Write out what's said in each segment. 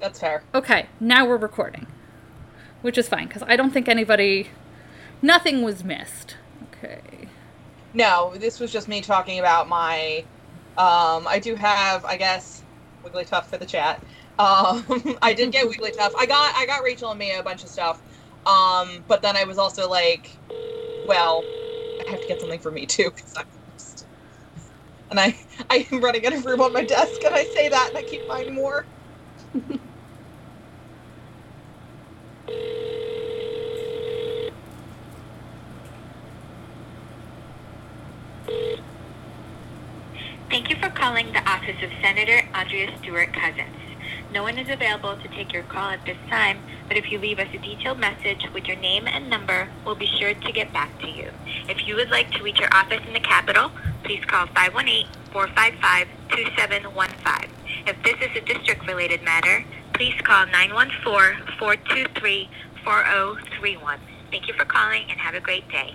That's fair. Okay, now we're recording, which is fine because I don't think anybody, nothing was missed. Okay. No, this was just me talking about my. Um, I do have, I guess, Wigglytuff for the chat. Um, I did get Wigglytuff. I got I got Rachel and Mia a bunch of stuff. Um, but then I was also like, well, I have to get something for me too because I'm. And I I am running out of room on my desk, and I say that, and I keep finding more. Thank you for calling the office of Senator Andrea Stewart Cousins. No one is available to take your call at this time, but if you leave us a detailed message with your name and number, we'll be sure to get back to you. If you would like to reach our office in the Capitol, please call 518-455-2715. If this is a district-related matter, please call 914-423-4031. Thank you for calling and have a great day.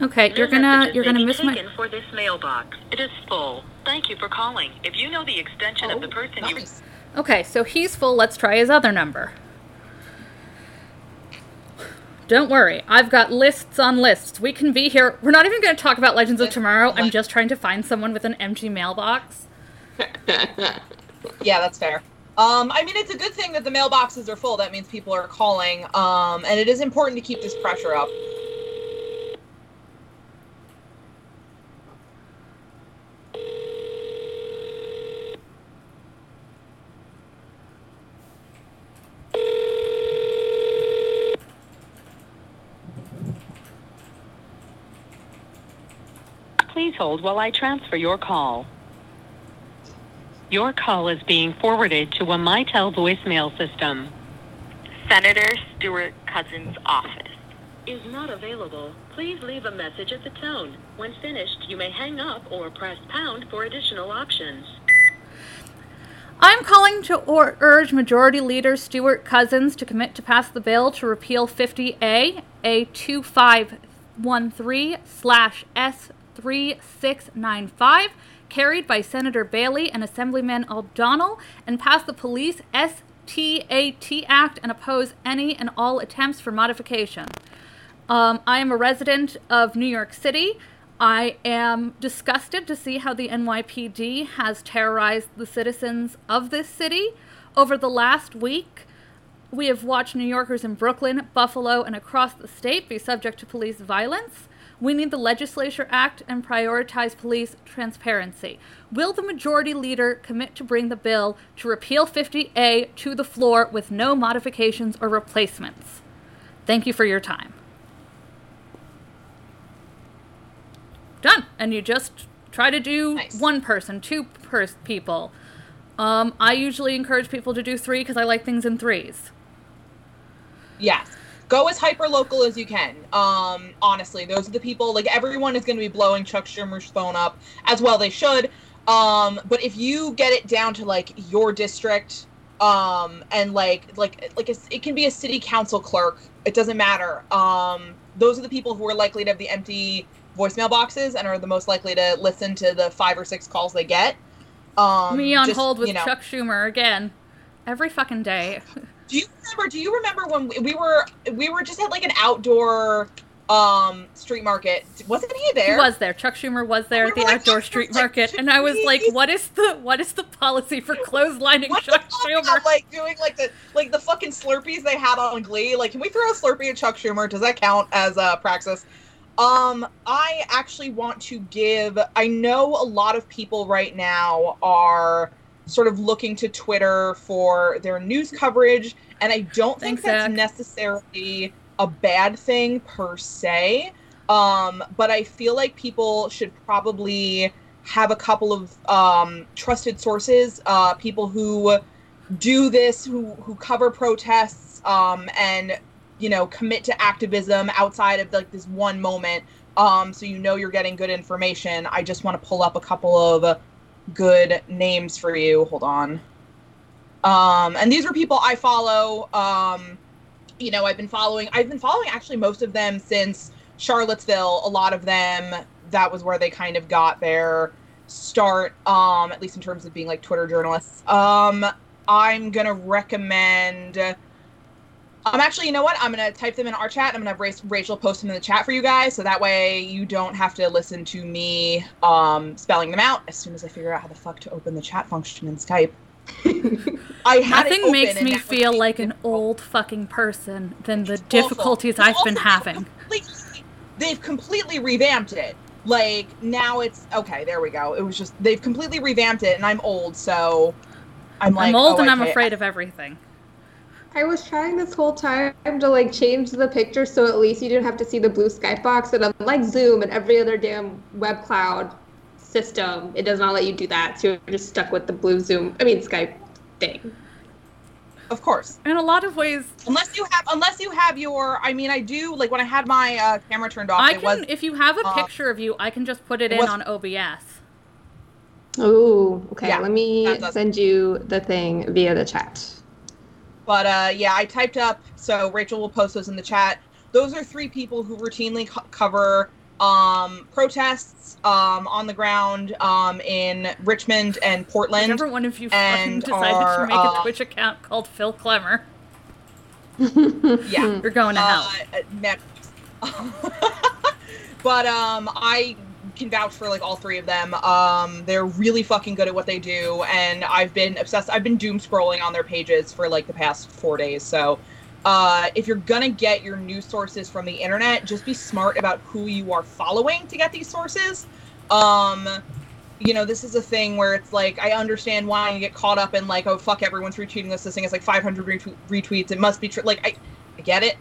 Okay, you're gonna you're gonna be miss my. taken for this mailbox. It is full. Thank you for calling. If you know the extension of the person you nice. Okay, so he's full. Let's try his other number. Don't worry, I've got lists on lists. We can be here. We're not even going to talk about Legends of Tomorrow. I'm just trying to find someone with an empty mailbox. Yeah, that's fair. Um, I mean, it's a good thing that the mailboxes are full. That means people are calling. Um, and it is important to keep this pressure up. Please hold while I transfer your call. Your call is being forwarded to a Mitel voicemail system. Senator Stewart Cousins' office. Is not available. Please leave a message at the tone. When finished, you may hang up or press pound for additional options. I'm calling to or- urge Majority Leader Stewart Cousins to commit to pass the bill to repeal 50A, A 2513 slash S 3695, carried by Senator Bailey and Assemblyman O'Donnell, and pass the Police STAT Act and oppose any and all attempts for modification. Um, I am a resident of New York City. I am disgusted to see how the NYPD has terrorized the citizens of this city. Over the last week, we have watched New Yorkers in Brooklyn, Buffalo, and across the state be subject to police violence. We need the legislature act and prioritize police transparency. Will the majority leader commit to bring the bill to repeal 50A to the floor with no modifications or replacements? Thank you for your time. Done. And you just try to do Nice. one person, two per- people. Um, I usually encourage people to do three because I like things in threes. Yes. Go as hyper local as you can. Um, honestly, those are the people. Like everyone is going to be blowing Chuck Schumer's phone up, as well they should. Um, but if you get it down to like your district, um, and like like like a, it can be a city council clerk. It doesn't matter. Um, those are the people who are likely to have the empty voicemail boxes and are the most likely to listen to the five or six calls they get. Um, Me on just, hold with you know. Chuck Schumer again. Every fucking day. Do you remember? Do you remember when we, we were we were just at like an outdoor um street market? Wasn't he there? He was there. Chuck Schumer was there at the like, outdoor street like, market, and I was like, "What is the what is the policy for clotheslining What Chuck? Schumer?" Like doing like the like the fucking Slurpees they had on Glee. Like, can we throw a Slurpee at Chuck Schumer? Does that count as a praxis? Um, I actually want to give. I know a lot of people right now are sort of looking to Twitter for their news coverage, and I don't think Thanks, that's Zach. necessarily a bad thing per se. Um, but I feel like people should probably have a couple of um, trusted sources, uh, people who do this, who who cover protests, um, and you know commit to activism outside of like this one moment. Um, so you know you're getting good information. I just want to pull up a couple of good names for you. Hold on. Um, and these are people I follow. Um, you know, I've been following. I've been following actually most of them since Charlottesville. A lot of them. That was where they kind of got their start. Um, at least in terms of being like Twitter journalists. Um, I'm gonna recommend. I'm actually, you know what? I'm gonna type them in our chat. I'm gonna have Rachel post them in the chat for you guys, so that way you don't have to listen to me um, spelling them out. As soon as I figure out how the fuck to open the chat function in Skype, I had Nothing makes me feel being like an old fucking person than the It's awful. difficulties It's I've been having. completely- they've completely revamped it. Like now it's okay. There we go. It was just they've completely revamped it, and I'm old, so I'm like I'm old oh, and I I'm afraid of everything. I was trying this whole time to like change the picture so at least you didn't have to see the blue Skype box. And unlike Zoom and every other damn web cloud system, it does not let you do that. So you're just stuck with the blue Zoom, I mean Skype thing. Of course, In a lot of ways, unless you have unless you have your. I mean, I do like when I had my uh, camera turned off. I it can, was if you have a uh, picture of you, I can just put it it in was- on OBS. Oh, okay. Yeah, let me send you the thing via the chat. But uh, yeah, I typed up, so Rachel will post those in the chat. Those are three people who routinely co- cover um, protests um, on the ground um, in Richmond and Portland. Whenever one of you fucking and decided our, to make a uh, Twitch account called Phil Klemmer, Yeah. you're going to hell. Uh, next. but um, I can vouch for like all three of them. Um, they're really fucking good at what they do, and I've been obsessed. I've been doom scrolling on their pages for like the past four days. So, uh, if you're gonna get your news sources from the internet, just be smart about who you are following to get these sources. Um, you know, this is a thing where it's like I understand why you get caught up in like, oh fuck, everyone's retweeting this. This thing is like 500 retwe- retweets. It must be true. Like I, I get it.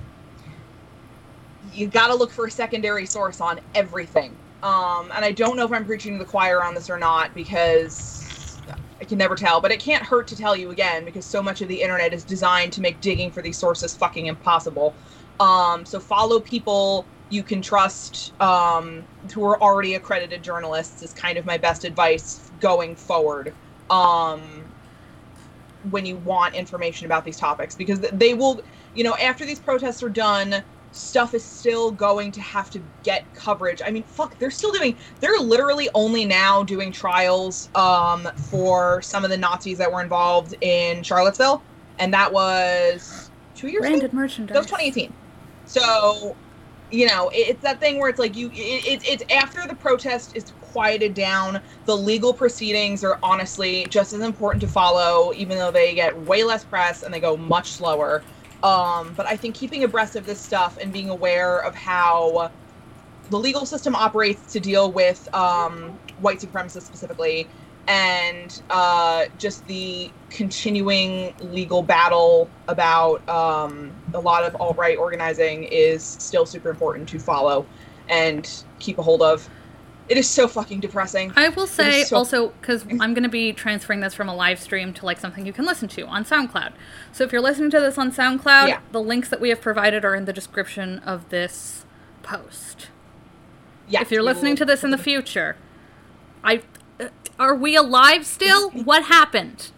You got to look for a secondary source on everything. Um, and I don't know if I'm preaching to the choir on this or not because I can never tell. But it can't hurt to tell you again because so much of the internet is designed to make digging for these sources fucking impossible. Um, so follow people you can trust um, who are already accredited journalists is kind of my best advice going forward. Um, when you want information about these topics because they will you know after these protests are done stuff is still going to have to get coverage. I mean fuck they're still doing they're literally only now doing trials um, for some of the nazis that were involved in charlottesville. And that was two years ago? Merchandise. that was 2018 so you know it- it's that thing where it's like you it, it, it's after the protest is quieted down the legal proceedings are honestly just as important to follow even though they get way less press and they go much slower um, but i think keeping abreast of this stuff and being aware of how the legal system operates to deal with um, white supremacists specifically and uh, just the continuing legal battle about um, a lot of alt right organizing is still super important to follow and keep a hold of. It is so fucking depressing. I will say so- also because I'm going to be transferring this from a live stream to like something you can listen to on SoundCloud. So if you're listening to this on SoundCloud, Yeah. the links that we have provided are in the description of this post. Yeah, if you're listening to this in the future, I uh, are we alive still? what happened?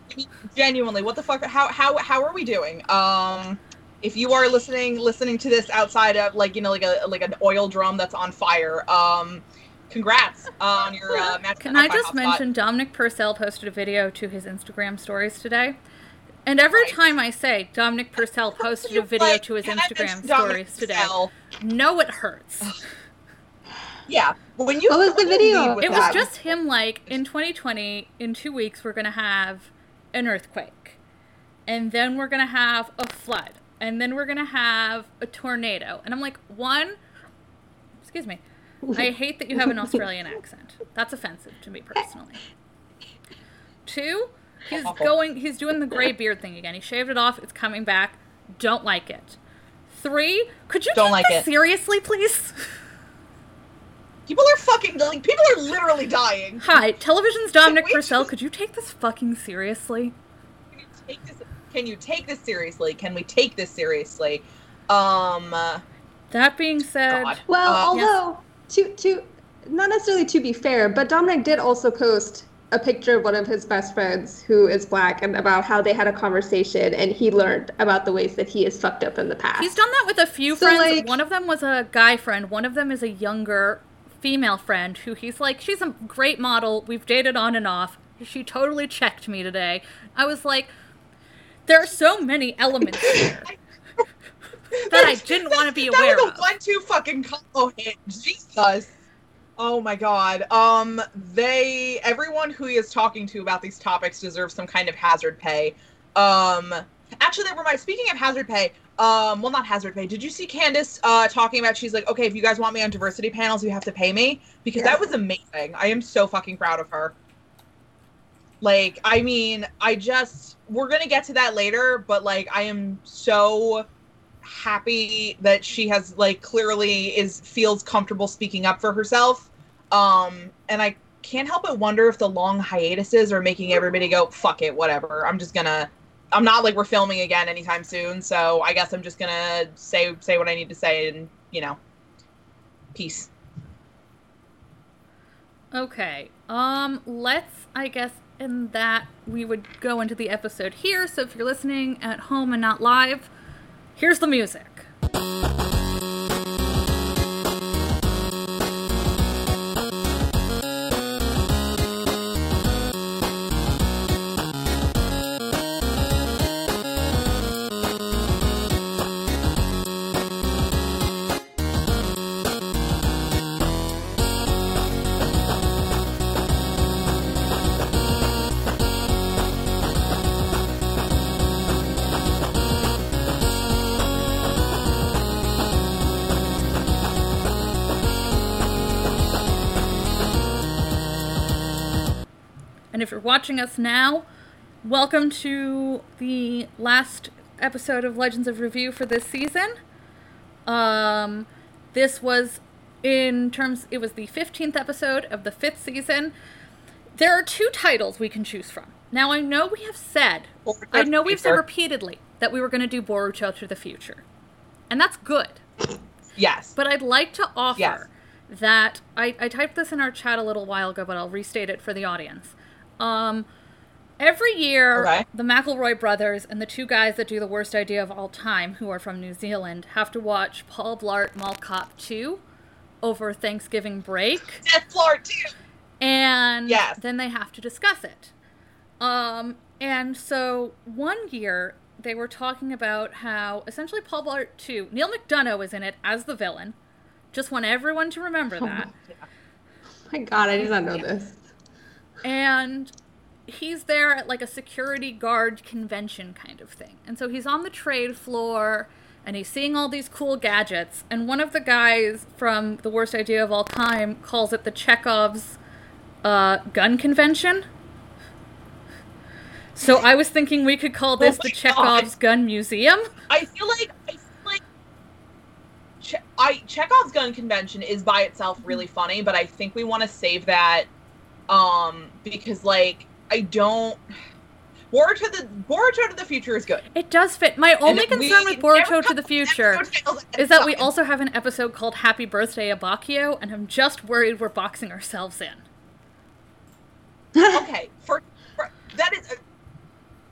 genuinely, what the fuck? How how how are we doing? Um, if you are listening listening to this outside of like you know like a like an oil drum that's on fire, um, congrats on your uh, match. Can I just hotspot. mention Dominic Purcell posted a video to his Instagram stories today? And every Right. time I say Dominic Purcell posted a video Like, to his Instagram mention Dominic stories today, Purcell? no, it hurts. Yeah, when you What was the video? It was that- just him like in 2020, in two weeks, we're gonna have an earthquake, and then we're gonna have a flood, and then we're gonna have a tornado. And I'm like, one, excuse me, I hate that you have an Australian accent. That's offensive to me personally. Two, he's Awful. going, he's doing the gray beard thing again. He shaved it off. It's coming back. Don't like it. Three, could you Don't take like this it. seriously, please? people are fucking like people are literally dying. Hi, television's Dominic Purcell. just- Could you take this fucking seriously? Can you take this? Can you take this seriously? Can we take this seriously? Um, uh, That being said, God. Well, Uh, although to to not necessarily to be fair, but Dominic did also post a picture of one of his best friends who is black and about how they had a conversation and he learned about the ways that he is fucked up in the past. he's done that with a few So, friends. like- one of them was a guy friend. One of them is a younger female friend who he's like, she's a great model. We've dated on and off. She totally checked me today. I was like, There are so many elements here that I didn't want to be aware that was a of. one-two fucking combo hit. Jesus. Oh my god. Um, they everyone who he is talking to about these topics deserves some kind of hazard pay. Um, actually, never mind. Speaking of hazard pay, um, well, not hazard pay. Did you see Candice uh talking about? She's like, okay, if you guys want me on diversity panels, you have to pay me because Yeah. that was amazing. I am so fucking proud of her. Like, I mean, I just we're gonna get to that later, but like, I am so happy that she has like clearly is feels comfortable speaking up for herself um and i can't help but wonder if the long hiatuses are making everybody go fuck it whatever i'm just gonna i'm not like we're filming again anytime soon so i guess i'm just gonna say say what i need to say and you know peace Okay. Um, let's, I guess, in that we would go into the episode here. So if you're listening at home and not live, here's the music. Watching us now, welcome to the last episode of Legends of Review for this season. Um, this was in terms, it was the 15th episode of the fifth season. There are two titles we can choose from. Now, I know we have said, I know we've said repeatedly that we were going to do Boruto to the future. And that's good. yes But I'd like to offer Yes. that I, I typed this in our chat a little while ago, but I'll restate it for the audience. Um, every year, Okay. the McElroy brothers and the two guys that do the worst idea of all time, who are from New Zealand, have to watch Paul Blart Mall Cop 2 over Thanksgiving break death floor too and Yes. then they have to discuss it. Um, and so one year they were talking about how essentially Paul Blart 2, Neal McDonough is in it as the villain. Just want everyone to remember that. Oh my god, I did not know this. And he's there at like a security guard convention kind of thing. And so he's on the trade floor and he's seeing all these cool gadgets. And one of the guys from The Worst Idea of All Time calls it the Chekhov's uh, gun convention. So I was thinking we could call this Oh the Chekhov's gun museum. I feel like I feel like che- I Chekhov's gun convention is by itself really funny, but I think we want to save that um because like I don't Boruto the Boruto to the future is good. It does fit. My only And concern with Boruto to the future is that we also have an episode called Happy Birthday Abbacchio, and I'm just worried we're boxing ourselves in. okay for, for that is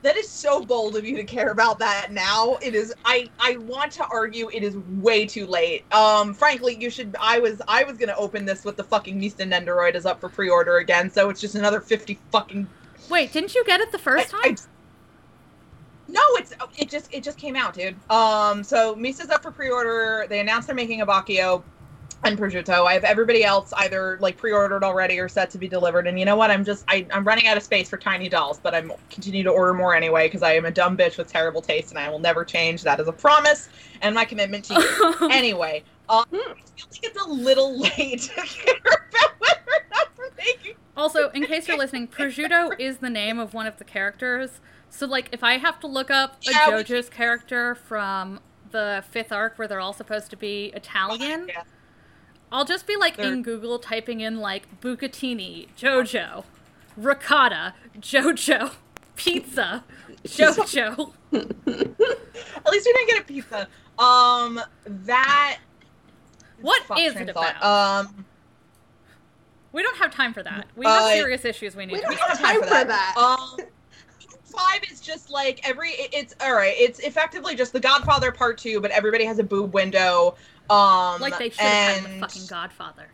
that is so bold of you to care about that now it is i i want to argue it is way too late um frankly you should i was i was gonna open this with the fucking Mista Nendoroid is up for pre-order again so it's just another 50 fucking Wait, didn't you get it the first I- time? I- no, it's it just it just came out, dude. Um, so Mista's up for pre-order. They announced they're making a Bakio and prosciutto. I have everybody else either like pre-ordered already or set to be delivered. And you know what? I'm just I, I'm running out of space for tiny dolls, but I'm continue to order more anyway because I am a dumb bitch with terrible taste, and I will never change. That is a promise and my commitment to you. anyway, um, I feel like it's a little late to care about whether or not we're making. also, in case you're listening, prosciutto is the name of one of the characters. So, like, if I have to look up a Yeah, we- JoJo's character from the fifth arc where they're all supposed to be Italian, Yeah. I'll just be like in They're- Google typing in like bucatini, JoJo, ricotta, JoJo, pizza, JoJo. At least we didn't get a pizza. Um, that. What fuck, is it of thought. about? Um, We don't have time for that. We have Uh, serious issues we need We to don't talk have about. time for that. Um, five is just like every. It's all right. It's effectively just the Godfather Part Two, but everybody has a boob window. Um, Like they should have had the fucking Godfather.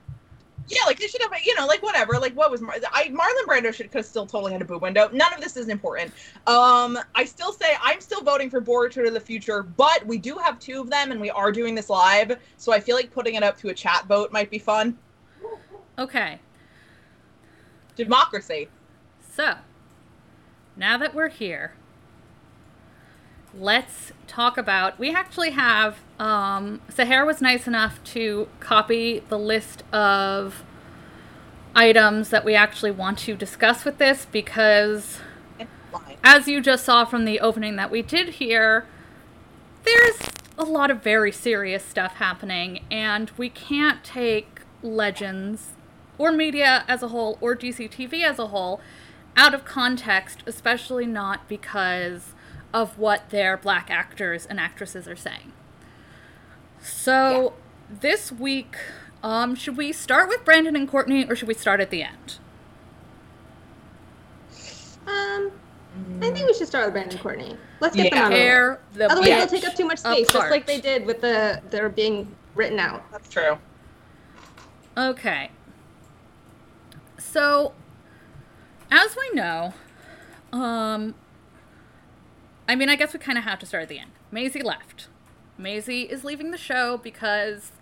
Yeah, like they should have, you know, like whatever. Like what was Mar- I Marlon Brando should could still totally had a boob window. None of this is important. Um, I still say I'm still voting for Boruto to the Future, but we do have two of them, and we are doing this live, so I feel like putting it up to a chat vote might be fun. Okay, Democracy. so now that we're here, let's talk about. We actually have. Um, Sahara was nice enough to copy the list of items that we actually want to discuss with this because as you just saw from the opening that we did here, there's a lot of very serious stuff happening, and we can't take Legends or media as a whole or DCTV as a whole out of context, especially not because of what their black actors and actresses are saying. So, this week, um, should we start with Brandon and Courtney or should we start at the end? Um, I think we should start with Brandon and Courtney. Let's get them Yeah. out of the way. The Otherwise, they'll take up too much space, just like they did with the they're being written out. That's true. Okay. So, as we know, um, I mean, I guess we kind of have to start at the end. Maisie left. Maisie is leaving the show because,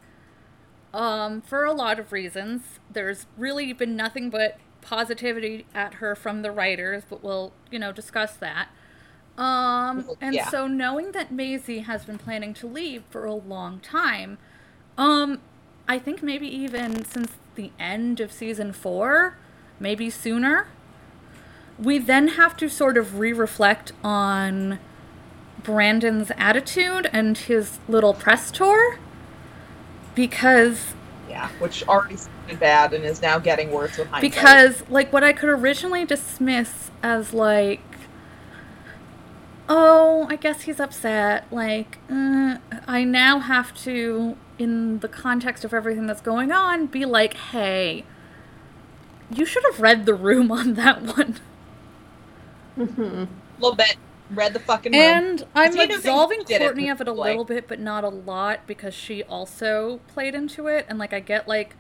um, for a lot of reasons, there's really been nothing but positivity at her from the writers, but we'll, you know, discuss that. Um, and Yeah. so knowing that Maisie has been planning to leave for a long time, um, I think maybe even since the end of season four, maybe sooner, we then have to sort of re reflect on Brandon's attitude and his little press tour. Because Yeah, which already started bad and is now getting worse with hindsight. because like what I could originally dismiss as like oh I guess he's upset like uh, I now have to in the context of everything that's going on be like hey you should have read the room on that one a little bit read the fucking room. and I'm he knew things absolving did it, Courtney of it a like- little bit but not a lot because she also played into it and like I get like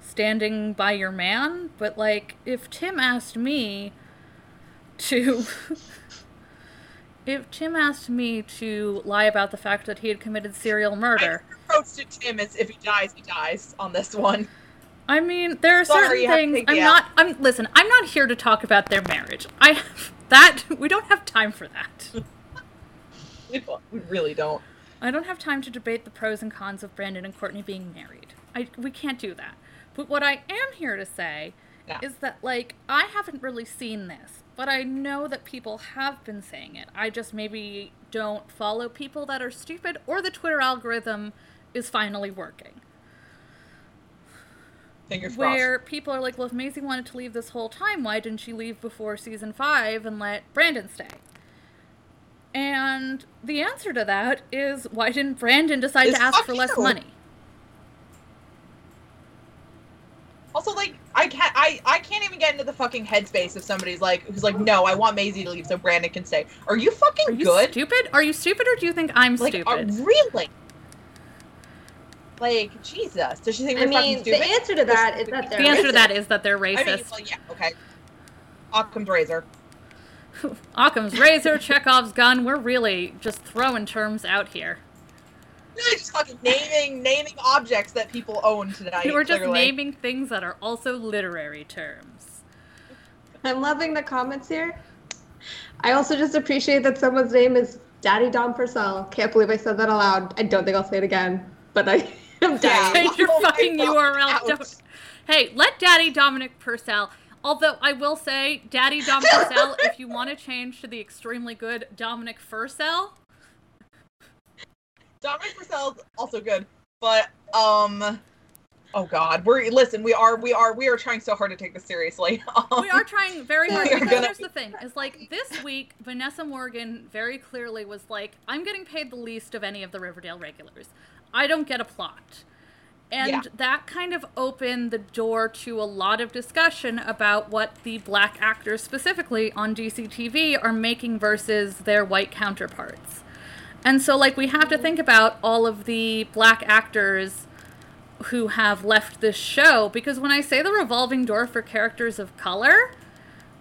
standing by your man but like if Tim asked me to if Tim asked me to lie about the fact that he had committed serial murder My approach to Tim is if he dies, he dies on this one. I mean, there are Sorry, certain have things. I'm the not. I'm listen. I'm not here to talk about their marriage. I that we don't have time for that. We we really don't. I don't have time to debate the pros and cons of Brandon and Courtney being married. I we can't do that. But what I am here to say Yeah. is that like I haven't really seen this, but I know that people have been saying it. I just maybe don't follow people that are stupid or the Twitter algorithm is finally working. Fingers where crossed. people are like, well, if Maisie wanted to leave this whole time, why didn't she leave before season five and let Brandon stay? And the answer to that is, why didn't Brandon decide Is to ask for less you. money? Also, like, I can't, I, I can't even get into the fucking headspace if somebody's like, who's like, no, I want Maisie to leave so Brandon can stay. Are you fucking Are you good? stupid? Are you stupid, or do you think I'm like, are, stupid? really? Like, Jesus. Does she think I we're fucking mean, the stupid? answer to that is that they're the answer to that is that they're I mean, racist. well, yeah, okay. Occam's razor. Occam's razor, Chekhov's gun. We're really just throwing terms out here. Really just fucking naming, naming objects that people own tonight. We're just clearly. naming things that are also literary terms. I'm loving the comments here. I also just appreciate that someone's name is Daddy Dom Purcell. Can't believe I said that aloud. I don't think I'll say it again, but I dying. Change your fucking URL. Don't. Hey, let Daddy Dominic Purcell. Although I will say, Daddy Dom Purcell, if you want to change to the extremely good Dominic Purcell, Dominic Purcell's also good, but um, oh god, we're listen. We are we are we are trying so hard to take this seriously. Um, we are trying very hard. Because gonna- here's the thing: is like this week, Vanessa Morgan very clearly was like, "I'm getting paid the least of any of the Riverdale regulars. I don't get a plot." And Yeah. that kind of opened the door to a lot of discussion about what the black actors, specifically on DCTV, are making versus their white counterparts. And so, like, we have to think about all of the black actors who have left this show because when I say the revolving door for characters of color,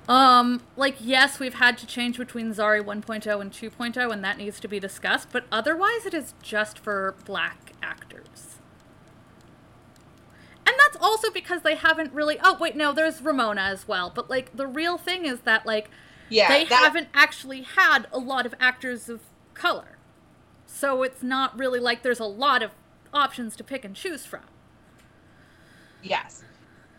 um, like yes, we've had to change between Zari 1.0 and 2.0 and that needs to be discussed, but otherwise it is just for black actors. And that's also because they haven't really Oh, wait, no, there's Ramona as well, but like the real thing is that like Yeah, they that- haven't actually had a lot of actors of color. So it's not really like there's a lot of options to pick and choose from. Yes.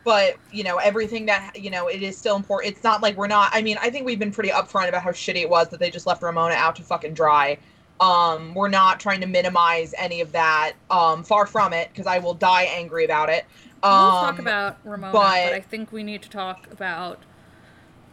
But, you know, everything that, you know, it is still important. It's not like we're not, I mean, I think we've been pretty upfront about how shitty it was that they just left Ramona out to fucking dry. Um, we're not trying to minimize any of that. Um, far from it, because I will die angry about it. Um, we'll talk about Ramona, but, but- I think we need to talk about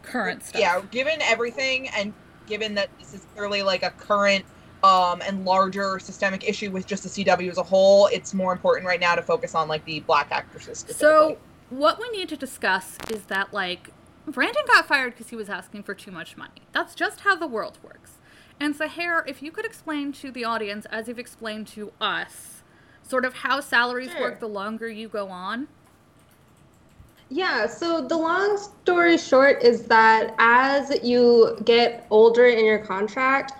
current stuff. yeah, given everything and given that this is clearly like a current um, and larger systemic issue with just the CW as a whole, it's more important right now to focus on like the black actresses. So, what we need to discuss is that, like, Brandon got fired because he was asking for too much money. That's just how the world works. And Sahar, if you could explain to the audience, as you've explained to us, sort of how salaries Sure. work the longer you go on. Yeah, so the long story short is that as you get older in your contract,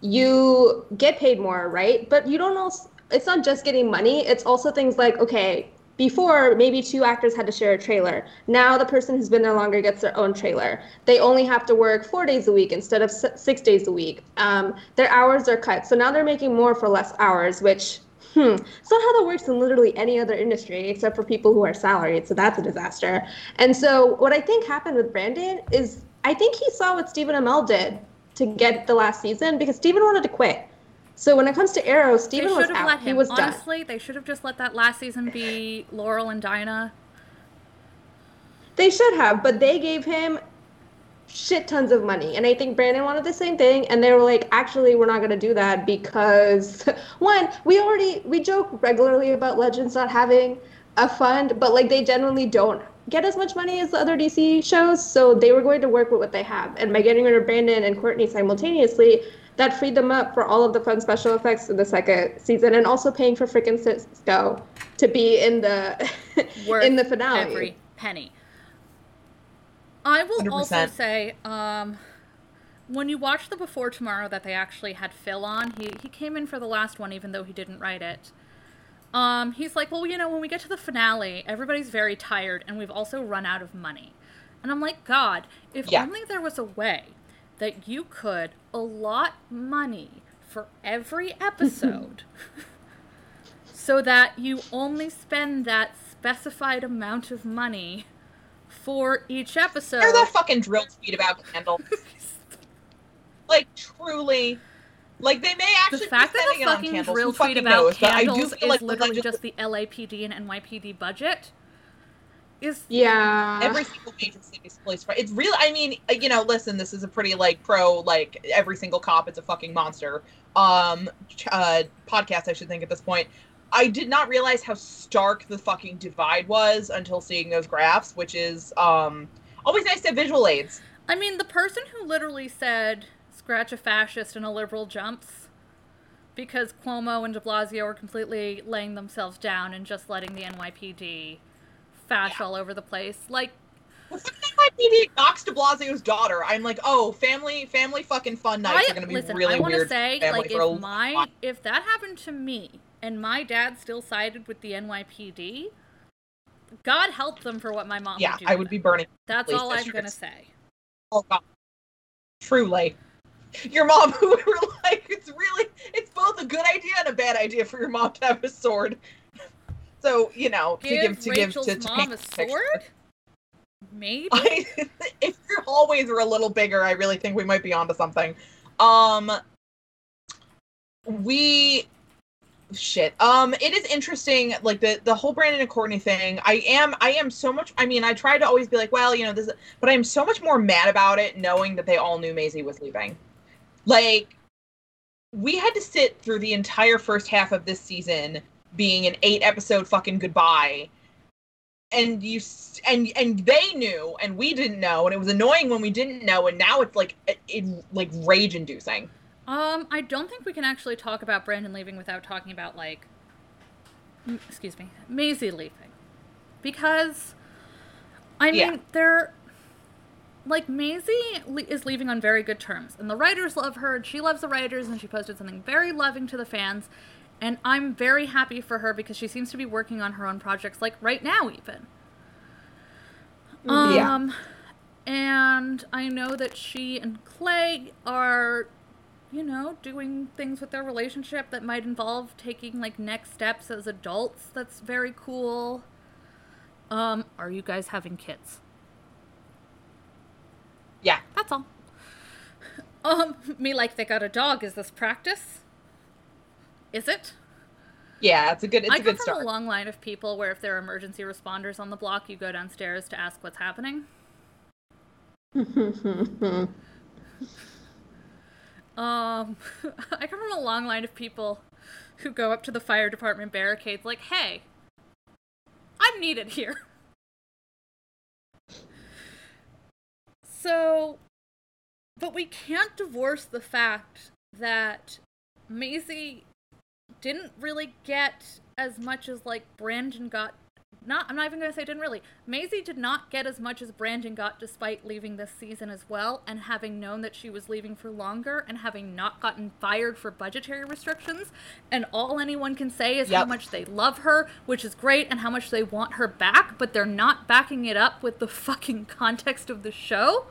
you get paid more, right? But you don't also, it's not just getting money, it's also things like, okay, before maybe two actors had to share a trailer. Now the person who's been there longer gets their own trailer. They only have to work four days a week instead of six days a week. Um, their hours are cut. So now they're making more for less hours, which Hmm. It's not how that works in literally any other industry except for people who are salaried. So that's a disaster. And so what I think happened with Brandon is I think he saw what Stephen Amell did to get the last season because Stephen wanted to quit. So when it comes to Arrow, Stephen was out. let He him. was done. Honestly, they should have just let that last season be Laurel and Dinah. They should have, but they gave him shit tons of money. And I think Brandon wanted the same thing. And they were like, actually, we're not going to do that because, one, we already, we joke regularly about Legends not having a fund, but like they generally don't get as much money as the other DC shows. So they were going to work with what they have. And by getting rid of Brandon and Courtney simultaneously, that freed them up for all of the fun special effects in the second season and also paying for freaking Cisco to be in the in the finale. every penny. I will also 100%. say, um, when you watch the Before Tomorrow that they actually had Phil on, he he came in for the last one, even though he didn't write it. Um, he's like, well, you know, when we get to the finale, everybody's very tired, and we've also run out of money. And I'm like, God, if Yeah. only there was a way that you could allot money for every episode so that you only spend that specified amount of money for each episode. Hear that fucking drill tweet about candles. like truly, like they may actually the fact be that a fucking drill tweet about knows? But I do candles feel is like literally just the LAPD and NYPD budget is Yeah. every single major city's police. fr- It's real. I mean, uh, you know, listen, this is a pretty like pro like every single cop is a fucking monster. Um, uh, podcast I should think at this point. I did not realize how stark the fucking divide was until seeing those graphs, which is um always nice to have visual aids. I mean, the person who literally said scratch a fascist and a liberal jumps because Cuomo and de Blasio are completely laying themselves down and just letting the NYPD fash all over the place. Like, fucking NYPD knocks De Blasio's daughter. I'm like, oh, family, family, fucking fun nights I, are gonna be listen, really I want to say, like, if my long if that happened to me and my dad still sided with the NYPD, God help them for what my mom yeah, would do. I would be burning. That's all I'm gonna say. Oh god. Truly. Your mom who were like, it's really it's both a good idea and a bad idea for your mom to have a sword. So, you know, to Give give to Rachel's give to, to mom a sword? Maybe. I, if your hallways were a little bigger, I really think we might be onto something. Um we shit. Um it is interesting like the the whole Brandon and Courtney thing. I am I am so much I mean, I try to always be like, well, you know, this but I'm so much more mad about it knowing that they all knew Maisie was leaving. Like we had to sit through the entire first half of this season being an eight episode fucking goodbye and you and and they knew and we didn't know and it was annoying when we didn't know and now it's like it, it like rage inducing Um, I don't think we can actually talk about Brandon leaving without talking about like m- excuse me, Maisie leaving. Because, I mean, Yeah. they're. Like, Maisie is leaving on very good terms. And the writers love her, and she loves the writers, and she posted something very loving to the fans. And I'm very happy for her because she seems to be working on her own projects, like right now, even. Yeah. Um, and I know that she and Clay are, you know, doing things with their relationship that might involve taking like next steps as adults. That's very cool. Um, are you guys having kids? Yeah. That's all. Um, me like they got a dog. Is this practice? Is it? Yeah, it's a good it's I a come good from start. a long line of people where if there are emergency responders on the block, you go downstairs to ask what's happening. Um, I come from a long line of people who go up to the fire department barricades like, "Hey, I'm needed here." So, but we can't divorce the fact that Maisie didn't really get as much as like Brandon got. Not, I'm not even gonna say didn't really. Maisie did not get as much as Brandon got, despite leaving this season as well, and having known that she was leaving for longer, and having not gotten fired for budgetary restrictions. And all anyone can say is how much they love her, which is great, and how much they want her back, but they're not backing it up with the fucking context of the show.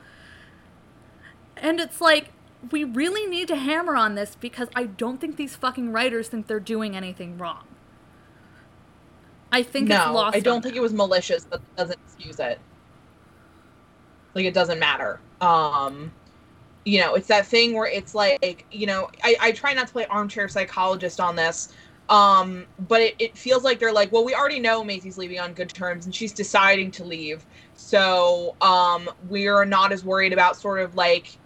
And it's like, we really need to hammer on this because I don't think these fucking writers think they're doing anything wrong. I think it's No, lost. I don't think it was malicious, but it doesn't excuse it. Like it doesn't matter. Um you know, it's that thing where it's like, you know, I, I try not to play armchair psychologist on this. Um, but it, it feels like they're like, well, we already know Maisie's leaving on good terms and she's deciding to leave. So um we're not as worried about sort of like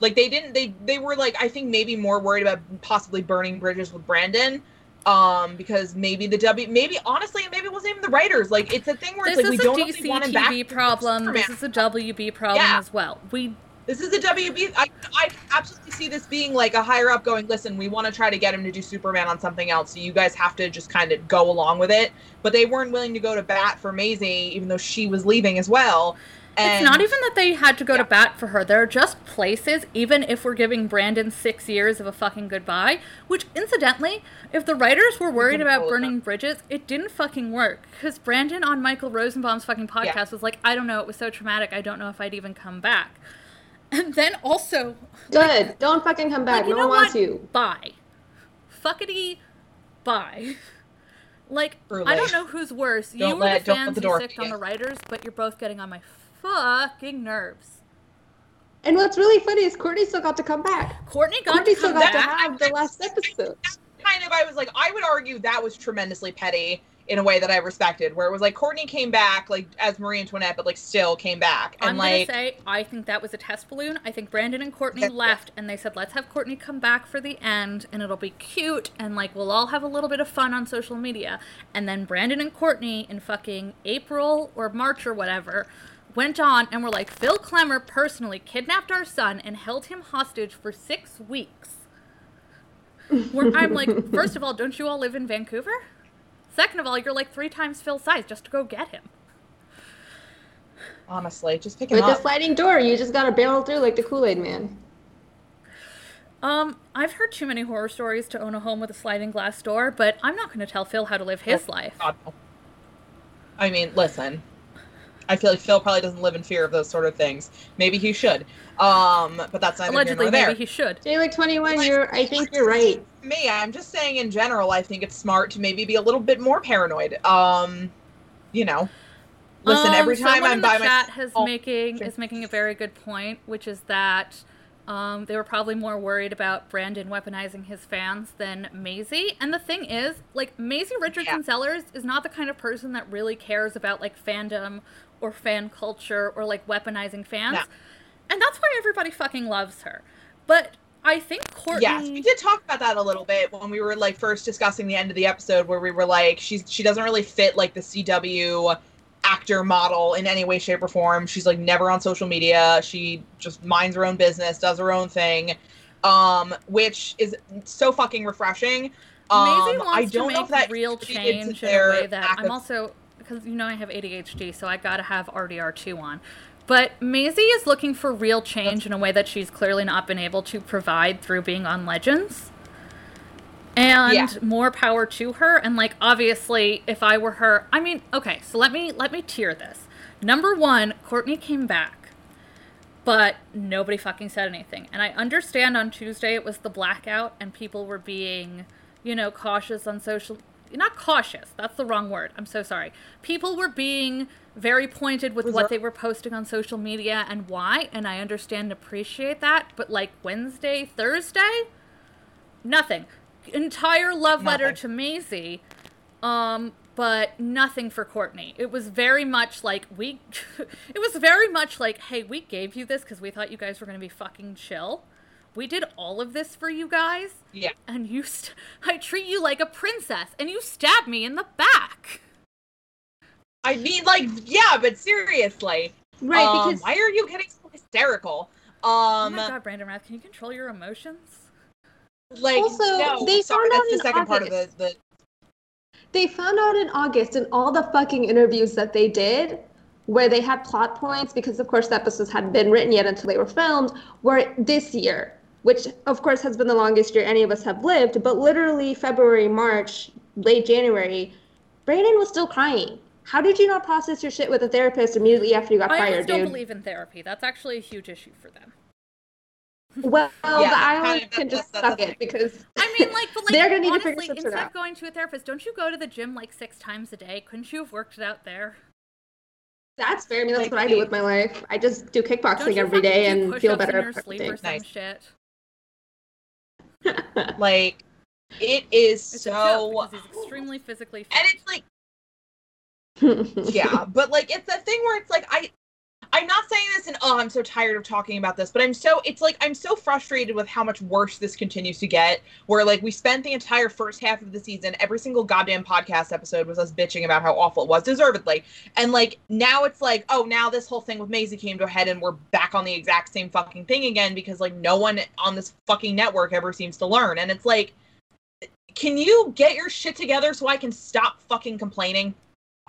like they didn't they they were like I think maybe more worried about possibly burning bridges with Brandon um because maybe the W maybe honestly maybe it wasn't even the writers like it's a thing where This it's like we don't really want him back problem. This is a WB problem Yeah. as well. We this is a WB I I absolutely see this being like a higher up going listen we want to try to get him to do Superman on something else so you guys have to just kind of go along with it but they weren't willing to go to bat for Maisie even though she was leaving as well and it's not even that they had to go to bat for her. There are just places, even if we're giving Brandon six years of a fucking goodbye, which incidentally, if the writers were worried about burning bridges, it didn't fucking work. Because Brandon on Michael Rosenbaum's fucking podcast Yeah. was like, I don't know, it was so traumatic, I don't know if I'd even come back. And then also, Good. Don't fucking come back. Like, you no one wants what? you. Bye. Fuckity bye. Like, Truly. I don't know who's worse. you Don't or let- the don't let fans the who door on the writers, but you're both getting on my fucking nerves. And what's really funny is Courtney still got to come back. Courtney got Courtney to still come got to back. have the last episode. kind of I was like I would argue that was tremendously petty in a way that I respected where it was like Courtney came back like as Marie Antoinette but like still came back and I'm like gonna say I think that was a test balloon. I think Brandon and Courtney left and they said let's have Courtney come back for the end and it'll be cute and like we'll all have a little bit of fun on social media. And then Brandon and Courtney in fucking April or March or whatever went on and were like Phil Klemmer personally kidnapped our son and held him hostage for 6 weeks. Where I'm like, first of all, don't you all live in Vancouver? Second of all, you're like three times Phil's size just to go get him. honestly just pick him With the up. sliding door, you just gotta barrel through like the Kool Aid Man. Um, I've heard too many horror stories to own a home with a sliding glass door, but I'm not going to tell Phil how to live his life. God. I mean, listen. I feel like Phil probably doesn't live in fear of those sort of things. Maybe he should. Um, but that's not Allegedly, here nor there. maybe he should. J like 21, you're. I think you're right. Me, I'm just saying in general, I think it's smart to maybe be a little bit more paranoid. Um, you know. Listen, Um, every time I'm in the by chat myself. has Oh, making sure. is making a very good point, which is that um, they were probably more worried about Brandon weaponizing his fans than Maisie. And the thing is, like Maisie Richardson Yeah. Sellers is not the kind of person that really cares about like fandom or fan culture or like weaponizing fans. No. And that's why everybody fucking loves her. But I think Courtney Yes, we did talk about that a little bit when we were like first discussing the end of the episode, where we were like, she's she doesn't really fit like the CW actor model in any way, shape, or form. She's like never on social media. She just minds her own business, does her own thing, um, which is so fucking refreshing. Um, Maisie wants I don't to make know if that real change in a way that I'm also because you know I have ADHD, so I gotta have RDR2 on. But Maisie is looking for real change in a way that she's clearly not been able to provide through being on Legends. And Yeah. more power to her. And like obviously, if I were her, I mean, okay, so let me let me tier this. Number one, Courtney came back, but nobody fucking said anything. And I understand on Tuesday it was the blackout and people were being, you know, cautious on social not cautious, that's the wrong word. I'm so sorry. People were being very pointed with what they were posting on social media and why, and I understand and appreciate that, but like Wednesday, Thursday, nothing. Entire love letter to Maisie, um, but nothing for Courtney. It was very much like we, it was very much like, hey, we gave you this because we thought you guys were going to be fucking chill. We did all of this for you guys, Yeah. and you, st- I treat you like a princess, and you stab me in the back. I mean, like, yeah, but seriously, Right, um, because why are you getting so hysterical? oh Um, my god, Brandon Routh, can you control your emotions? like, Also, no, they sorry, found out that's the in second part of the, August. the they found out in August in all the fucking interviews that they did where they had plot points because of course the episodes hadn't been written yet until they were filmed were this year which of course has been the longest year any of us have lived but literally february march late january brandon was still crying how did you not process your shit with a therapist immediately after you got I fired always don't believe in therapy. That's actually a huge issue for them. well Yeah, the that's island kind of- can just that's- suck that's it because I mean, like, but like, they're gonna need honestly, to figure instead out of going to a therapist, don't you go to the gym like six times a day? Couldn't you have worked it out there? that's fair i mean that's Like, what i do with my life i just do kickboxing every day and feel better in your sleep or some Nice. shit? Like, it is It's so, he's extremely physically fit. and it's like, yeah, but like, it's a thing where it's like, I, I'm not saying this and oh, I'm so tired of talking about this, but I'm so, it's like, I'm so frustrated with how much worse this continues to get. Where like, we spent the entire first half of the season, every single goddamn podcast episode was us bitching about how awful it was, deservedly. And like, now it's like, oh, now this whole thing with Maisie came to a head and we're back on the exact same fucking thing again because like, no one on this fucking network ever seems to learn. And it's like, can you get your shit together so I can stop fucking complaining?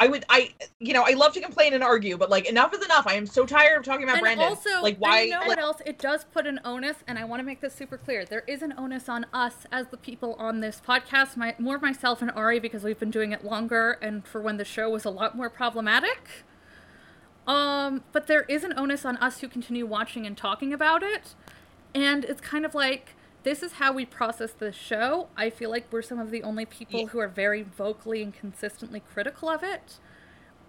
I would, I, you know, I love to complain and argue, but like, enough is enough. I am so tired of talking about and Brandon. also, like, why? you know like, what else? It does put an onus, and I want to make this super clear. There is an onus on us as the people on this podcast, my, more myself and Ari, because we've been doing it longer, and for when the show was a lot more problematic. Um, but there is an onus on us who continue watching and talking about it, and it's kind of like this is how we process the show. I feel like we're some of the only people Yeah. who are very vocally and consistently critical of it.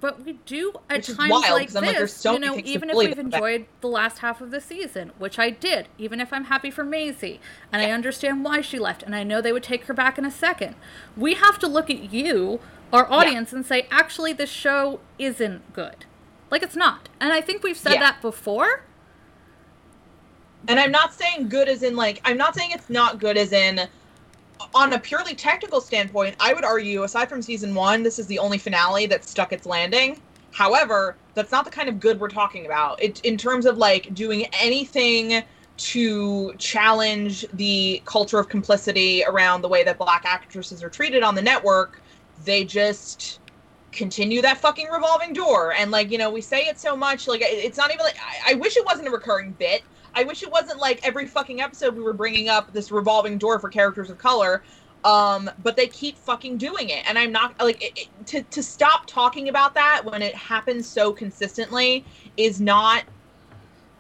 But we do at Which times wild, like I'm like, this, so you know, even if we've enjoyed the last half of the season, which I did, even if I'm happy for Maisie, and I understand why she left, and I know they would take her back in a second. We have to look at you, our audience, and say, actually, this show isn't good. Like it's not. And I think we've said Yeah. that before. And I'm not saying good as in like I'm not saying it's not good as in on a purely technical standpoint, I would argue aside from season 1, this is the only finale that stuck its landing. However, that's not the kind of good we're talking about. It in terms of like doing anything to challenge the culture of complicity around the way that black actresses are treated on the network, they just continue that fucking revolving door. And like, you know, we say it so much, like it's not even like I, I wish it wasn't a recurring bit. I wish it wasn't like every fucking episode we were bringing up this revolving door for characters of color. Um, but they keep fucking doing it, and I'm not like it, it, to to stop talking about that when it happens so consistently is not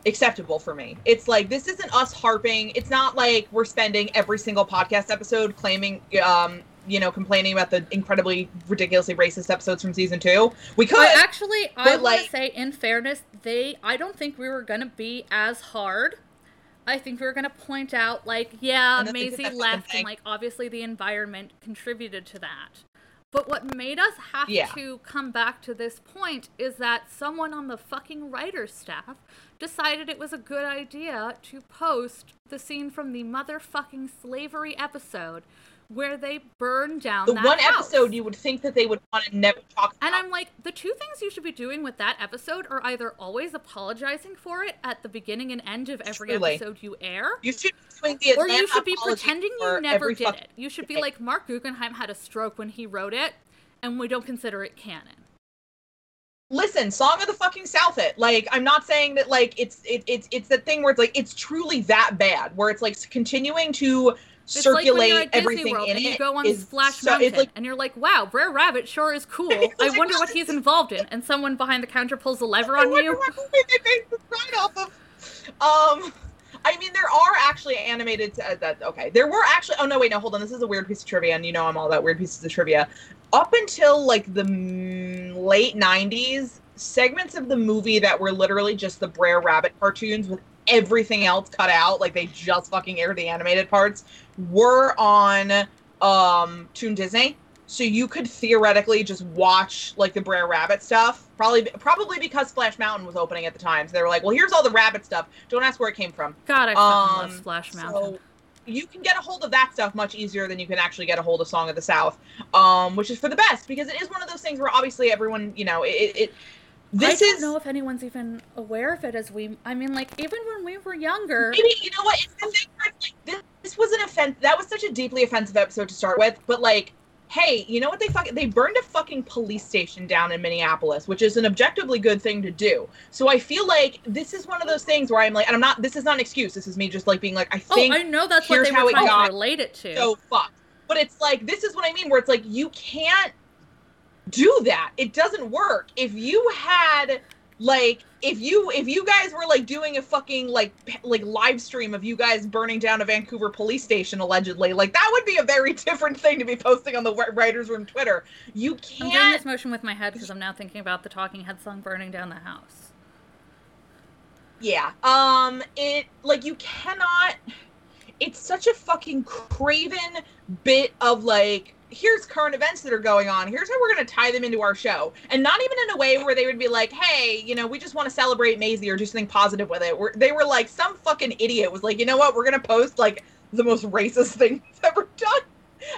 acceptable for me. It's like this isn't us harping. It's not like we're spending every single podcast episode claiming, um, you know, complaining about the incredibly ridiculously racist episodes from season two. We could. But actually, I want to like- say, in fairness, they I don't think we were gonna be as hard. I think we were gonna point out, like, yeah, Maisie left, and like obviously the environment contributed to that. But what made us have Yeah. to come back to this point is that someone on the fucking writer's staff decided it was a good idea to post the scene from the motherfucking slavery episode where they burn down The that one house. episode you would think that they would want to never talk about. And I'm like, the two things you should be doing with that episode are either always apologizing for it at the beginning and end of every Truly. episode you air, you should be doing the or you should be pretending you never did it. You should be day. like, Marc Guggenheim had a stroke when he wrote it, and we don't consider it canon. listen song of the fucking south it like i'm not saying that like it's it, it's it's the thing where it's like it's truly that bad where it's like continuing to It's circulate like when you're Disney everything World in and you it go on is Splash so- Mountain, like and you're like, "Wow, Brer Rabbit sure is cool. I like, wonder what he's involved in." And someone behind the counter pulls the lever on I wonder you. what movie they based this ride off of. Um, I mean, there are actually animated. Uh, that okay, there were actually. Oh no, wait, no, hold on. This is a weird piece of trivia, and you know I'm all about weird pieces of trivia. Up until like the mm, late '90s, segments of the movie that were literally just the Brer Rabbit cartoons with everything else cut out, like they just fucking aired the animated parts, were on um Toon Disney. So you could theoretically just watch like the Brer Rabbit stuff. Probably probably because Splash Mountain was opening at the time. So they were like, well, here's all the rabbit stuff. Don't ask where it came from. God, I Um, love Splash so Mountain. you can get a hold of that stuff much easier than you can actually get a hold of Song of the South, um, which is for the best because it is one of those things where obviously everyone, you know, it. it this I don't is know if anyone's even aware of it as we. I mean, like even when we were younger. maybe you know what it's the thing where like this, this was an offense. That was such a deeply offensive episode to start with, but like. Hey, you know what they fucking they burned a fucking police station down in Minneapolis, which is an objectively good thing to do. So I feel like this is one of those things where I'm like, and I'm not. This is not an excuse. This is me just like being like, I oh, think. Oh, I know that's what they how were it trying got to relate it to. so fuck. But it's like this is what I mean, where it's like you can't do that. It doesn't work. If you had like if you if you guys were like doing a fucking like like live stream of you guys burning down a Vancouver police station allegedly, like that would be a very different thing to be posting on the writers room Twitter. You can't. I'm doing this motion with my head because I'm now thinking about the Talking Head song "Burning Down the House." Yeah. Um it like you cannot it's such a fucking craven bit of like here's current events that are going on. Here's how we're going to tie them into our show. And not even in a way where they would be like, "Hey, you know, we just want to celebrate Maisie or do something positive with it." Where they were like some fucking idiot was like, "You know what? We're going to post like the most racist thing we've ever done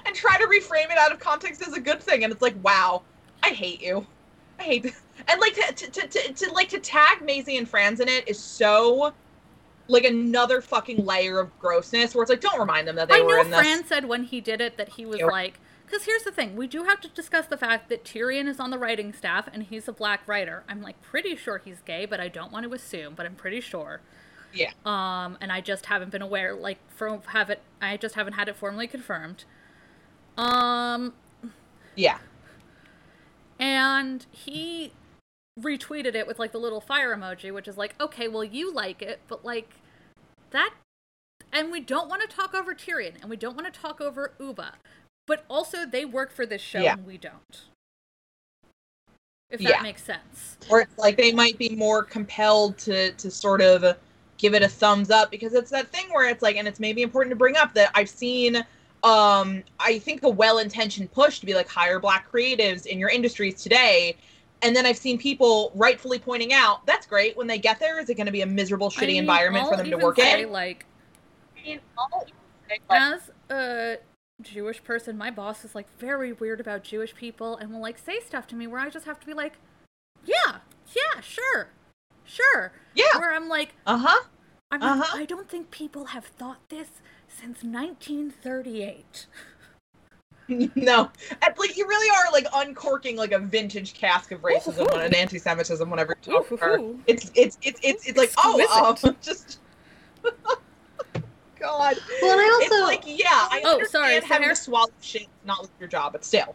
and try to reframe it out of context as a good thing." And it's like, "Wow. I hate you." I hate th- and like to, to, to, to, to like to tag Maisie and Franz in it is so like another fucking layer of grossness where it's like don't remind them that they I were know in this. Fran said when he did it that he was like, because here's the thing, we do have to discuss the fact that Tyron is on the writing staff and he's a black writer. I'm like pretty sure he's gay, but I don't want to assume, but I'm pretty sure. Yeah. Um, and I just haven't been aware, like, from have it. I just haven't had it formally confirmed. Um, Yeah. and he retweeted it with like the little fire emoji, which is like, okay, well, you like it, but like that. And we don't want to talk over Tyron, and we don't want to talk over Ubah, but also they work for this show, Yeah. and we don't. If that Yeah. makes sense. Or it's like they might be more compelled to to sort of give it a thumbs up because it's that thing where it's like and it's maybe important to bring up that I've seen um I think a well-intentioned push to be like hire black creatives in your industries today and then I've seen people rightfully pointing out that's great when they get there is it going to be a miserable shitty I mean, environment for I'll them to work say, in Like, I mean, say, like, as a Jewish person, my boss is like very weird about Jewish people and will like say stuff to me where I just have to be like, yeah, yeah, sure, sure. Yeah. Where I'm like, uh-huh I'm like, Uh-huh. I don't think people have thought this since 1938. no, And, like you really are like uncorking like a vintage cask of racism Ooh. and anti-Semitism whenever you talk to her. It's it's it's it's it's like oh Exquisite. um, just God. Well, and I it's also- like yeah, I Oh, sorry, having Sarah. to swallow shit, not with your job, but still.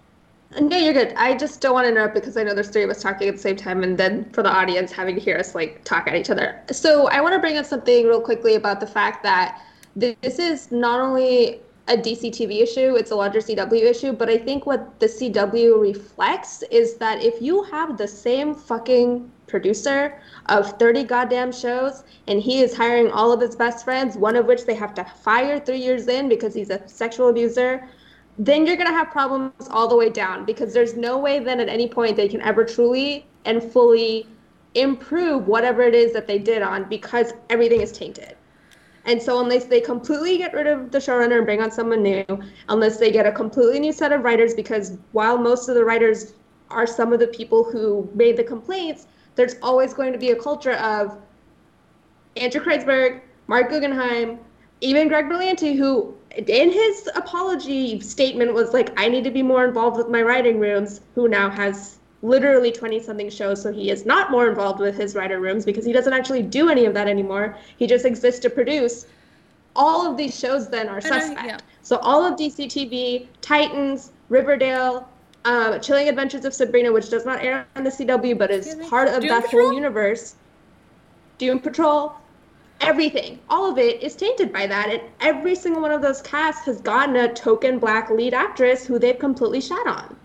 No, you're good. I just don't want to interrupt because I know there's three of us talking at the same time, and then for the audience having to hear us like talk at each other. So I want to bring up something real quickly about the fact that this is not only a DC TV issue, it's a larger CW issue, but I think what the CW reflects is that if you have the same fucking producer of 30 goddamn shows and he is hiring all of his best friends, one of which they have to fire three years in because he's a sexual abuser, then you're going to have problems all the way down because there's no way then at any point they can ever truly and fully improve whatever it is that they did on because everything is tainted. And so unless they completely get rid of the showrunner and bring on someone new, unless they get a completely new set of writers, because while most of the writers are some of the people who made the complaints, there's always going to be a culture of Andrew Kreisberg, Marc Guggenheim, even Greg Berlanti, who in his apology statement was like, I need to be more involved with my writing rooms, who now has literally 20 something shows, so he is not more involved with his writer rooms because he doesn't actually do any of that anymore. He just exists to produce. All of these shows then are suspect. yeah. So all of DC TV, Titans, Riverdale, um, Chilling Adventures of Sabrina, which does not air on the CW but is part of Doom that Patrol? whole universe. Doom Patrol, everything, all of it is tainted by that, and every single one of those casts has gotten a token black lead actress who they've completely shat on.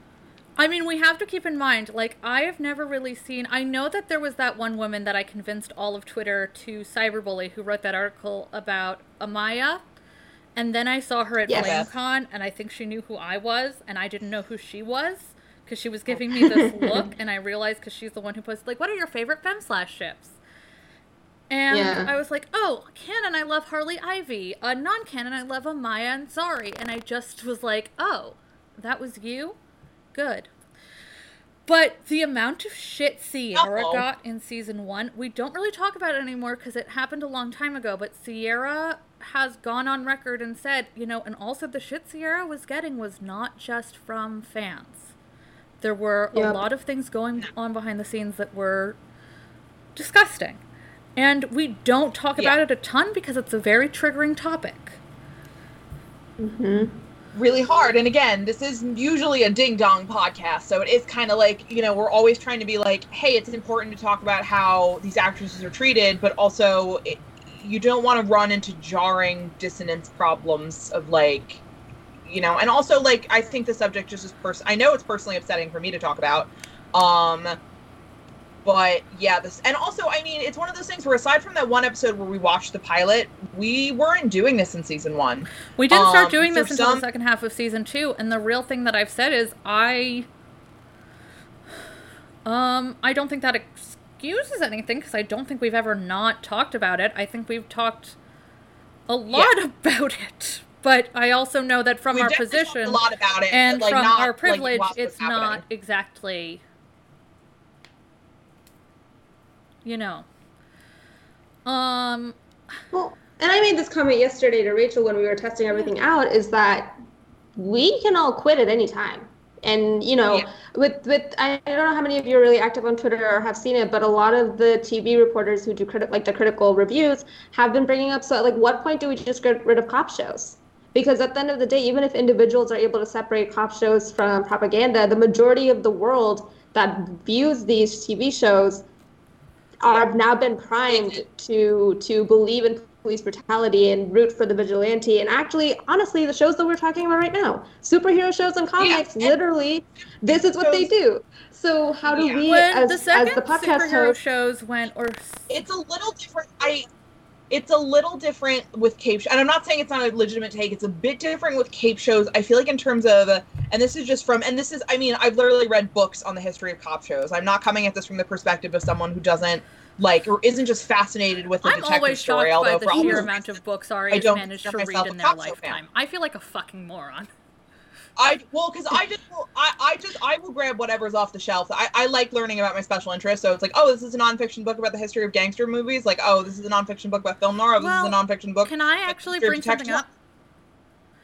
I mean, we have to keep in mind, like, I have never really seen. I know that there was that one woman that I convinced all of Twitter to cyberbully who wrote that article about Amaya. And then I saw her at Yes. FlameCon, and I think she knew who I was, and I didn't know who she was because she was giving me this look, and I realized because she's the one who posted, like, what are your favorite fem slash ships? And Yeah. I was like, oh, canon, I love Harley Ivy. Uh, non canon, I love Amaya and Zari. And I just was like, oh, that was you? Good. But the amount of shit Ciara Uh-oh. got in season one, we don't really talk about it anymore because it happened a long time ago. But Ciara has gone on record and said, you know, and also the shit Ciara was getting was not just from fans. There were a lot of things going on behind the scenes that were disgusting. And we don't talk about it a ton because it's a very triggering topic. Mm-hmm. Really hard. And again, this is usually a ding dong podcast, so it is kind of like you know we're always trying to be like, hey, it's important to talk about how these actresses are treated, but also it, you don't want to run into jarring dissonance problems of like, you know, and also like I think the subject just is person. I know it's personally upsetting for me to talk about. Um, but yeah, this and also I mean it's one of those things where aside from that one episode where we watched the pilot, we weren't doing this in season one. We didn't start Um, doing this until some- the second half of season two, and the real thing that I've said is I, um, I don't think that excuses anything because I don't think we've ever not talked about it. I think we've talked a lot about it, but I also know that from We've our position a lot about it, and like, from not, our privilege, whilst it's not exactly, you know. Um, Well, and I made this comment yesterday to Rachel when we were testing everything out is that we can all quit at any time. And you know, Yeah. with with I don't know how many of you are really active on Twitter or have seen it, but a lot of the TV reporters who do criti- like the critical reviews have been bringing up. So, at like, what point do we just get rid of cop shows? Because at the end of the day, even if individuals are able to separate cop shows from propaganda, the majority of the world that views these TV shows are now been primed to to believe in police brutality and root for the vigilante and actually honestly the shows that we're talking about right now superhero shows and comics and- literally this is what they do so how do Yeah. we when as, the as second the podcast superhero host shows went, or it's a little different. I it's a little different with cape sh- and i'm not saying it's not a legitimate take it's a bit different with cape shows i feel like in terms of and this is just from and this is i mean i've literally read books on the history of cop shows i'm not coming at this from the perspective of someone who doesn't like or isn't just fascinated with the I'm detective always story shocked although by for the sheer those amount of books I Ari's don't managed to read in their fan. lifetime. I feel like a fucking moron. I well, because I just will, I I just I will grab whatever's off the shelf. I I like learning about my special interests. So it's like, oh, this is a nonfiction book about the history of gangster movies. Like, oh, this is a nonfiction book about film noir. Oh, this Well, is a nonfiction book. Can I actually bring something up?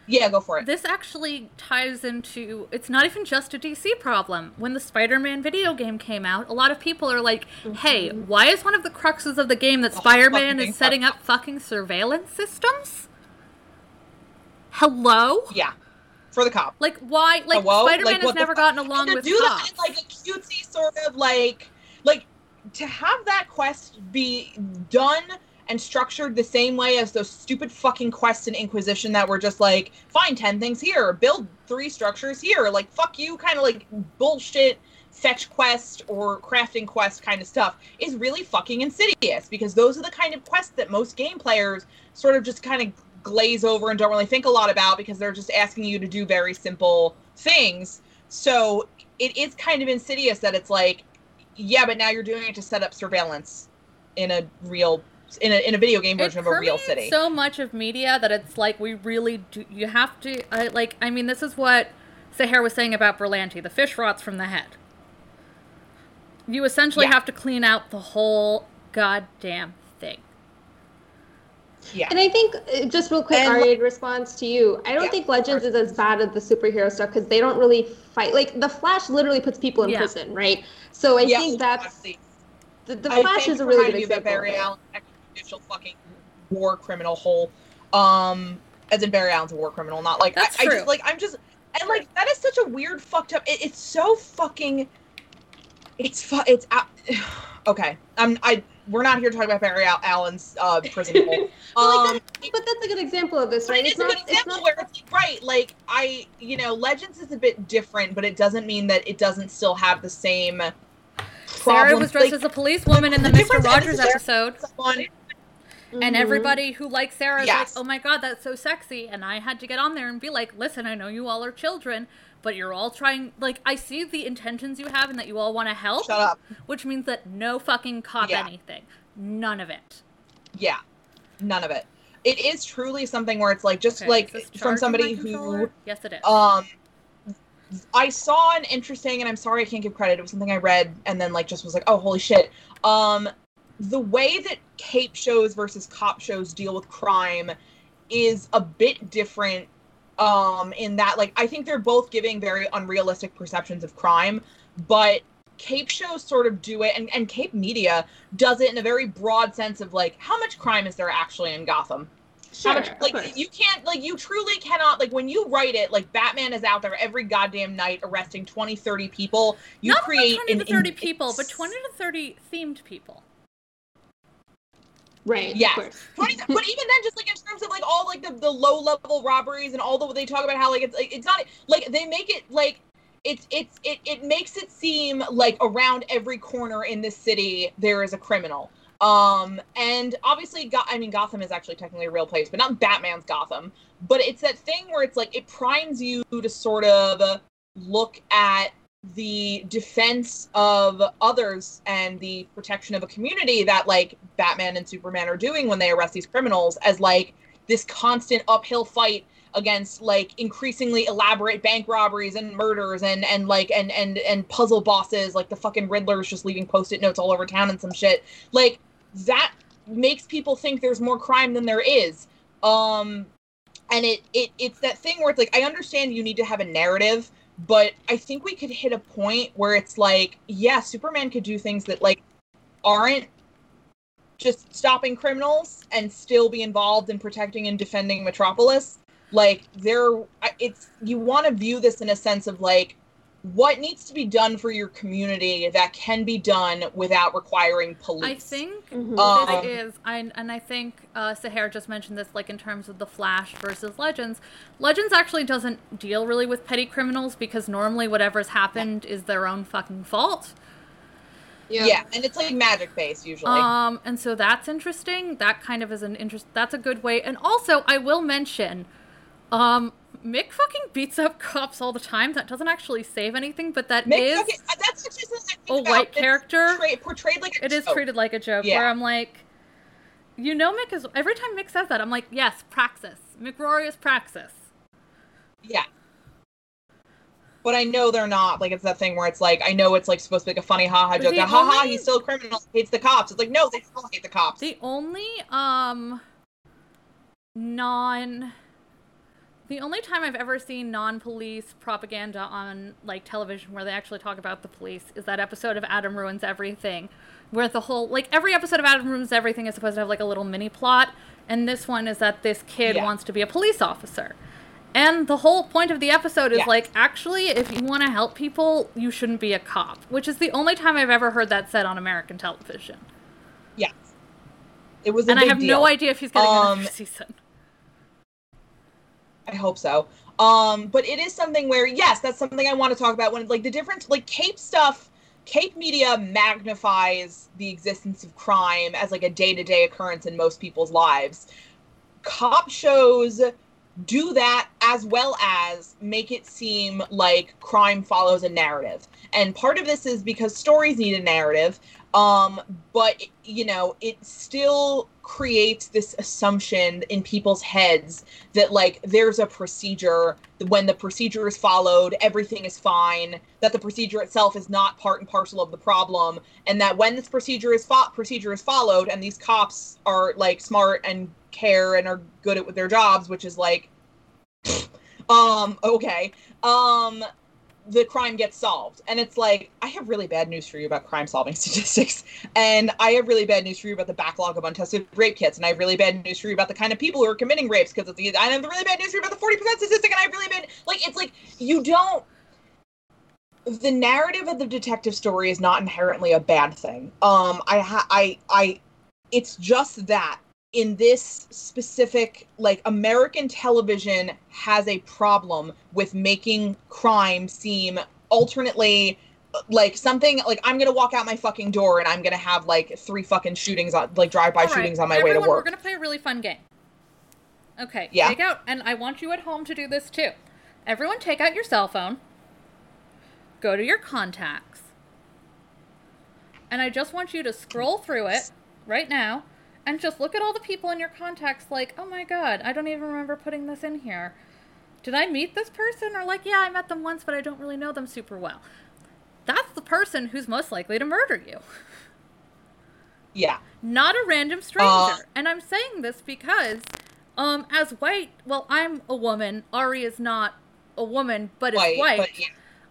Yeah, go for it. This actually ties into it's not even just a DC problem. When the Spider-Man video game came out, a lot of people are like, "Hey, mm-hmm. why is one of the cruxes of the game that Oh, Spider-Man is setting up fucking surveillance systems?" Hello? yeah, for the cop. Like why like Hello? Spider-Man Like, has never fuck? gotten along and to with do cops. that in like a cutesy sort of like like to have that quest be done and structured the same way as those stupid fucking quests in Inquisition that were just like find ten things here, build three structures here, like fuck you, kind of like bullshit fetch quest or crafting quest kind of stuff is really fucking insidious because those are the kind of quests that most game players sort of just kind of glaze over and don't really think a lot about because they're just asking you to do very simple things. So it is kind of insidious that it's like yeah, but now you're doing it to set up surveillance in a real in a in a video game version it of a real city. so much of media that it's like we really do. You have to I like. I mean, this is what Sahar was saying about Berlanti. The fish rots from the head. You essentially Yeah. have to clean out the whole goddamn thing. Yeah. And I think, uh, just real quick, And- Aria, in response to you, I don't Yeah, think Legends is as bad as the superhero stuff because they don't really fight. Like, the Flash literally puts people in Yeah. prison, right? So I Yeah, think that's. The, the Flash is a really remind good me of that example. Barry of it. Allen extrajudicial fucking war criminal hole. Um, as in Barry Allen's a war criminal, not like That's I, I true. just like I'm just and like that is such a weird fucked up. It, it's so fucking. It's fu- It's out. okay. I'm I. We're not here talking about Barry Allen's uh, prison hole. Well, like um, But that's a good example of this, right? it is a good example where it's like, right, like I, you know, Legends is a bit different, but it doesn't mean that it doesn't still have the same. Sarah Problems. was dressed like, as a policewoman in the, the Mr. Rogers episode. someone And Mhm. everybody who likes Sarah is Yes. like, oh my god, that's so sexy. And I had to get on there and be like, listen, I know you all are children, but you're all trying, like, I see the intentions you have and that you all want to help. Shut up. Which means that no fucking cop Yeah. anything. None of it. Yeah, none of it. It is truly something where it's like just Okay, like from somebody who? Yes, it is. um I saw an interesting and I'm sorry I can't give credit. It was something I read and then like just was like, "Oh, holy shit." Um the way that cape shows versus cop shows deal with crime is a bit different um in that like I think they're both giving very unrealistic perceptions of crime, but cape shows sort of do it and, and cape media does it in a very broad sense of like how much crime is there actually in Gotham? Sure, How much, like you can't like you truly cannot like when you write it like batman is out there every goddamn night arresting 20 30 people you Not create only 20 to 30 in- people, but 20 to 30 themed people. Right. Course. but even then just like in terms of like all like the, the low level robberies and all the they talk about how like it's like it's not like they make it like it's it's it, it makes it seem like around every corner in this city there is a criminal um and obviously Go- i mean gotham is actually technically a real place but not batman's gotham but it's that thing where it's like it primes you to sort of look at the defense of others and the protection of a community that like batman and superman are doing when they arrest these criminals as like this constant uphill fight against like increasingly elaborate bank robberies and murders and and like and and and puzzle bosses like the fucking riddler's just leaving post-it notes all over town and some shit. Like that makes people think there's more crime than there is. Um and it it it's that thing where it's like i understand you need to have a narrative but i think we could hit a point where it's like yeah superman could do things that like aren't just stopping criminals and still be involved in protecting and defending metropolis. Like there it's you want to view this in a sense of like what needs to be done for your community that can be done without requiring police I think Mhm. Um, this is, I, and I think uh, Sahar just mentioned this, like in terms of the Flash versus Legends. Legends actually doesn't deal really with petty criminals because normally whatever's happened is their own fucking fault. yeah. and it's like magic based usually Um, and so that's interesting. That kind of is an interest. That's a good way. And also, I will mention, um, Mick fucking beats up cops all the time. That doesn't actually save anything, but that Mick is fucking- that's I a white character. portray- portrayed like a It is joke. treated like a joke. Yeah. Where I'm like, you know, Mick is every time Mick says that, I'm like, yes, Praxis. Mick Rory is Praxis. Yeah. But I know they're not. Like it's that thing where it's like I know it's like supposed to be like a funny haha joke. That, haha, he's still a criminal. Hates the cops. It's like no, they still hate the cops. The only um non the only time I've ever seen non-police propaganda on like television where they actually talk about the police is that episode of Adam Ruins Everything where the whole like every episode of Adam Ruins Everything is supposed to have like a little mini plot and this one is that this kid Yeah. wants to be a police officer. And the whole point of the episode is Yeah. like actually if you want to help people, you shouldn't be a cop, which is the only time I've ever heard that said on American television. yes. It was a And I have deal. no idea if he's getting Um, another season. I hope so. Um, but it is something where yes, that's something I want to talk about when like the difference like Cape stuff, Cape media magnifies the existence of crime as like a day-to-day occurrence in most people's lives. Cop shows do that as well as make it seem like crime follows a narrative. And part of this is because stories need a narrative, um, but you know, it still creates this assumption in people's heads that like there's a procedure when the procedure is followed everything is fine that the procedure itself is not part and parcel of the problem and that when this procedure is procedure is followed and these cops are like smart and care and are good at their jobs which is like um okay um the crime gets solved. And it's like, I have really bad news for you about crime solving statistics. And I have really bad news for you about the backlog of untested rape kits. And I have really bad news for you about the kind of people who are committing rapes because the I have really bad news for you about the 40% statistic. And I have really bad, like, it's like, you don't, the narrative of the detective story is not inherently a bad thing. Um, I, ha- I, I, it's just that in this specific like American television has a problem with making crime seem alternately like something like I'm gonna walk out my fucking door and I'm gonna have like three fucking shootings on like drive by shootings on my Everyone, way to work. We're gonna play a really fun game. Okay. Yeah. Take out and I want you at home to do this too. Everyone take out your cell phone. Go to your contacts. And I just want you to scroll through it right now and just look at all the people in your contacts like, oh my god, I don't even remember putting this in here. Did I meet this person? Or like, yeah, I met them once, but I don't really know them super well. That's the person who's most likely to murder you. Yeah. Not a random stranger. Uh, and I'm saying this because, um, as white, well, I'm a woman. Ari is not a woman, but is white. white. But, yeah.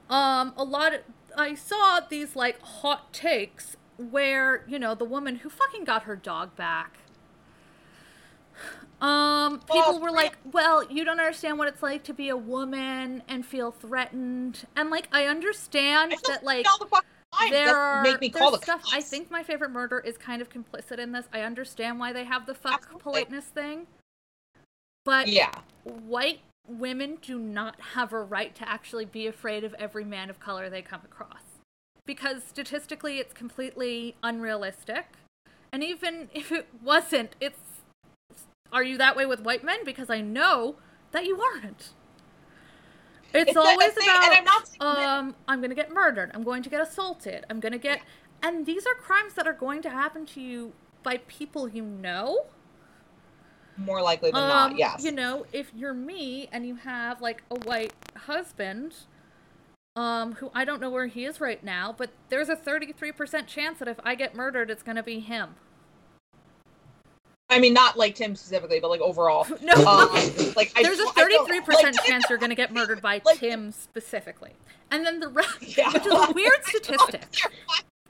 Um, a lot of I saw these like hot takes where you know the woman who fucking got her dog back. Um people were like well you don't understand what it's like to be a woman and feel threatened. And like i understand I that like the there are there's stuff i think my favorite murder is kind of complicit in this. I understand why they have the fuck Absolutely. politeness thing. But yeah. white women do not have a right to actually be afraid of every man of color they come across because statistically it's completely unrealistic. And even if it wasn't, it's are you that way with white men? Because I know that you aren't. It's, it's always thing, about I'm, not um, I'm gonna get murdered, I'm going to get assaulted, I'm gonna get and these are crimes that are going to happen to you by people you know. More likely than um, not, yes. You know, if you're me and you have like a white husband, um, who I don't know where he is right now, but there's a 33% chance that if I get murdered, it's going to be him. I mean, not like Tim specifically, but like overall. No, um, like there's a 33 percent like, chance you're going to get murdered by like, Tim specifically, and then the rest, yeah. which is a weird statistic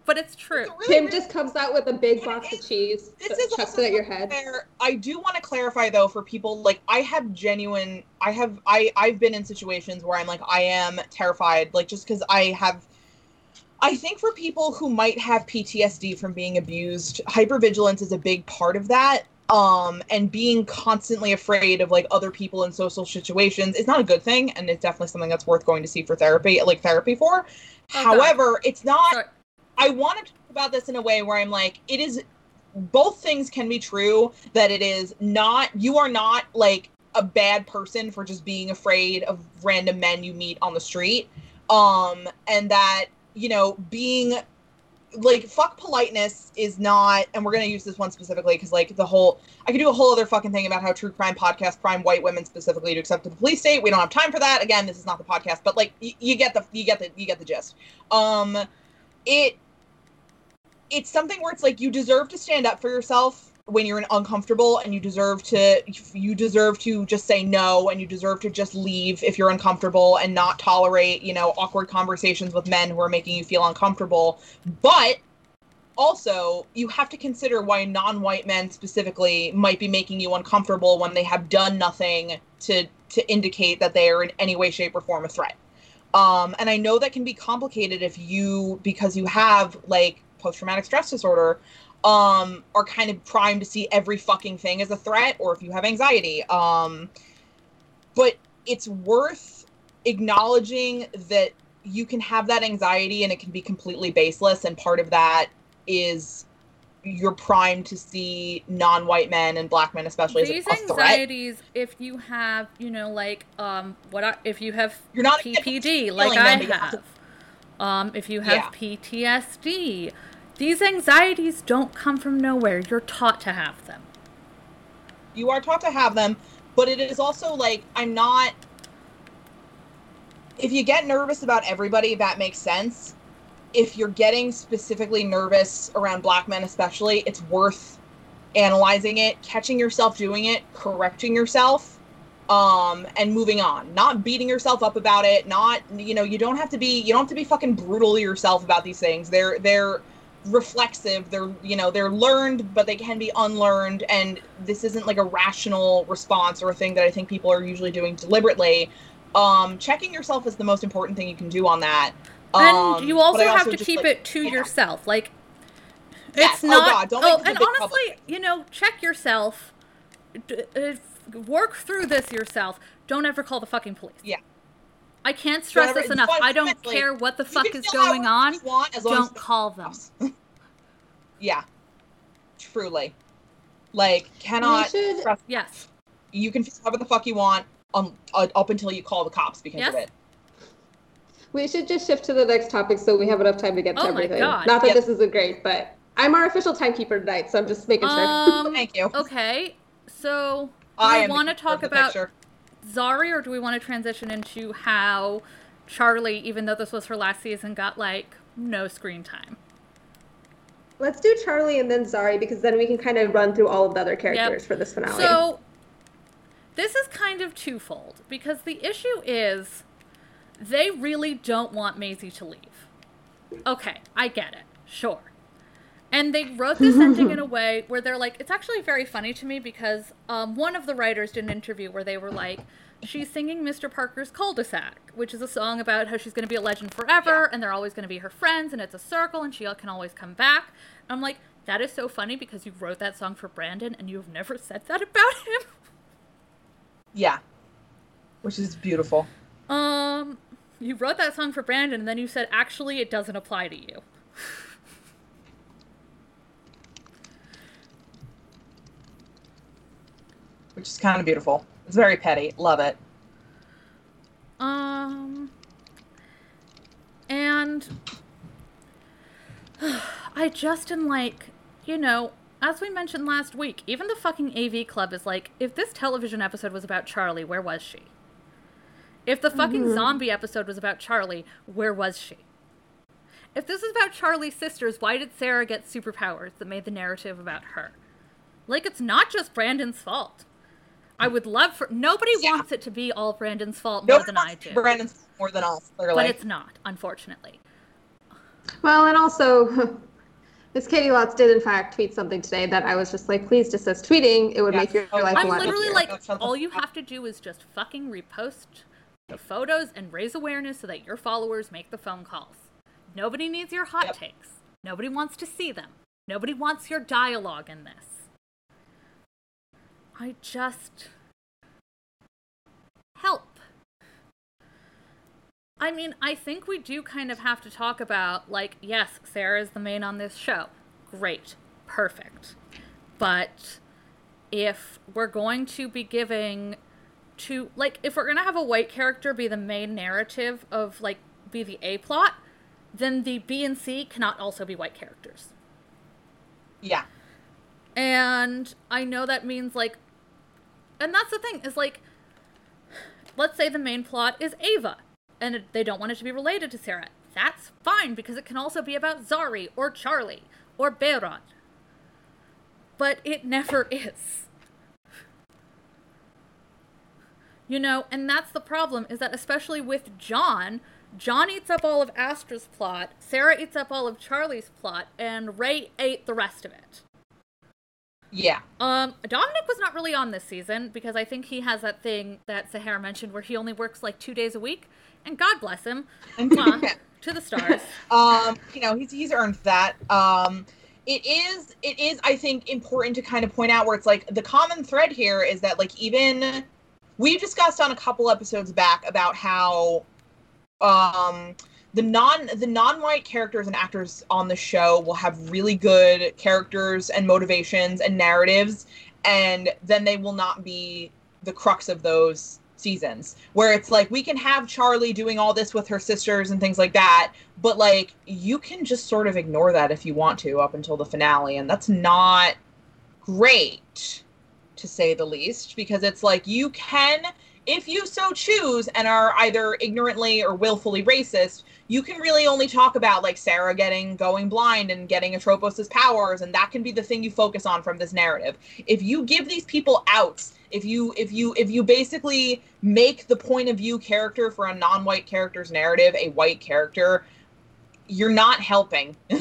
but it's true. It's really Tim just comes out with a big box of cheese. This is chucks it at your head. I do want to clarify though for people like I have genuine I have I I've been in situations where I'm like I am terrified like just cuz I have I think for people who might have PTSD from being abused, hypervigilance is a big part of that. Um, and being constantly afraid of like other people in social situations is not a good thing, and it's definitely something that's worth going to see for therapy, like therapy for. Oh, However, God. it's not. Sorry I want to talk about this in a way where I'm like, it is both things can be true that it is not you are not like a bad person for just being afraid of random men you meet on the street. Um and that you know being like fuck politeness is not and we're going to use this one specifically because like the whole i could do a whole other fucking thing about how true crime podcast prime white women specifically to accept the police state. We don't have time for that. Again this is not the podcast but like y- you get the you get the you get the gist. Um it it's something where it's like you deserve to stand up for yourself when you're uncomfortable and you deserve to you deserve to just say no and you deserve to just leave if you're uncomfortable and not tolerate you know awkward conversations with men who are making you feel uncomfortable. But also you have to consider why non-white men specifically might be making you uncomfortable when they have done nothing to to indicate that they are in any way shape or form a threat. Um and i know that can be complicated if you because you have like post traumatic stress disorder um, are kind of primed to see every fucking thing as a threat, or if you have anxiety. Um, but it's worth acknowledging that you can have that anxiety and it can be completely baseless, and part of that is you're primed to see non-white men and black men especially as a, These anxieties, if you have, you know, like um, what I, if you have You're not PPD, like I have um, if you have Yeah. PTSD, these anxieties don't come from nowhere. You're taught to have them. you are taught to have them but it is also like i'm not if you get nervous about everybody that makes sense if you're getting specifically nervous around black men especially it's worth analyzing it catching yourself doing it correcting yourself um and moving on not beating yourself up about it not you know you don't have to be you don't have to be fucking brutal to yourself about these things they're they're reflexive they're you know they're learned but they can be unlearned and this isn't like a rational response or a thing that i think people are usually doing deliberately um checking yourself is the most important thing you can do on that And Um, you but also have to keep like, it to yeah. yourself. Like Yes. it's Oh, not. God, don't oh, and honestly, public. you know, check yourself. D- work through this yourself. Don't ever call the fucking police. Yeah. I can't stress ever- this enough. I don't honestly, care what the fuck is going on. want, as Don't it's call them. yeah truly like cannot We should- trust- Yes. you can feel whatever the fuck you want um, uh, up until you call the cops because of it We should just shift to the next topic so we have enough time to get to Oh my everything. God. Not that Yep. this isn't great, but I'm our official timekeeper tonight, so I'm just making sure. Um. thank you Okay. So, do I we want to talk about picture. Zari, or do we want to transition into how Charlie, even though this was her last season, got like no screen time? Let's do Charlie and then Zari because then we can kind of run through all of the other characters for this finale. So, this is kind of twofold because the issue is they really don't want Maisie to leave. Okay, I get it. Sure. And they wrote this ending in a way where they're like, it's actually very funny to me because um, one of the writers did an interview where they were like, she's singing Mr. Parker's cul-de-sac, which is a song about how she's going to be a legend forever and they're always going to be her friends and it's a circle and she can always come back. I'm like, that is so funny because you wrote that song for Brandon and you've never said that about him. yeah which is beautiful Um, you wrote that song for Brandon and then you said, actually, it doesn't apply to you. which is kind of beautiful it's very petty love it Um, and I just am like, you know, as we mentioned last week, even the fucking AV Club is like, if this television episode was about Charlie, where was she? If the fucking zombie episode was about Charlie, where was she? If this is about Charlie's sisters, why did Sarah get superpowers that made the narrative about her? Like, it's not just Brandon's fault. I would love for nobody Yeah. wants it to be all Brandon's fault more Nobody than I do. Brandon's more than us clearly But it's not, unfortunately. well, and also, Miss Caity Lotz did in fact tweet something today that I was just like, please desist tweeting. It would Yeah. make your I'm life a I'm lot literally easier. like, Shut the all you have to do is just fucking repost the photos and raise awareness so that your followers make the phone calls. Nobody needs your hot Yep. takes. Nobody wants to see them. Nobody wants your dialogue in this. I just. Help. I mean, I think we do kind of have to talk about, like, yes, Sarah is the main on this show. Great. Perfect. But if we're going to be giving to like if we're going to have a white character be the main narrative of like be the A plot, then the B and C cannot also be white characters. yeah And I know that means like and that's the thing is like let's say the main plot is Ava and they don't want it to be related to Sarah. That's fine because it can also be about Zari or Charlie or Behrad. But it never is. You know, and that's the problem is that especially with John, John eats up all of Astra's plot, Sarah eats up all of Charlie's plot, and Ray ate the rest of it. Yeah Um, Dominic was not really on this season because I think he has that thing that Sahara mentioned where he only works like two days a week, and God bless him. Mwah, to the stars. um you know he's he's earned that um it is it is i think important to kind of point out where it's like the common thread here is that like even we've discussed on a couple episodes back about how um the non the non-white characters and actors on the show will have really good characters and motivations and narratives and then they will not be the crux of those seasons. Where it's like we can have Charlie doing all this with her sisters and things like that but like you can just sort of ignore that if you want to up until the finale and that's not great to say the least because it's like you can if you so choose and are either ignorantly or willfully racist you can really only talk about like Sarah getting going blind and getting Atropos' powers and that can be the thing you focus on from this narrative. If you give these people outs if you if you if you basically make the point of view character for a non-white character's narrative a white character you're not helping.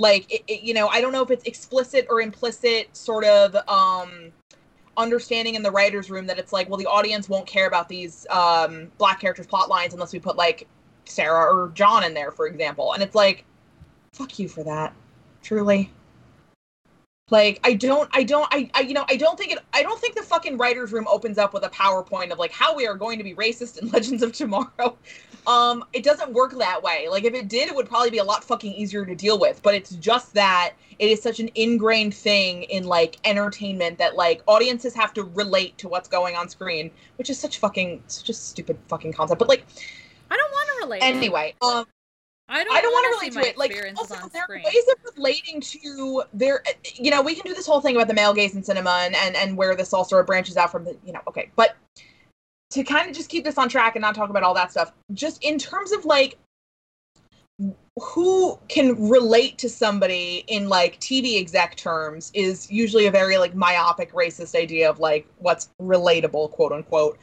Like it, it, you know i don't know if it's explicit or implicit sort of um understanding in the writers room that it's like well the audience won't care about these um black characters plot lines unless we put like sara or john in there for example and it's like fuck you for that truly like I don't I don't I, I you know I don't think it I don't think the fucking writers room opens up with a PowerPoint of like how we are going to be racist in Legends of Tomorrow. Um it doesn't work that way. Like if it did it would probably be a lot fucking easier to deal with, but it's just that it is such an ingrained thing in like entertainment that like audiences have to relate to what's going on screen, which is such fucking such a stupid fucking concept. But like I don't want to relate. Anyway, um I don't, I don't want to relate to it. Like, also, on there are ways of relating to their, you know, we can do this whole thing about the male gaze in cinema and, and, and where this all sort of branches out from the, you know, okay. But to kind of just keep this on track and not talk about all that stuff, just in terms of like who can relate to somebody in like TV exec terms is usually a very like myopic racist idea of like what's relatable, quote unquote.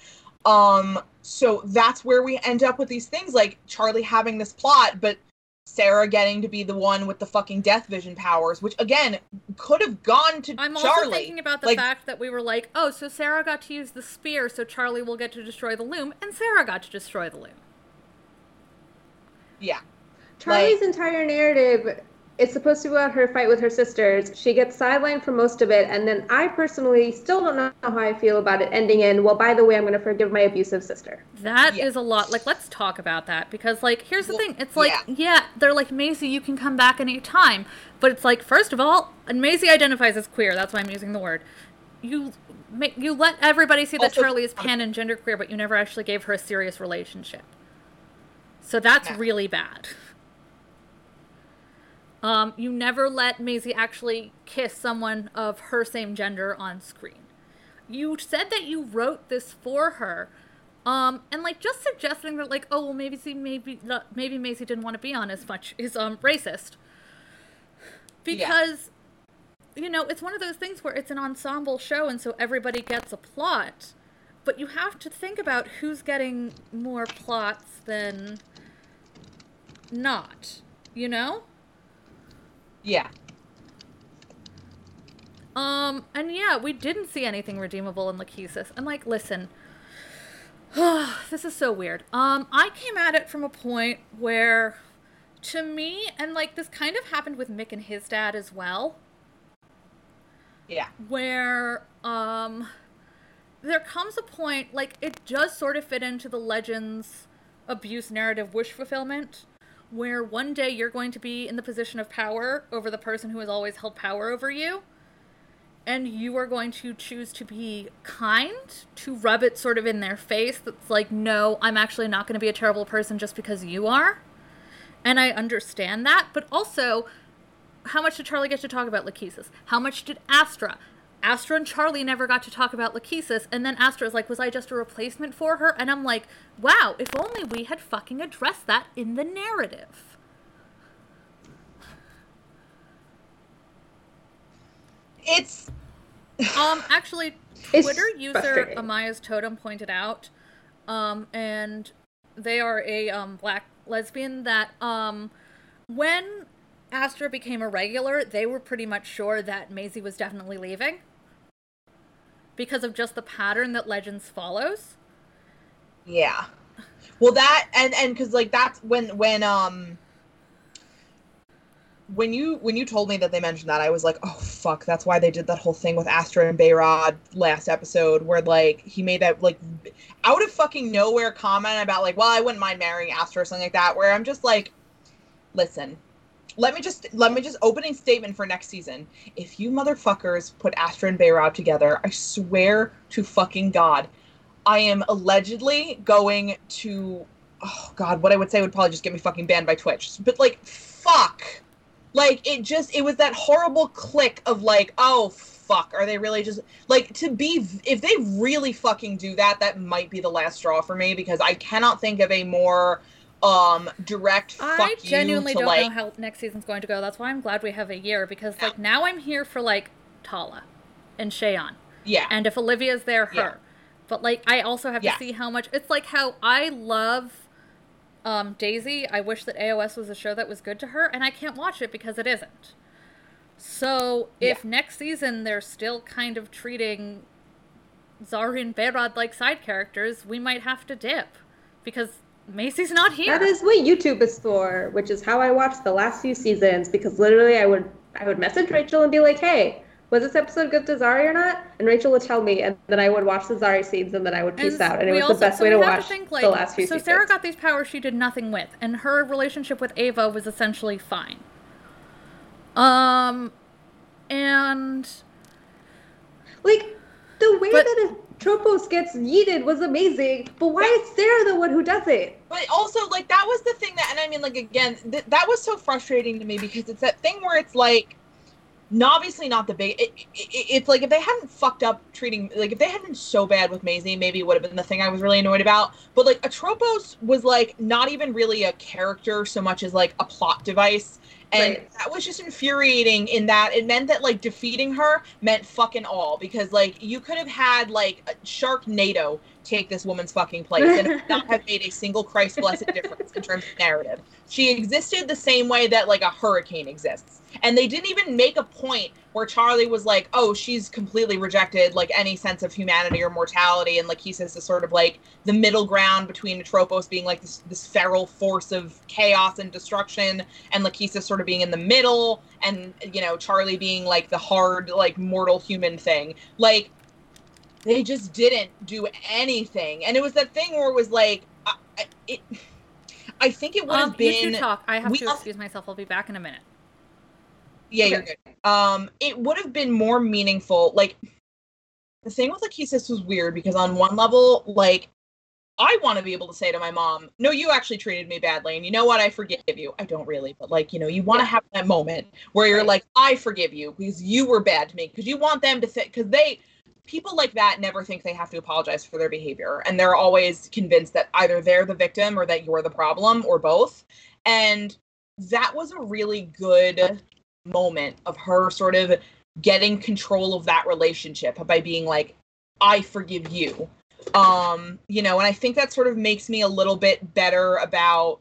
Um, so that's where we end up with these things like Charlie having this plot, but Sara getting to be the one with the fucking death vision powers, which again could have gone to I'm also thinking about the Like- fact that we were like, oh, so Sara got to use the spear, so Charlie will get to destroy the loom, and Sara got to destroy the loom. yeah, Charlie's entire narrative is supposed to be about her fight with her sisters. She gets sidelined for most of it, and then I personally still don't know how I feel about it ending in, well, by the way, I'm going to forgive my abusive sister. That is Yeah. a lot. Like, let's talk about that because, like, here's the Well, thing. It's like, yeah. yeah. they're like Maisie, you can come back any time, but it's like, first of all, and Maisie identifies as queer. That's why I'm using the word. You, ma- you let everybody see that Also- Charlie is um, pan and genderqueer, but you never actually gave her a serious relationship. So that's No. really bad. Um, you never let Maisie actually kiss someone of her same gender on screen. You said that you wrote this for her, um, and like just suggesting that like, oh well, maybe see, maybe maybe Maisie didn't want to be on as much is um racist because you know it's one of those things where it's an ensemble show, and so everybody gets a plot, but you have to think about who's getting more plots than not. You know. Yeah. Um, and yeah, we didn't see anything redeemable in Lachesis. And like, listen, this is so weird. Um, I came at it from a point where, to me, and like this kind of happened with Mick and his dad as well, Yeah. where um, there comes a point like it does sort of fit into the legends abuse narrative wish fulfillment. Where one day you're going to be in the position of power over the person who has always held power over you and you are going to choose to be kind to rub it sort of in their face that's like no i'm actually not going to be a terrible person just because you are. And i understand that but also how much did charlie get to talk about lachesis how much did astra astra and charlie never got to talk about lachesis and then astra's like was i just a replacement for her? And i'm like wow if only we had fucking addressed that in the narrative. It's Um, actually, It's Twitter user. Amaya's Totem pointed out, um, and they are a um, black lesbian that um, when Astra became a regular, they were pretty much sure that Maisie was definitely leaving because of just the pattern that Legends follows. yeah. Well, that and and because like that's when when um when you when you told me that they mentioned that, I was like, oh fuck, that's why they did that whole thing with Astra and Behrad last episode, where like he made that like out of fucking nowhere comment about like, well, I wouldn't mind marrying Astra or something like that. Where I'm just like, listen, let me just let me just opening statement for next season. If you motherfuckers put Astra and Behrad together, I swear to fucking god, I am allegedly going to oh god, what I would say would probably just get me fucking banned by Twitch. But like, fuck like it just it was that horrible click of like oh fuck are they really just like to be if they really fucking do that that might be the last straw for me because i cannot think of a more um direct I genuinely to, don't like, know how next season's going to go. That's why I'm glad we have a year because like now I'm here for like Tala and Shayan. yeah And if Olivia's there, her. Yeah. But like I also have Yeah. to see how much it's like how I love um Daisy. I wish that AOS was a show that was good to her, and I can't watch it because it isn't. So if next season they're still kind of treating Zari and Behrad like side characters, we might have to dip. Because Maisie's not here. That is what YouTube is for, which is how I watched the last few seasons. Because literally, I would I would message Rachel and be like, "Hey, was this episode good to Zari or not?" And Rachel would tell me, and then I would watch the Zari scenes, and then I would peace out, and it was also- the best so way to watch think, like, the last few So seasons. Sara got these powers she did nothing with, and her relationship with Ava was essentially fine. Um, and like the way But- that a Tropos gets yeeted was amazing, but why is Sara the one who does it? But also, like that was the thing that, and I mean, like again, th- that was so frustrating to me because it's that thing where it's like, obviously not the big. It, it, it's like if they hadn't fucked up treating, like if they hadn't been so bad with Maisie, maybe it would have been the thing I was really annoyed about. But like Atropos was like not even really a character so much as like a plot device. And Right. that was just infuriating in that it meant that like defeating her meant fucking all because like you could have had like a Sharknado take this woman's fucking place and not have made a single Christ blessed difference in terms of narrative. She existed the same way that like a hurricane exists. And they didn't even make a point where Charlie was like, oh, she's completely rejected like any sense of humanity or mortality. And like he says, is sort of like the middle ground between Atropos being like this, this feral force of chaos and destruction, and Lachesis sort of being in the middle, and you know, Charlie being like the hard, like mortal human thing. Like they just didn't do anything. And it was that thing where it was like, I, I- it. I think it would have um, you been. talk. I have we to excuse myself. I'll be back in a minute. Yeah, you're good. Um, it would have been more meaningful. Like the thing with Lachesis was weird because on one level, like I want to be able to say to my mom, "No, you actually treated me badly, and you know what? I forgive you." I don't really, but like you know, you want to have that moment where you're like, "I forgive you because you were bad to me," because you want them to think because they. People like that never think they have to apologize for their behavior, and they're always convinced that either they're the victim or that you're the problem or both. And that was a really good moment of her sort of getting control of that relationship by being like i forgive you um you know and i think that sort of makes me a little bit better about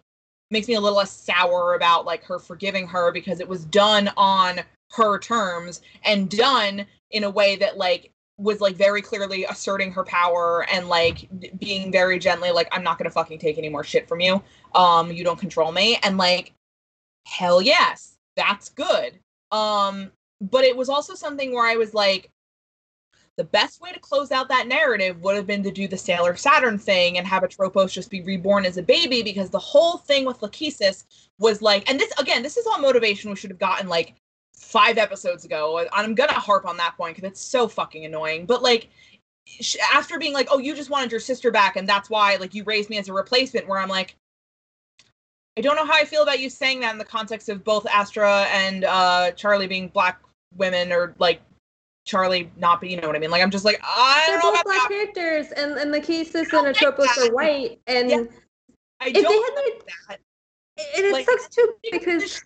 makes me a little less sour about like her forgiving her because it was done on her terms and done in a way that like was like very clearly asserting her power and like being very gently like i'm not gonna fucking take any more shit from you. Um you don't control me. And like hell yes that's good. Um but it was also something where i was like the best way to close out that narrative would have been to do the Sailor Saturn thing and have Atropos just be reborn as a baby because the whole thing with Lachesis was like, and this again, this is all motivation we should have gotten like five episodes ago. and I'm gonna harp on that point because it's so fucking annoying. But like, after being like, oh, you just wanted your sister back and that's why like you raised me as a replacement, where I'm like, I don't know how I feel about you saying that in the context of both Astra and uh, Charlie being black women or like Charlie not be, you know what I mean? Like I'm just like I They're don't know both about black that. characters, and and Lachesis and Atropos are white, and Yeah. I if they don't had made- that. and it like, sucks too because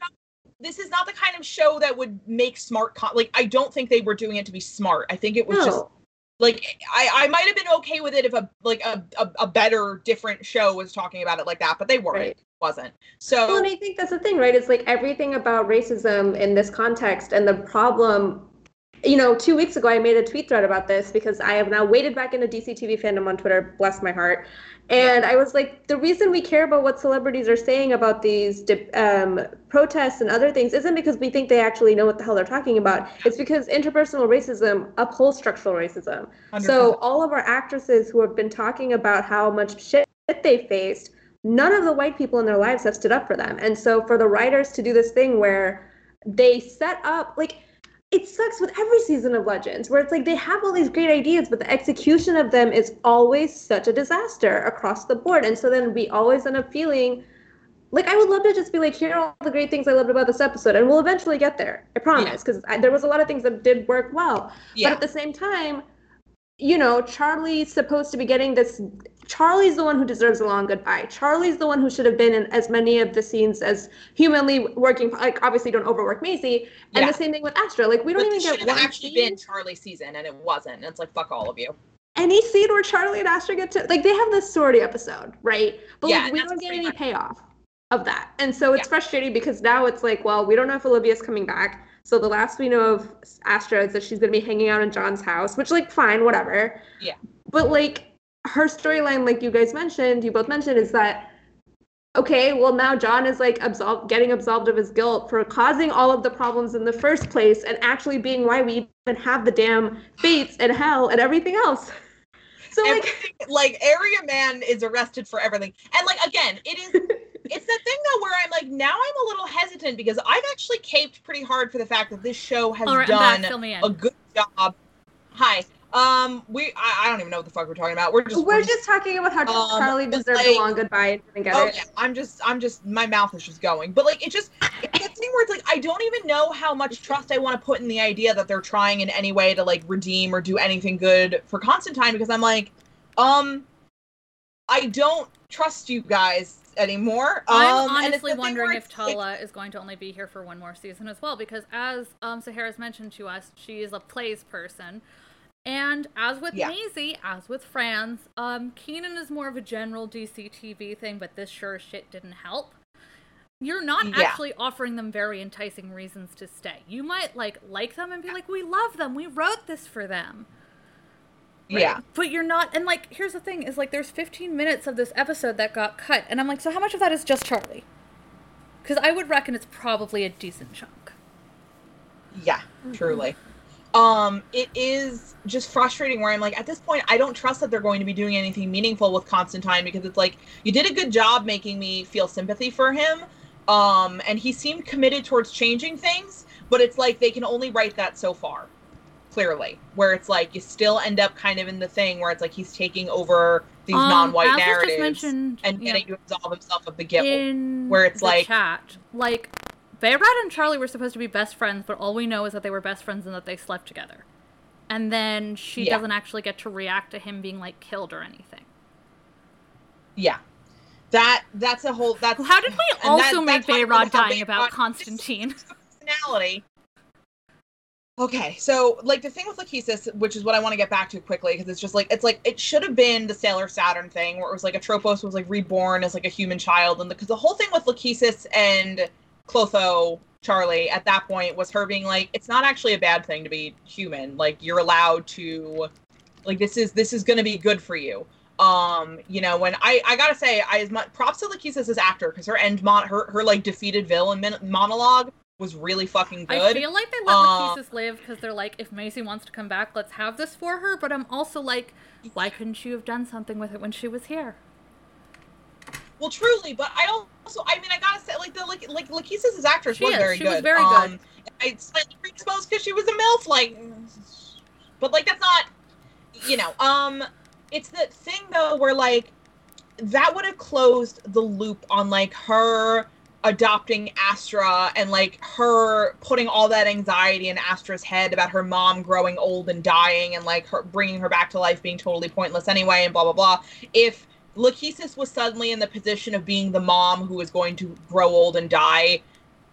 this, is not the kind of show that would make smart con- like I don't think they were doing it to be smart. I think it was just like I, I might have been okay with it if a like a, a, a better different show was talking about it like that, but they weren't. Right. Wasn't. So Well, and I think that's the thing, right? It's like everything about racism in this context and the problem you know, two weeks ago, I made a tweet thread about this because I have now waded back into DC TV fandom on Twitter, bless my heart. And I was like, the reason we care about what celebrities are saying about these um, protests and other things isn't because we think they actually know what the hell they're talking about. It's because interpersonal racism upholds structural racism. 100%. So all of our actresses who have been talking about how much shit they faced, none of the white people in their lives have stood up for them. And so for the writers to do this thing where they set up, like, it sucks with every season of Legends, where it's like they have all these great ideas, but the execution of them is always such a disaster across the board. And so then we always end up feeling like I would love to just be like, here are all the great things I loved about this episode, and we'll eventually get there. I promise, because there was a lot of things that did work well. Yeah. But at the same time, you know, Charlie's supposed to be getting this. Charlie's the one who deserves a long goodbye. Charlie's the one who should have been in as many of the scenes as humanly working. Like, obviously, don't overwork Maisie. And Yeah. the same thing with Astra. Like, we don't even get should have one actually scene. been Charlie's season, and it wasn't. And it's like fuck all of you. any scene where Charlie and Astra get to like they have this sorority episode, right? But Yeah, like we don't get any much- payoff of that. And so it's Yeah. frustrating because now it's like, well, we don't know if Olivia's coming back. So the last we know of Astra is that she's gonna be hanging out in John's house, which like fine, whatever. Yeah. But like her storyline, like you guys mentioned, you both mentioned, is that okay, well now John is like absolved getting absolved of his guilt for causing all of the problems in the first place and actually being why we even have the damn fates and hell and everything else. So like Everything, like Area Man is arrested for everything, and like again, it is. It's that thing though where I'm like now I'm a little hesitant because I've actually caped pretty hard for the fact that this show has All right, done back. Fill me in. a good job. Hi. Um, we I, I don't even know what the fuck we're talking about. We're just We're just talking about how Um, Charlie but, deserved like- a long goodbye and didn't get Oh it. yeah, I'm just, I'm just, my mouth is just going. But like, it just, it's that thing where it's like, I don't even know how much trust I want to put in the idea that they're trying in any way to like redeem or do anything good for Constantine because I'm like, um, I don't trust you guys anymore. I'm um, and honestly wondering if Tala is going to only be here for one more season as well, because as um, Sahara's mentioned to us, she is a plays person. And as with Yeah. Maisie, as with Franz, um, Keiynan is more of a general DC TV thing, but this sure shit didn't help. You're not Yeah. actually offering them very enticing reasons to stay. You might like like them and be like, "We love them. We wrote this for them." yeah, But you're not, and like, here's the thing: is like, there's 15 minutes of this episode that got cut, and I'm like, so how much of that is just Charlie? Because I would reckon it's probably a decent chunk. yeah, truly. Um, it is just frustrating where I'm like, at this point, I don't trust that they're going to be doing anything meaningful with Constantine because it's like you did a good job making me feel sympathy for him. Um, and he seemed committed towards changing things, but it's like they can only write that so far, clearly. Where it's like you still end up kind of in the thing where it's like he's taking over these Um, non-white narratives and know, getting to absolve himself of the guilt. where it's like- chat, like Behrad and Charlie were supposed to be best friends, but all we know is that they were best friends and that they slept together. And then she Yeah. doesn't actually get to react to him being like killed or anything. yeah, that that's a whole that's How did we also that- make Behrad dying about Constantine? personality. Okay, so like the thing with Lachesis, which is what I want to get back to quickly, because it's just like it's like it should have been the Sailor Saturn thing, where it was like Atropos was like reborn as like a human child, and because the, whole thing with Lachesis and Clotho Charlie at that point was her being like, it's not actually a bad thing to be human. Like you're allowed to, like this is this is gonna be good for you. Um, you know, when I I gotta say, I as much props to Lachesis as actor because her end mon her her like defeated villain min- monologue was really fucking good. I feel like they let Lachesis live because they're like, if Maisie wants to come back, let's have this for her. But I'm also like, why couldn't you have done something with it when she was here? Well, truly, but I also, I mean, I gotta say, like the like like Lachesis's actress She was is, very she good. was very um, good. I slightly predisposed because she was a milf, like, but like that's not, you know, um, it's the thing though where like that would have closed the loop on like her adopting Astra and like her putting all that anxiety in Astra's head about her mom growing old and dying and like her bringing her back to life being totally pointless anyway and blah blah blah. If Lachesis was suddenly in the position of being the mom who was going to grow old and die,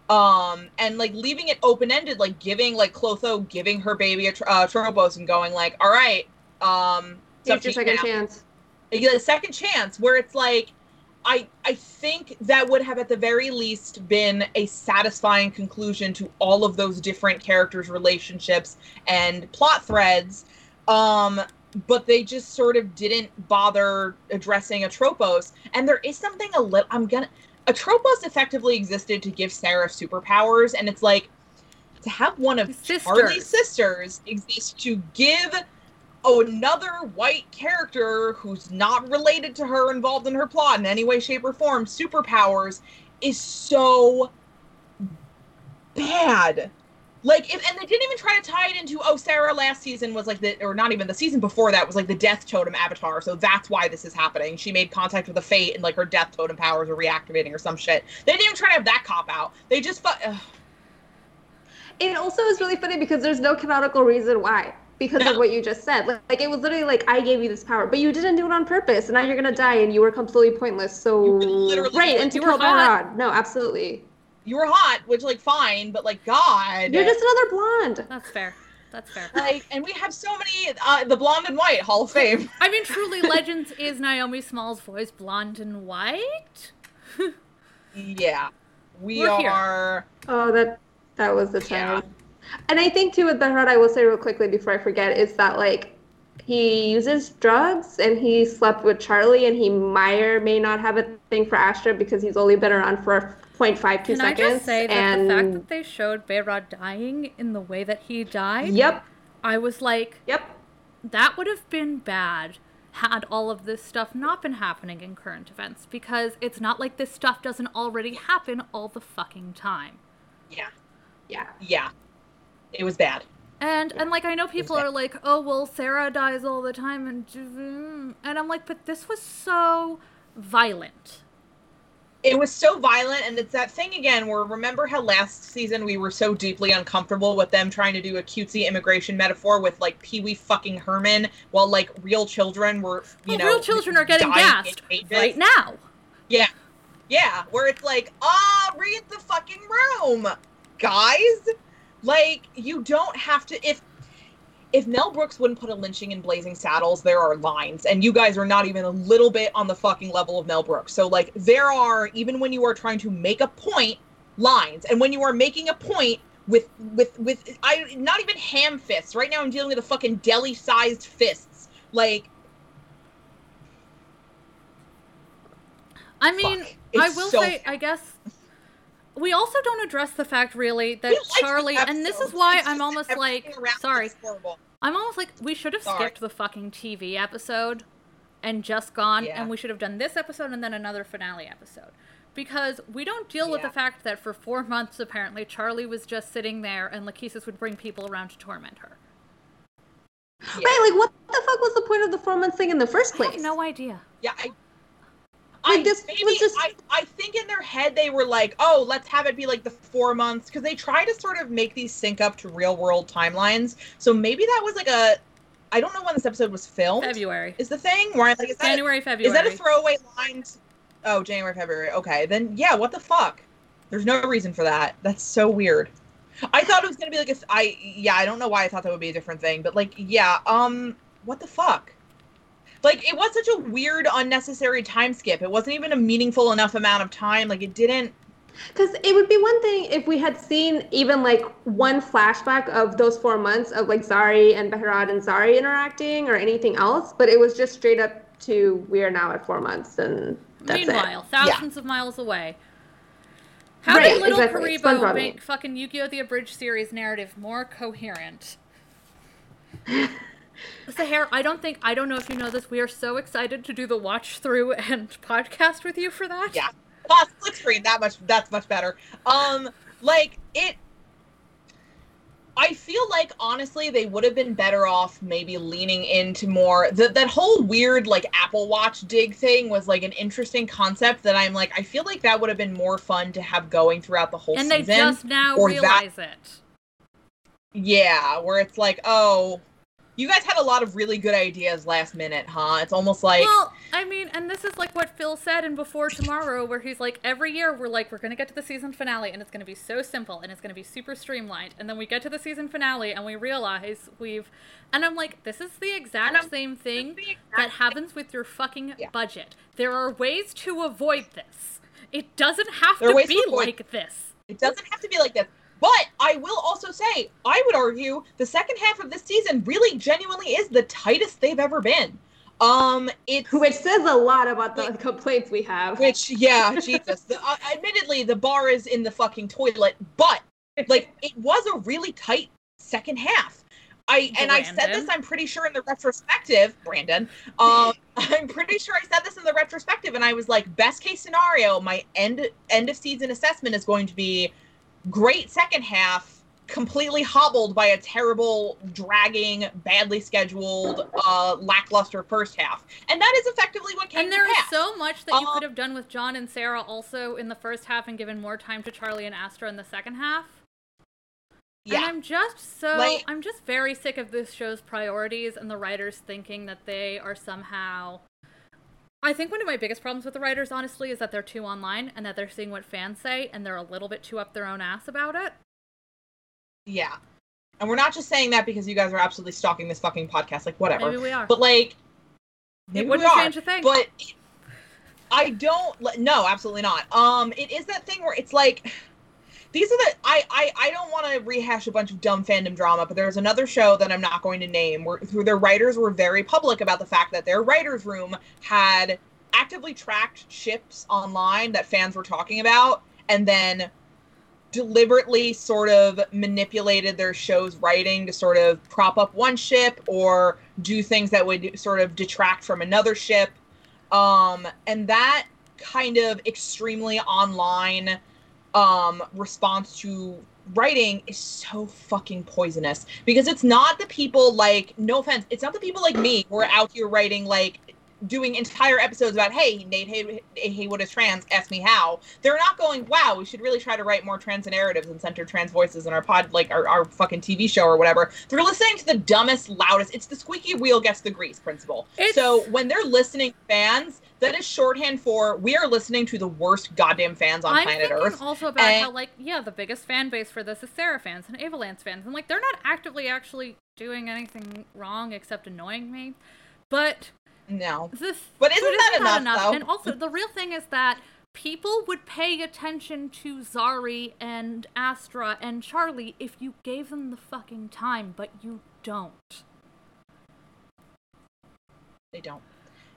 um, and like leaving it open ended, like giving like Clotho giving her baby a tr- uh, Trobos and going like, all right, um, it's your second now." chance. you get a second chance where it's like I I think that would have at the very least been a satisfying conclusion to all of those different characters' relationships and plot threads. Um, but they just sort of didn't bother addressing Atropos. And there is something a little I'm gonna Atropos effectively existed to give Sara superpowers, and it's like to have one of Sisters. Charlie's sisters exist to give another white character who's not related to her involved in her plot in any way, shape, or form superpowers is so bad. Like, if, and they didn't even try to tie it into, oh, Sara last season was like the, or not even the season before that was like the death totem avatar, so that's why this is happening. She made contact with the fate and like her death totem powers are reactivating or some shit. They didn't even try to have that cop out. They just, fu- It also is really funny because there's no canonical reason why. Because No. of what you just said. Like, like, it was literally like I gave you this power, but you didn't do it on purpose, and now you're gonna die and you were completely pointless. So You literally- Right, and you were hot. No, absolutely. You were hot, which like fine, but like God, You're just another blonde. That's fair. That's fair. like, and we have so many, uh, the blonde and white Hall of Fame. I mean, truly, Legends is Naomi Small's voice blonde and white. yeah, we We're here. Oh, that that was the time. Yeah. And I think too with Behrad, I will say real quickly before I forget, is that like he uses drugs and he slept with Charlie and he may or may not have a thing for Astra because he's only been around for 0.52 Can seconds. I just say that and the fact that they showed Behrad dying in the way that he died, Yep. I was like, Yep. that would have been bad had all of this stuff not been happening in current events because it's not like this stuff doesn't already happen all the fucking time. Yeah, Yeah. yeah, it was bad. And and like I know people are like, "Oh, well, Sara dies all the time," and and I'm like, "But this was so violent." It was so violent, and it's that thing again where remember how last season we were so deeply uncomfortable with them trying to do a cutesy immigration metaphor with like Pee Wee fucking Herman, while like real children were, you Well, know, real children are getting gassed right now. Yeah, yeah, where it's like, ah, read the fucking room, guys. Like, you don't have to. If if Mel Brooks wouldn't put a lynching in Blazing Saddles, there are lines, and you guys are not even a little bit on the fucking level of Mel Brooks. So, like, there are even when you are trying to make a point, lines, and when you are making a point with with with I not even ham fists. Right now, I'm dealing with a fucking deli-sized fists. Like, I mean, I will so say, I guess we also don't address the fact really that we Charlie, this and this is why I'm almost like, sorry. I'm almost like we should have Sorry. skipped the fucking TV episode and just gone, Yeah. and we should have done this episode and then another finale episode. Because we don't deal with the fact that for four months, apparently, Charlie was just sitting there and Lachesis would bring people around to torment her. Right, like what the fuck was the point of the four months thing in the first I place? have no idea. Yeah, I. Like, I, this maybe, was just- I, I think in their head they were like, oh, let's have it be like the four months because they try to sort of make these sync up to real world timelines. So maybe that was like a, I don't know when this episode was filmed. February. Is the thing where I like is that January, February. is that a throwaway line? to- oh, January, February. Okay, then yeah. What the fuck? There's no reason for that. That's so weird. I thought it was gonna be like a. th- I yeah. I don't know why I thought that would be a different thing, but like yeah. Um, what the fuck? Like it was such a weird, unnecessary time skip. It wasn't even a meaningful enough amount of time. Like it didn't. Because it would be one thing if we had seen even like one flashback of those four months of like Zari and Behrad and Zari interacting or anything else, but it was just straight up to we are now at four months and that's Meanwhile, it. thousands of miles away. How Right, did Little exactly. Kuriboh make fucking Yu-Gi-Oh! The Abridged series narrative more coherent? Sahar, I don't think I don't know if you know this. We are so excited to do the watch through and podcast with you for that. Yeah. Ah, split screen. That much. That's much better. Um, like it. I feel like honestly they would have been better off maybe leaning into more that that whole weird like Apple Watch dig thing was like an interesting concept that I'm like I feel like that would have been more fun to have going throughout the whole And they just now or that- realize it. Yeah, where it's like, oh, You guys had a lot of really good ideas last minute, huh? It's almost like Well, I mean, and this is like what Phil said in Before Tomorrow, where he's like, every year we're like, we're gonna get to the season finale, and it's gonna be so simple, and it's gonna be super streamlined, and then we get to the season finale, and we realize we've, and I'm like, this is the exact same thing exact that happens with your fucking Yeah. budget. There are ways to avoid this. It doesn't have There to be to like this. It doesn't have to be like this. But I will also say, I would argue the second half of this season really genuinely is the tightest they've ever been. Um, it's Which says a lot about the complaints we have. which yeah, Jesus. The, uh, admittedly, the bar is in the fucking toilet, but like it was a really tight second half. I and I said this. I'm pretty sure in the retrospective, Brandon. Um, I'm pretty sure I said this in the retrospective, and I was like, best case scenario, my end end of season assessment is going to be great second half, completely hobbled by a terrible, dragging, badly scheduled, uh, lackluster first half, and that is effectively what came And there is so much that you Um, could have done with John and Sara also in the first half and given more time to Charlie and Astra in the second half. And yeah. I'm just so Like- I'm just very sick of this show's priorities and the writers thinking that they are somehow I think one of my biggest problems with the writers honestly is that they're too online and that they're seeing what fans say and they're a little bit too up their own ass about it. Yeah. And we're not just saying that because you guys are absolutely stalking this fucking podcast. Like, whatever. Maybe we are. But, like, maybe it wouldn't are. change a thing. But I don't. No, absolutely not. Um, it is that thing where it's like. These are the I I, I don't want to rehash a bunch of dumb fandom drama, but there's another show that I'm not going to name where their writers were very public about the fact that their writers room had actively tracked ships online that fans were talking about, and then deliberately sort of manipulated their show's writing to sort of prop up one ship or do things that would sort of detract from another ship. Um, and that kind of extremely online um, response to writing is so fucking poisonous. Because it's not the people like no offense it's not the people like me who are out here writing like doing entire episodes about hey nate Hay- Heywood is trans ask me how. They're not going wow we should really try to write more trans narratives and center trans voices in our pod like our, our fucking tv show or whatever. They're listening to the dumbest loudest it's the squeaky wheel gets the grease principle. It's- so when they're listening fans that is shorthand for we are listening to the worst goddamn fans on I'm planet thinking earth also about and- how like yeah, the biggest fan base for this is Sara fans and Avalance fans, and like they're not actively actually doing anything wrong except annoying me. But no this But isn't that enough, though? And also the real thing is that people would pay attention to Zari and Astra and Charlie if you gave them the fucking time, but you don't. They don't.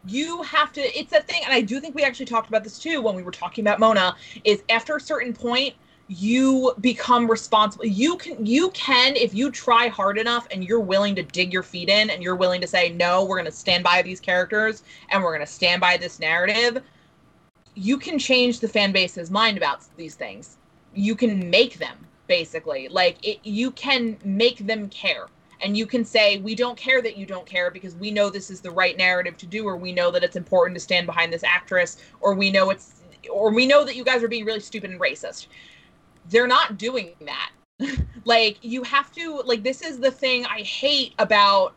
You have to. It's a thing, and I do think we actually talked about this too when we were talking about Mona. Is after a certain point, you become responsible. You can, you can, if you try hard enough and you're willing to dig your feet in, and you're willing to say, no, we're going to stand by these characters, and we're going to stand by this narrative. You can change the fan base's mind about these things. You can make them basically like it. You can make them care and you can say we don't care that you don't care because we know this is the right narrative to do or we know that it's important to stand behind this actress or we know it's or we know that you guys are being really stupid and racist. They're not doing that. Like you have to like this is the thing i hate about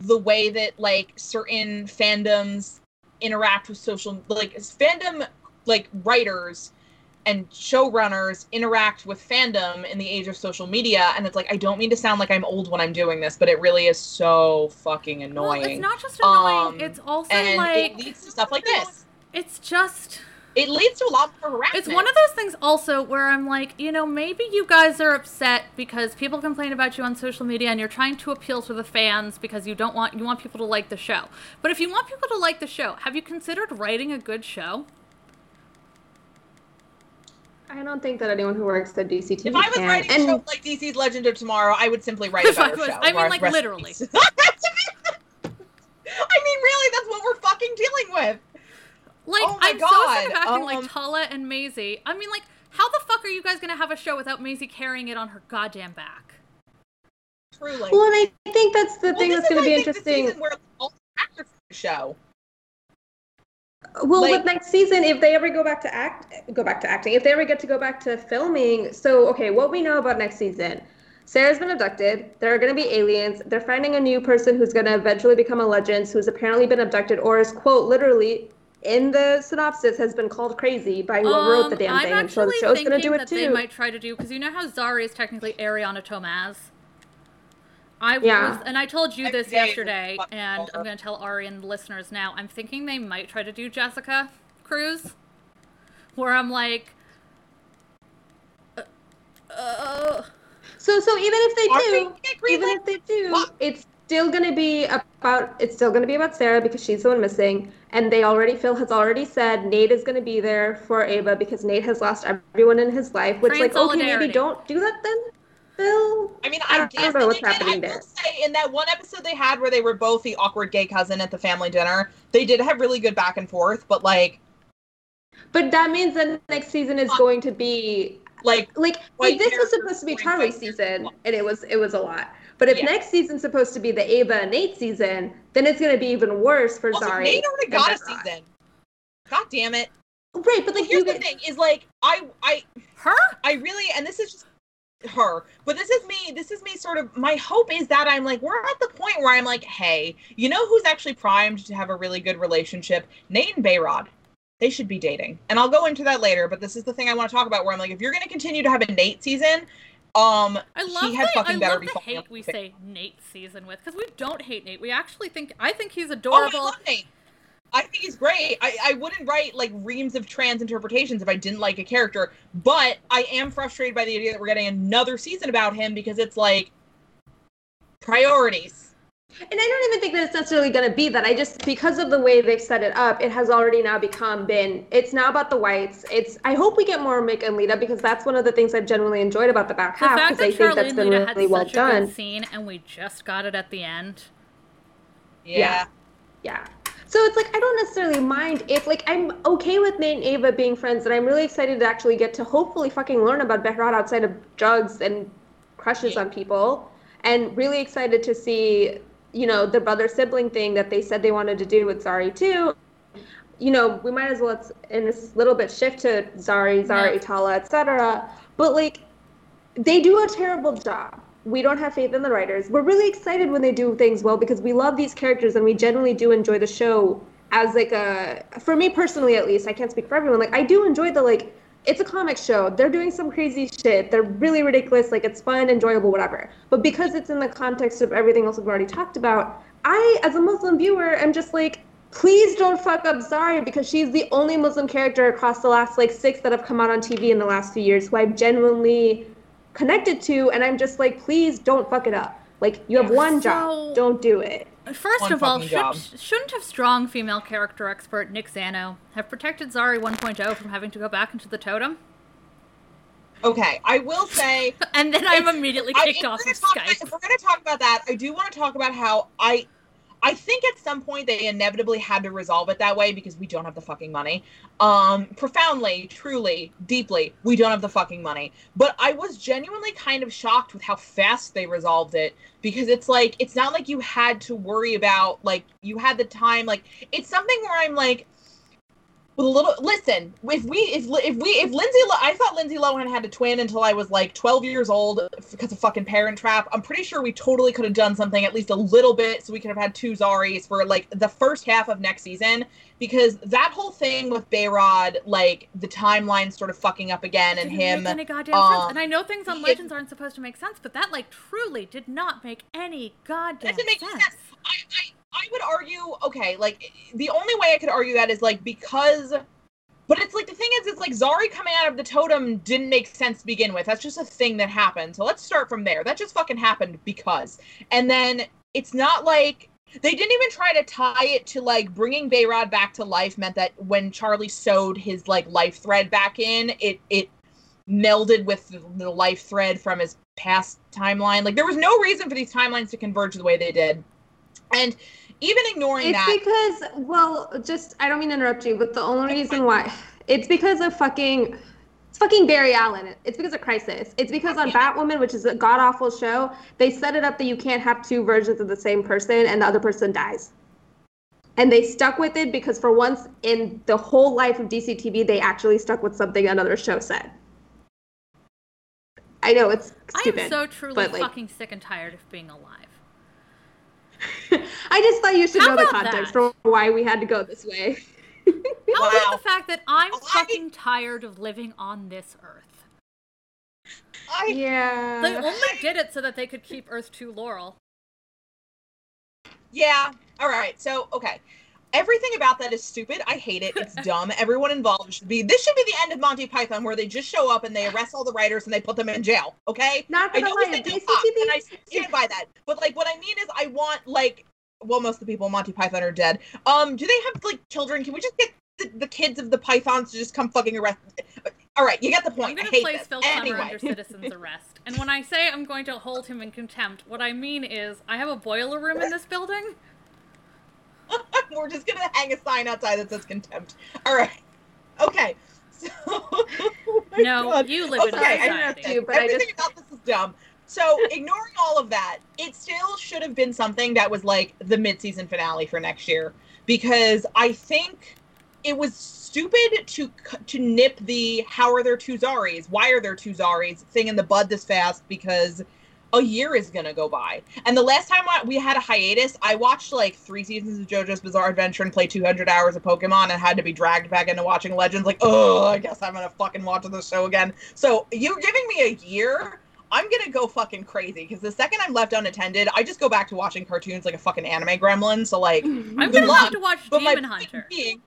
the way that like certain fandoms interact with social like fandom like writers and showrunners interact with fandom in the age of social media and it's like i don't mean to sound like i'm old when i'm doing this but it really is so fucking annoying Well, it's not just annoying. Um, it's also and like it leads to stuff like this it's just it leads to a lot more harassment It's one of those things also where I'm like, you know, maybe you guys are upset because people complain about you on social media and you're trying to appeal to the fans because you don't want you want people to like the show. But if you want people to like the show, have you considered writing a good show? I don't think that anyone who works at DC DCTV if i was can. writing and a show like dc's legend of tomorrow i would simply write about If I was- show I mean, like, literally. i mean really that's what we're fucking dealing with Like Oh my I'm so sick of God, acting um, like Tala and Maisie. I mean, like, how the fuck are you guys gonna have a show without Maisie carrying it on her goddamn back? truly well, and I think that's the Well, thing that's is, going to I be think, the interesting. season where all the actors show Well, Like- with next season, if they ever go back to act, go back to acting, if they ever get to go back to filming, so okay, what we know about next season, Sara's been abducted. There are going to be aliens. They're finding a new person who's going to eventually become a legend, who's apparently been abducted, or is quote literally in the synopsis has been called crazy by whoever wrote the Um, damn I'm thing. And so the actually show's going to do it that they might try to do because you know how Zari is technically Adrianna Tomaz. I Yeah. was, and I told you this Every day is yesterday, and I'm going to tell Ari and the listeners now. I'm thinking they might try to do Jessica Cruz, where I'm like, uh, uh, So so even if they they do, gonna even if they do, What? it's still gonna be about it's still gonna be about Sara because she's the one missing. And they already Phil has already said Nate is gonna be there for Ava because Nate has lost everyone in his life. Which Train like okay maybe don't do that then, Phil. I mean, I I, don't guess know what's they did. happening I will there. say in that one episode they had where they were both the awkward gay cousin at the family dinner, they did have really good back and forth. But like, But that means that next season is going to be like like like this was supposed to be going Charlie's season and it was it was a lot. But if Yeah. next season's supposed to be the Ava and Nate season, then it's gonna be even worse for also, Zari. Nate already got a season. God damn it! Right, but Well, like here's you the get thing: is like I, I, her? I really, and this is just her, but this is me. This is me. Sort of. My hope is that I'm like, we're at the point where I'm like, hey, you know who's actually primed to have a really good relationship? Nate and Behrad. They should be dating, and I'll go into that later. But this is the thing I want to talk about. Where I'm like, if you're going to continue to have a Nate season, um, I love he had the, fucking I better love be the hate we say Nate season with because we don't hate Nate. We actually think I think he's Oh, I adorable. love Nate. I think he's great. I, I wouldn't write like reams of trans interpretations if I didn't like a character, but I am frustrated by the idea that we're getting another season about him because it's like priorities. And I don't even think that it's necessarily going to be that. I just because of the way they've set it up, it has already now become been. It's now about the whites. It's. I hope we get more Mick and Lita because that's one of the things I've generally enjoyed about the back the half fact because I that think Charlie that's and been Lita had really well such a done. scene and we just got it at the end. Yeah. Yeah. Yeah. So it's like I don't necessarily mind if like I'm okay with Nate and Ava being friends, and I'm really excited to actually get to hopefully fucking learn about Behrad outside of drugs and crushes on people, and really excited to see you know the brother sibling thing that they said they wanted to do with Zari too. You know, we might as well in this little bit shift to Zari, Zari, Yeah. Tala, etc. But like they do a terrible job. We don't have faith in the writers. We're really excited when they do things well because we love these characters and we generally do enjoy the show as like a for me personally at least, I can't speak for everyone. Like I do enjoy the like it's a comic show. They're doing some crazy shit. They're really ridiculous. Like it's fun, enjoyable, whatever. But because it's in the context of everything else we've already talked about, I as a Muslim viewer am just like please don't fuck up Zarya because she's the only Muslim character across the last like six that have come out on TV in the last few years who I've genuinely connected to, and I'm just like, please don't fuck it up. Like you have one So- job, don't do it. First One of all, should, shouldn't have strong female character expert Nick Zano have protected Zari 1.0 from having to go back into the totem? Okay, I will say And then I'm immediately kicked if off of gonna about- Skype. if we're going to talk about that, I do want to talk about how I, I think at some point they inevitably had to resolve it that way because we don't have the fucking money. Um, profoundly, truly, deeply, we don't have the fucking money. But I was genuinely kind of shocked with how fast they resolved it because it's like it's not like you had to worry about like you had the time. Like it's something where I'm like. With a little listen, if we if if we if Lindsay Lo- I thought Lindsay Lohan had a twin until I was like 12 years old because of fucking Parent Trap. I'm pretty sure we totally could have done something at least a little bit so we could have had two Zaris for like the first half of next season because that whole thing with Behrad like the timeline sort of fucking up again and him make any goddamn um, sense. And I know things on he- Legends aren't supposed to make sense, but that like truly did not make any goddamn doesn't make sense. sense. I, I I would argue okay, like the only way I could argue that is like because but it's like the thing is it's like Zari coming out of the totem didn't make sense to begin with. That's just a thing that happened. So let's start from there. That just fucking happened because. And then it's not like they didn't even try to tie it to like bringing Behrad back to life meant that when Charlie sewed his like life thread back in, it it melded with the, the life thread from his past timeline. Like there was no reason for these timelines to converge the way they did. And even ignoring It's that It's because, well, just I don't mean to interrupt you, but the only reason why it's because of fucking it's fucking Barry Allen. It's because of Crisis. It's because on Batwoman, which is a god awful show, they set it up that you can't have two versions of the same person and the other person dies. And they stuck with it because for once in the whole life of DC TV, they actually stuck with something another show said. I know it's stupid. I'm so truly but, like- fucking sick and tired of being alive. I just thought you should How know the context that? for why we had to go this way. How Wow. about the fact that I'm I- fucking tired of living on this earth? I yeah. They only did it so that they could keep Earth 2 Laurel. Yeah. All right. So, okay. Everything about that is stupid. I hate it. It's dumb. Everyone involved should be. This should be the end of Monty Python, where they just show up and they arrest all the writers and they put them in jail. Okay. Not I gonna know lie, they they do pop, and I stand by that. But like, what I mean is, I want like, well, most of the people in Monty Python are dead. Um, do they have like children? Can we just get the, the kids of the Pythons to just come fucking arrest? All right, you get the I'm point. I going to place. Phil Klemmer Anyway. under citizen's arrest. And when I say I'm going to hold him in contempt, what I mean is I have a boiler room in this building. We're just gonna hang a sign outside that says contempt. All right. Okay. So. oh No, God. you live in a Okay, I have to, but I Everything just- about this is dumb. So, ignoring all of that, it still should have been something that was like the mid-season finale for next year because I think it was stupid to to nip the "How are there two Zaris? Why are there two Zaris?" thing in the bud this fast because a year is gonna go by. And the last time I, we had a hiatus, I watched like three seasons of JoJo's Bizarre Adventure and played 200 hours of Pokemon and had to be dragged back into watching Legends. Like, oh, I guess I'm gonna fucking watch the show again. So you're giving me a year. I'm gonna go fucking crazy because the second I'm left unattended, I just go back to watching cartoons like a fucking anime gremlin. So like, I'm going to luck, have to watch but Demon Hunter. being,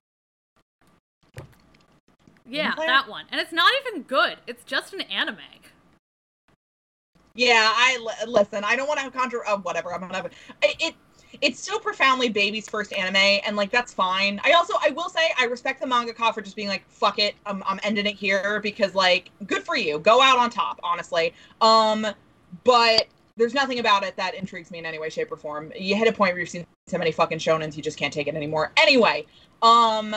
Yeah, that one. And it's not even good. It's just an anime. Yeah, I listen. I don't want to have contra. Uh, whatever. I'm gonna have it. It it's still profoundly baby's first anime, and like that's fine. I also I will say I respect the mangaka for just being like fuck it. I'm I'm ending it here because like good for you. Go out on top, honestly. Um, but there's nothing about it that intrigues me in any way, shape, or form. You hit a point where you've seen so many fucking shonens, you just can't take it anymore. Anyway, um,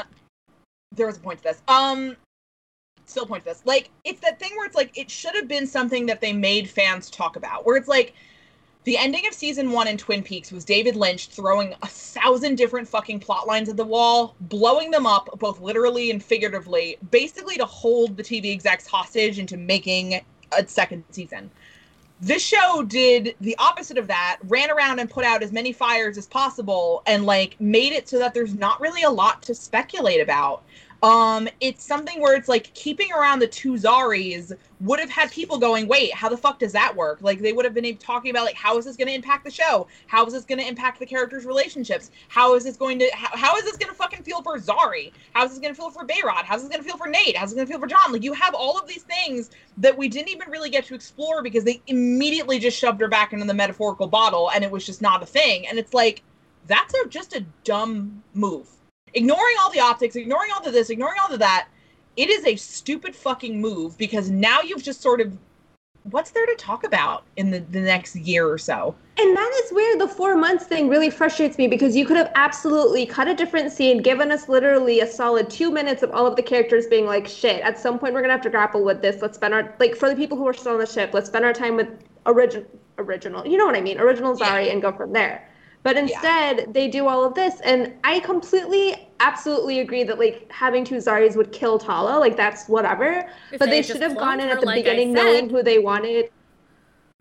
there was a point to this. Um, still point to this. Like, it's that thing where it's like it should have been something that they made fans talk about. Where it's like the ending of season one in Twin Peaks was David Lynch throwing a thousand different fucking plot lines at the wall, blowing them up both literally and figuratively, basically to hold the TV execs hostage into making a second season. This show did the opposite of that, ran around and put out as many fires as possible and like made it so that there's not really a lot to speculate about. Um, it's something where it's like keeping around the two Zaris would have had people going, wait, how the fuck does that work? Like they would have been talking about like how is this going to impact the show? How is this going to impact the characters' relationships? How is this going to how, how is this going to fucking feel for Zari? How is this going to feel for Behrad? How's this going to feel for Nate? How's it going to feel for John? Like you have all of these things that we didn't even really get to explore because they immediately just shoved her back into the metaphorical bottle and it was just not a thing. And it's like that's a, just a dumb move ignoring all the optics, ignoring all of this, ignoring all of that, it is a stupid fucking move because now you've just sort of what's there to talk about in the, the next year or so? And that is where the four months thing really frustrates me because you could have absolutely cut a different scene, given us literally a solid two minutes of all of the characters being like, shit, at some point we're gonna have to grapple with this. Let's spend our like for the people who are still on the ship, let's spend our time with original original you know what I mean, original Zari Yeah. and go from there. But instead they do all of this and I completely absolutely agree that like having two Zaris would kill Tala, like that's whatever. If but they they should have gone in at the like beginning knowing who they wanted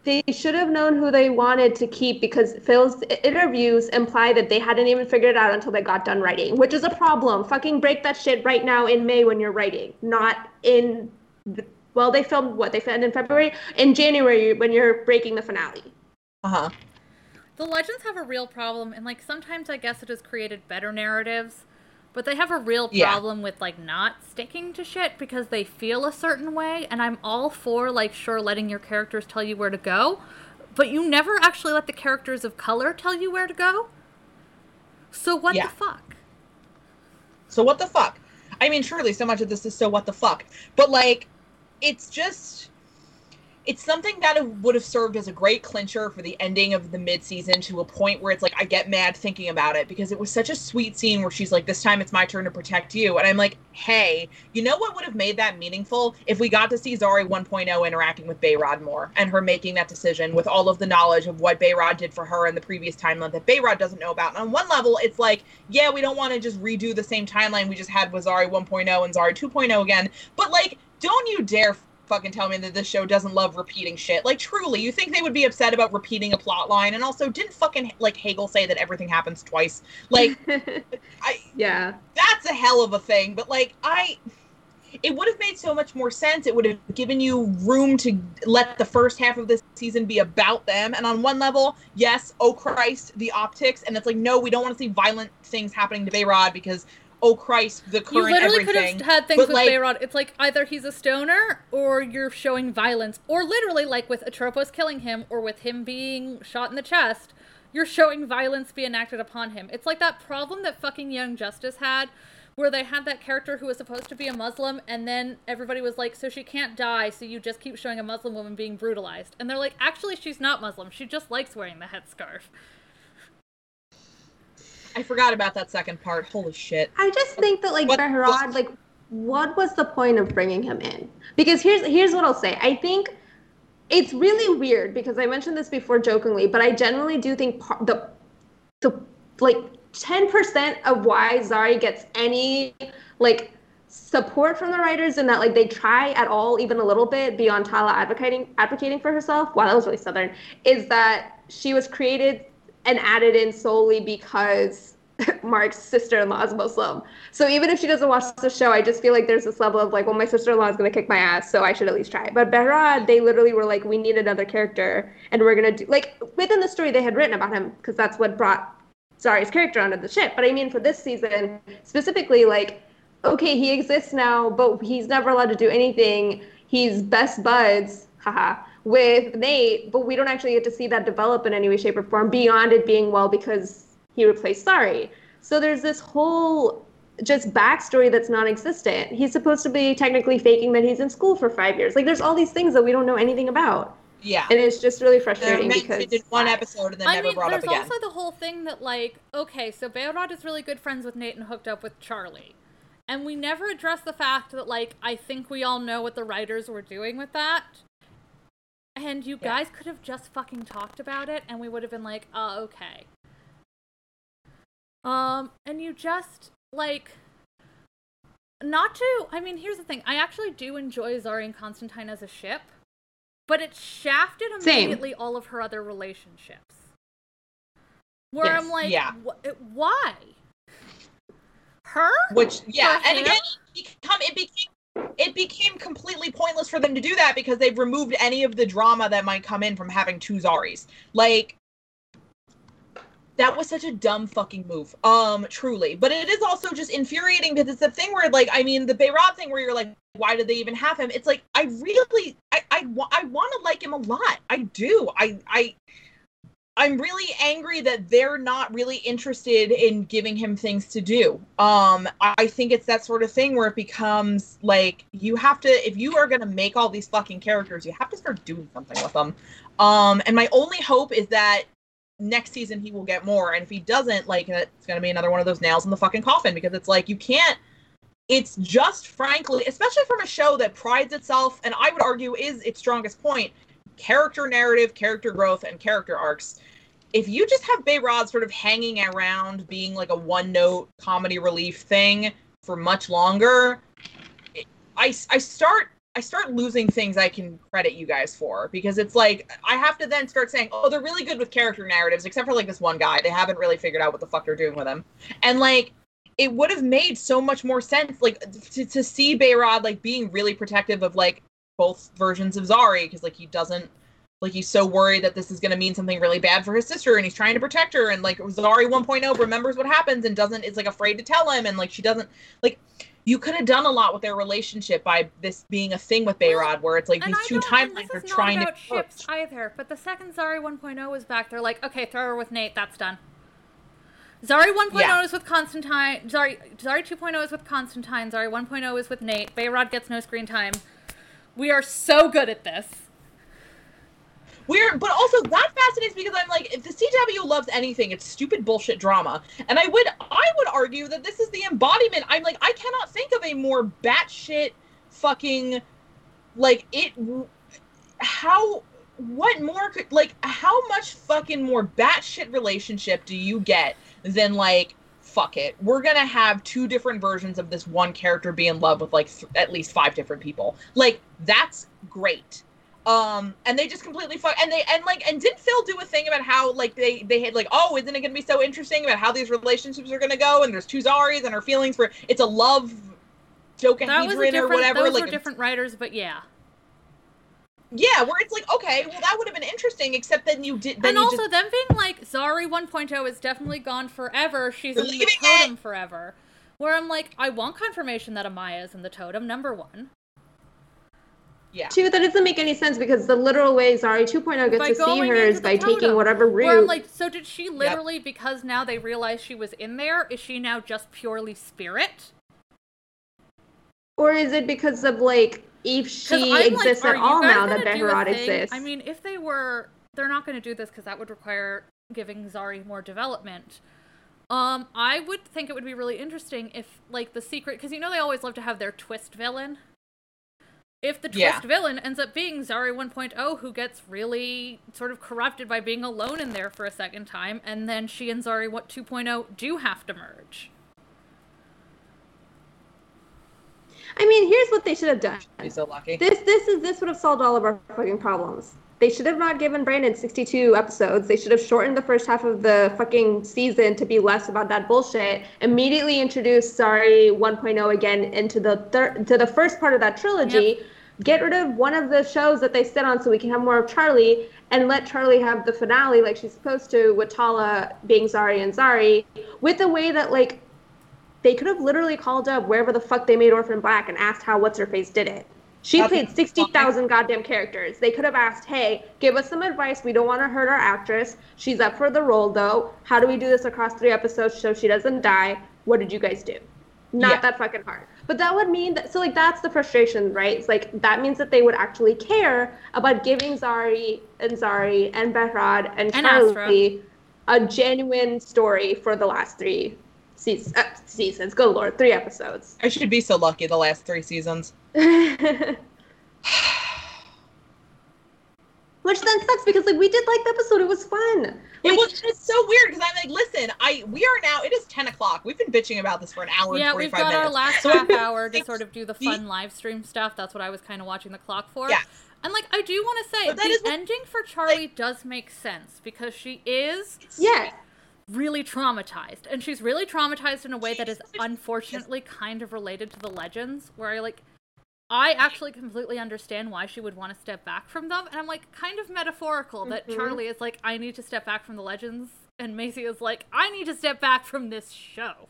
they should have known who they wanted to keep because Phil's interviews imply that they hadn't even figured it out until they got done writing, which is a problem. Fucking break that shit right now in May when you're writing, not in. The, well, they filmed what they filmed in February. In January when you're breaking the finale. Uh huh. The legends have a real problem, and like sometimes I guess it has created better narratives, but they have a real Yeah. problem with like not sticking to shit because they feel a certain way. And I'm all for like sure letting your characters tell you where to go, but you never actually let the characters of color tell you where to go. So what Yeah. the fuck? So what the fuck? I mean, surely so much of this is so what the fuck. But like, it's just it's something that would have served as a great clincher for the ending of the mid-season to a point where it's like I get mad thinking about it because it was such a sweet scene where she's like, "This time it's my turn to protect you," and I'm like, "Hey, you know what would have made that meaningful? If we got to see Zari 1.0 interacting with Behrad more and her making that decision with all of the knowledge of what Behrad did for her in the previous timeline that Behrad doesn't know about." And on one level, it's like, yeah, we don't want to just redo the same timeline we just had with Zari 1.0 and Zari 2.0 again, but like, don't you dare fucking tell me that this show doesn't love repeating shit. Like truly, you think they would be upset about repeating a plot line? And also, didn't fucking like Hegel say that everything happens twice? Like, I yeah. that's a hell of a thing. But like, I. It would have made so much more sense. It would have given you room to let the first half of this season be about them. And on one level, yes, oh Christ, the optics. And it's like, no, we don't want to see violent things happening to Behrad because oh Christ, the You current literally could have had things But, with like- Behrad. It's like either he's a stoner or you're showing violence, or literally like with Atropos killing him or with him being shot in the chest, you're showing violence be enacted upon him. It's like that problem that fucking Young Justice had, where they had that character who was supposed to be a Muslim, and then everybody was like, "So she can't die, so you just keep showing a Muslim woman being brutalized," and they're like, "Actually, she's not Muslim. She just likes wearing the headscarf." I forgot about that second part. Holy shit. I just think that like What- Behrad, like, what was the point of bringing him in? Because here's here's what I'll say. I think it's really weird because I mentioned this before jokingly, but I generally do think par- the the like ten percent of why Zari gets any like support from the writers and that like they try at all even a little bit beyond Tala advocating advocating for herself wow that was really southern is that she was created and added in solely because Marc's sister-in-law is Muslim. So even if she doesn't watch the show, I just feel like there's this level of like, well, my sister-in-law is gonna kick my ass, so I should at least try. But Behrad, they literally were like, we need another character, and we're gonna do like within the story they had written about him because that's what brought Zari's character onto the ship. But I mean, for this season specifically, like, okay, he exists now, but he's never allowed to do anything. He's best buds, haha, with Nate, but we don't actually get to see that develop in any way, shape, or form beyond it being well because he replaced Zari. So there's this whole just backstory that's non-existent. He's supposed to be technically faking that he's in school for five years. Like there's all these things that we don't know anything about, Yeah. and it's just really frustrating because mentioned in one episode and then I never mean, brought there's up again. also the whole thing that, like, okay, so Behrad is really good friends with Nate and hooked up with Charlie. And we never address the fact that, like, I think we all know what the writers were doing with that. And you Yeah. guys could have just fucking talked about it, and we would have been like, uh, okay. Um, and you just, like, not to, I mean, here's the thing. I actually do enjoy Zari and Constantine as a ship, but it shafted Same. immediately all of her other relationships. Where Yes. I'm like, Yeah. wh- why? Her? Which yeah, For and him? again, it become it became it became completely pointless for them to do that because they've removed any of the drama that might come in from having two Zaris. Like that was such a dumb fucking move. Um, truly. But it is also just infuriating because it's the thing where like I mean the Behrad thing where you're like, why did they even have him? It's like I really I I, I want to like him a lot. I do. I I I'm really angry that they're not really interested in giving him things to do. Um, I think it's that sort of thing where it becomes like you have to, if you are gonna make all these fucking characters, you have to start doing something with them. Um, and my only hope is that next season he will get more, and if he doesn't, like it's gonna be another one of those nails in the fucking coffin because it's like you can't. It's just frankly, especially from a show that prides itself, and I would argue is its strongest point, character narrative, character growth, and character arcs if you just have Behrad sort of hanging around being like a one note comedy relief thing for much longer, it- I, I start I start losing things I can credit you guys for because it's like I have to then start saying, oh, they're really good with character narratives, except for like this one guy. They haven't really figured out what the fuck they're doing with him. And like it would have made so much more sense like to, to see Behrad like being really protective of like both versions of Zari because like he doesn't like he's so worried that this is going to mean something really bad for his sister and he's trying to protect her and like Zari 1.0 remembers what happens and doesn't is like afraid to tell him and like she doesn't like you could have done a lot with their relationship by this being a thing with Behrad where it's like and these I two timelines this are is trying not to about ships either. But the second Zari 1.0 was back, they're like, okay, throw her with Nate. That's done. Zari 1.0 Yeah. is with Constantine. Zari Zari 2.0 is with Constantine. Zari 1.0 is with Nate. Behrad gets no screen time. We are so good at this. We're, but also that fascinates because I'm like, if the CW loves anything, it's stupid bullshit drama. And I would, I would argue that this is the embodiment. I'm like, I cannot think of a more batshit fucking, like it. How, what more could like? How much fucking more batshit relationship do you get than like fuck it. We're gonna have two different versions of this one character be in love with like th- at least five different people. Like that's great. Um, and they just completely fuck and they and like and didn't Phil do a thing about how like they they had like oh isn't it gonna be so interesting about how these relationships are gonna go and there's two Zaris and her feelings for it's a love joke That was a or whatever those like were different writers, but yeah. Yeah where it's like okay well that would have been interesting except then you did then and you also just, them being like Zari 1.0 is definitely gone forever. She's You're in the leaving it. totem forever. Where I'm like, I want confirmation that Amaya is in the totem. Number one. yeah Two, that doesn't make any sense because the literal way Zari 2.0 gets By to see going her is the by taking totem. whatever Where I'm like, so did she literally because now they realize she was in there? Is she now just purely spirit? Or is it because of like if she I'm exists like, at all now that gonna do a Behrad thing? exists? I mean, if they were, they're not going to do this because that would require giving Zari more development. Um, I would think it would be really interesting if, like, the secret, because you know they always love to have their twist villain. If the twist Yeah. villain ends up being Zari 1.0, who gets really sort of corrupted by being alone in there for a second time, and then she and Zari what 2.0 do have to merge. I mean, here's what they should have done. be so lucky This this is this would have solved all of our fucking problems. They should have not given Brandon 62 episodes. They should have shortened the first half of the fucking season to be less about that bullshit. Immediately introduce Zari 1.0 again into the third to the first part of that trilogy. Get rid of one of the shows that they sit on so we can have more of Charlie and let Charlie have the finale like she's supposed to with Tala being Zari and Zari with a way that like they could have literally called up wherever the fuck they made Orphan Black and asked how What's Her Face did it. She That's played 60,000 goddamn characters. They could have asked, hey, give us some advice. We don't want to hurt our actress. She's up for the role, though. How do we do this across three episodes so she doesn't die? What did you guys do? Not Yeah. that fucking hard. But that would mean that, so like, that's the frustration, right? It's like, that means that they would actually care about giving Zari and Zari and Behrad and, And Charlie a genuine story for the last three seasons. Uh, seasons. Good lord, three episodes. I should be so lucky the last three seasons Which then sucks because like we did like the episode. It was fun. It was it's so weird because I'm like, listen, I we are now it is ten o'clock. We've been bitching about this for an hour Yeah, and we've got minutes. our last half hour to sort of do the the- fun live stream stuff. That's what I was kind of watching the clock for. Yeah. And like, I do want to say But that the is what- ending for Charlie does make sense because she is yeah. Really traumatized, and she's really traumatized in a way that is unfortunately kind of related to the legends, where I like. I actually completely understand why she would want to step back from them, and I'm like kind of metaphorical that Mhm. Charlie is like, I need to step back from the legends, and Maisie is like, I need to step back from this show.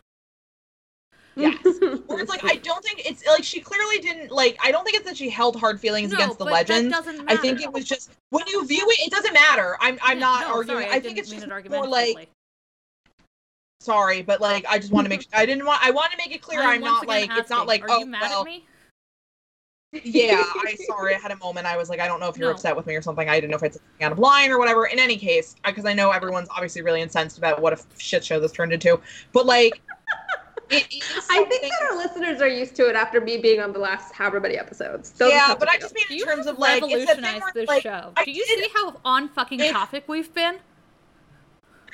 Yes. Where it's like I don't think it's like she clearly didn't like I don't think it's that she held hard feelings No, against the but that legends. doesn't I think it was just when you view it, it doesn't matter. I'm I'm Yeah, not no, arguing. sorry, I, think it's mean just it more like argumentatively. Sorry, but like I just want to make sure, I didn't want I want to make it clear I'm, I'm not again like it's not like are oh you mad well at me? yeah I sorry I had a moment I was like I don't know if you're No. upset with me or something I didn't know if it's out of line or whatever. In any case, because I know everyone's obviously really incensed about what a shit show this turned into, but like. It is I think that our listeners are used to it after me being on the last however many episodes. They'll yeah, but I just mean in You terms of like it's a revolutionized where, this like, show. Do you see how on fucking If- topic we've been?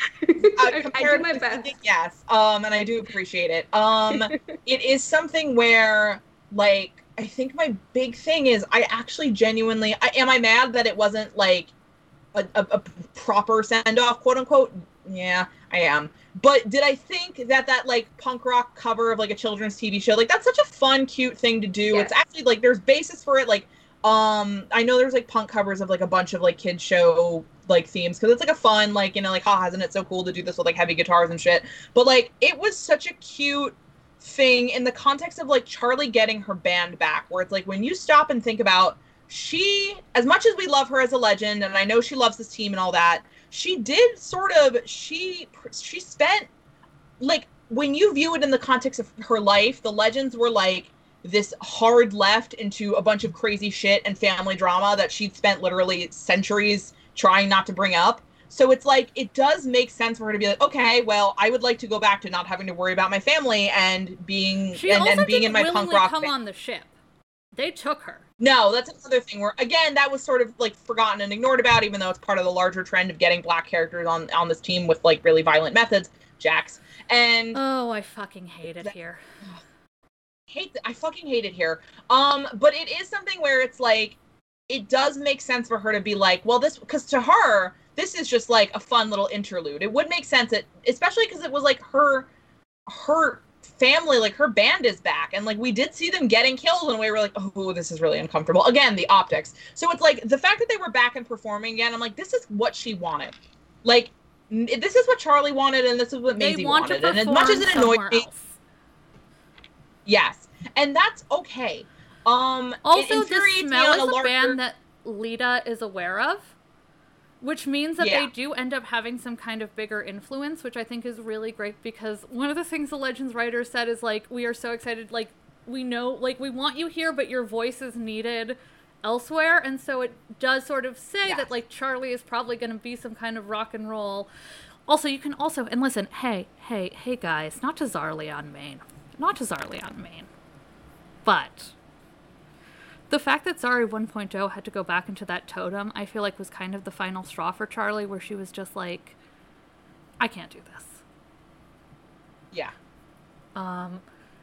I, I do my best. yes um and i do appreciate it. Um it is something where like i think my big thing is i actually genuinely I, am i mad that it wasn't like a, a, a proper send off quote unquote? Yeah i am. But did i think that that like punk rock cover of like a children's tv show like that's such a fun cute thing to do. It's actually like there's basis for it like um i know there's like punk covers of like a bunch of like kids show like themes because it's like a fun like you know like ha isn't it so cool to do this with like heavy guitars and shit? But like it was such a cute thing in the context of like charlie getting her band back where it's like when you stop and think about she as much as we love her as a legend and i know she loves this team and all that she did sort of she she spent like when you view it in the context of her life the legends were like this hard left into a bunch of crazy shit and family drama that she'd spent literally centuries trying not to bring up. So it's like it does make sense for her to be like, okay, well, I would like to go back to not having to worry about my family and being She and, and being didn't in my punk rock. come on the ship. They took her. No, that's another thing where again that was sort of like forgotten and ignored about, even though it's part of the larger trend of getting black characters on on this team with like really violent methods. Jax. And Oh, I fucking hate it here. hate I fucking hate it here. Um, but it is something where it's like it does make sense for her to be like, well, this because to her this is just like a fun little interlude. It would make sense, that, especially because it was like her her family, like her band is back, and like we did see them getting killed, and we were like, oh, this is really uncomfortable. Again, the optics. So it's like the fact that they were back and performing again. I'm like, this is what she wanted. Like this is what Charlie wanted, and this is what They Maisie want to wanted. And as much as it annoyed somewhere me, else. Yes, and that's okay. Um, Also, the smell is a larger- band that Lita is aware of, which means that they do end up having some kind of bigger influence, which I think is really great because one of the things the Legends writer said is like, we are so excited, like, we know, like, we want you here, but your voice is needed elsewhere. And so it does sort of say that, like, Charlie is probably going to be some kind of rock and roll. Also, you can also, and listen, hey, hey, hey, guys, not to Zarly on Maine. Not to Zarly on Maine. But the fact that Zari 1.0 had to go back into that totem, I feel like was kind of the final straw for Charlie, where she was just like, I can't do this. yeah. Um,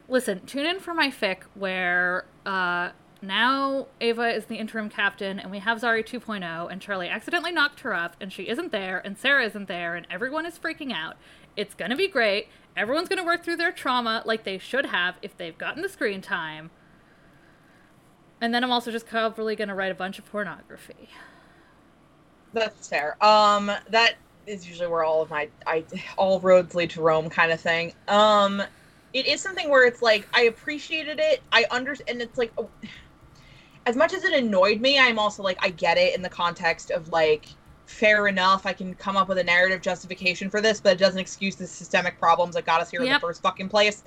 listen, tune in for my fic where uh, now Ava is the interim captain and we have Zari 2.0 and Charlie accidentally knocked her up and she isn't there and Sara isn't there and everyone is freaking out. It's gonna be great. Everyone's gonna work through their trauma like they should have if they've gotten the screen time. And then I'm also just probably gonna write a bunch of pornography. That's fair. Um, that is usually where all of my I all roads lead to Rome kind of thing. Um, it is something where it's like I appreciated it. I understand, and it's like oh, as much as it annoyed me, I'm also like I get it in the context of like fair enough. I can come up with a narrative justification for this, but it doesn't excuse the systemic problems that got us here in the first fucking place.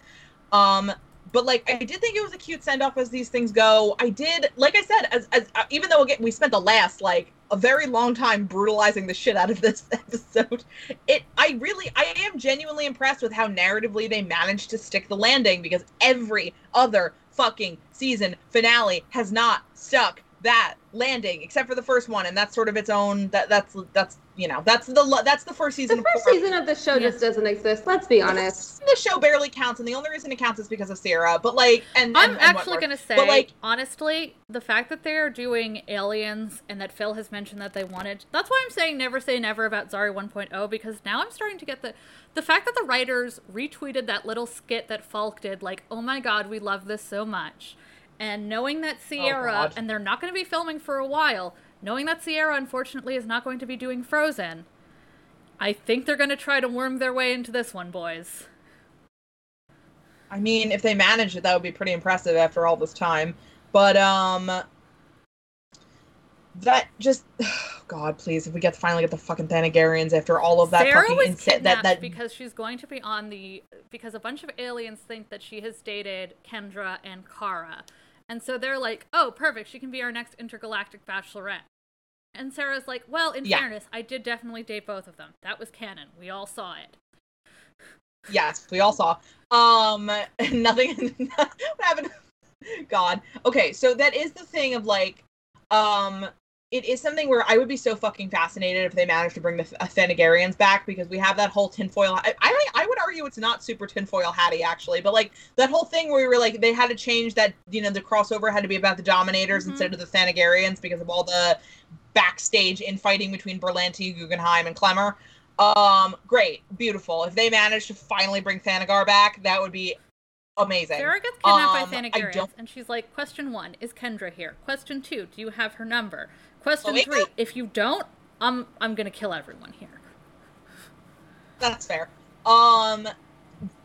Um, but like I did think it was a cute send off as these things go. I did, like I said, as as uh, even though again, we spent the last like a very long time brutalizing the shit out of this episode. It I really I am genuinely impressed with how narratively they managed to stick the landing because every other fucking season finale has not stuck that landing except for the first one and that's sort of its own that that's that's you know that's the that's the first season the first four. season of the show Yeah. just doesn't exist. Let's be honest. the show barely counts and the only reason it counts is because of Sara but like and, I'm and- and actually Wentworth. gonna say, but like honestly, the fact that they are doing aliens and that Phil has mentioned that they wanted. That's why I'm saying never say never about Zari 1.0 because now I'm starting to get the the fact that the writers retweeted that little skit that Falk did, like, oh my god, we love this so much, and knowing that Ciara God. and they're not going to be filming for a while, knowing that Ciara unfortunately is not going to be doing Frozen. I think they're going to try to worm their way into this one, boys. I mean, if they manage it, that would be pretty impressive after all this time. But um, that just, God, please, if we get to finally get the fucking Thanagarians after all of that Sara fucking was insa- that that because she's going to be on the because a bunch of aliens think that she has dated Kendra and Kara, and so they're like, "Oh, perfect, she can be our next intergalactic bachelorette." And Sara's like, "Well, in Yeah. fairness, I did definitely date both of them. That was canon. We all saw it." yes, we all saw. Um, nothing. what happened? God. Okay, so that is the thing of like, um, it is something where I would be so fucking fascinated if they managed to bring the Thanagarians back because we have that whole tinfoil. I, I I would argue it's not super tinfoil hatty actually, but like that whole thing where we were like they had to change that you know the crossover had to be about the Dominators Mhm. instead of the Thanagarians because of all the backstage infighting between Berlanti, Guggenheim, and Klemmer. Um, great, beautiful. If they manage to finally bring Thanagar back, that would be amazing. Sara gets kidnapped Um, by Thanagarians, and she's like, "Question one: Is Kendra here? Question two: Do you have her number? Question wait, three. If you don't, I'm I'm gonna kill everyone here." That's fair. Um,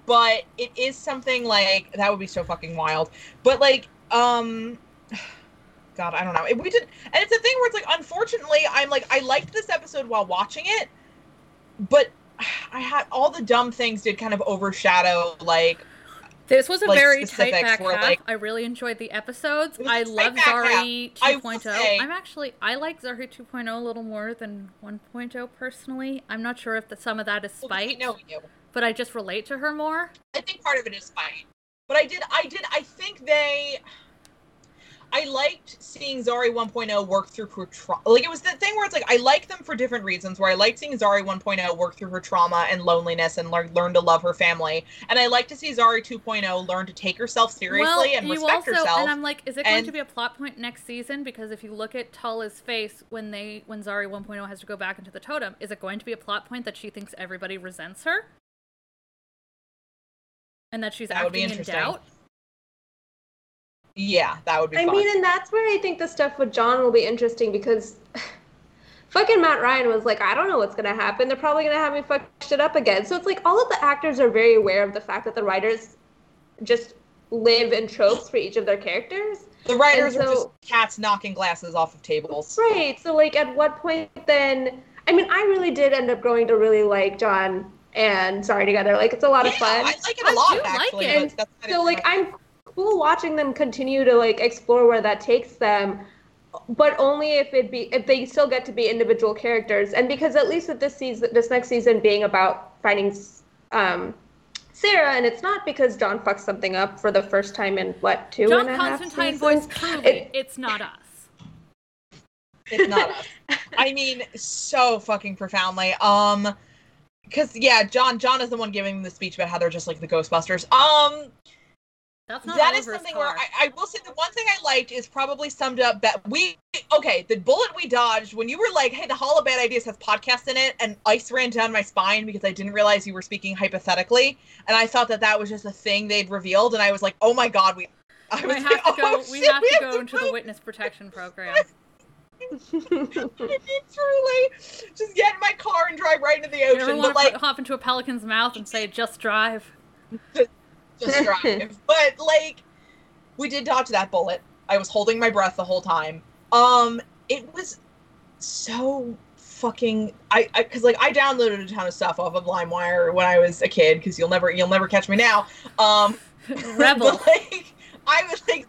but it is something like that would be so fucking wild. But like, um, God, I don't know. If we did, and it's a thing where it's like, unfortunately, I'm like, I liked this episode while watching it, but I had all the dumb things did kind of overshadow like This was a like, very tight back half. like- I really enjoyed the episodes. It was a I love Zari half. I will 2.0. say- I'm actually I like Zari 2.0 a little more than 1.0 personally. I'm not sure if the, some of that is well, we spite, you. but I just relate to her more. I think part of it is spite. But I did, I did, I think they. I liked seeing Zari 1.0 work through her trauma. Like it was the thing where it's like I like them for different reasons. Where I like seeing Zari 1.0 work through her trauma and loneliness and learn learn to love her family, and I like to see Zari 2.0 learn to take herself seriously well, and respect also, herself. and I'm like, is it going to be a plot point next season? Because if you look at Tala's face when they when Zari 1.0 has to go back into the totem, is it going to be a plot point that she thinks everybody resents her? And that she's That would be acting in doubt? Yeah, that would be. I fun. mean, and that's where I think the stuff with John will be interesting because fucking Matt Ryan was like, I don't know what's gonna happen. They're probably gonna have me fuck shit up again. So it's like all of the actors are very aware of the fact that the writers just live in tropes for each of their characters. the writers and are just cats knocking glasses off of tables. Right. So like at what point then I mean I really did end up growing to really like John and Zari together. Like it's a lot Yeah, of fun. I like it I a lot do like actually. it. but so like I'm cool watching them continue to like explore where that takes them but only if it be if they still get to be individual characters and because at least with this season this next season being about finding um Sara and it's not because John fucks something up for the first time in what two John and a Constantine seasons? voiced truly, It- it's not us. it's not us. I mean, so fucking profoundly. Um, because yeah, John John is the one giving the speech about how they're just like the Ghostbusters. Um, That's not that is something where. I, I will say the one thing I liked is probably summed up that we okay the bullet we dodged when you were like hey the Hall of Bad Ideas has podcasts in it and ice ran down my spine because I didn't realize you were speaking hypothetically and I thought that that was just a thing they'd revealed and I was like oh my god we I we was have like, to go. oh, we shit, have to go to into the witness protection program. truly just get in my car and drive right into the You ever ocean want but to like hop into a pelican's mouth and say, "Just drive"? just drive. but like, we did dodge that bullet. I was holding my breath the whole time. Um, it was so fucking. I I because like I downloaded a ton of stuff off of LimeWire when I was a kid. Because you'll never you'll never catch me now. Um, Rebel. like I was like.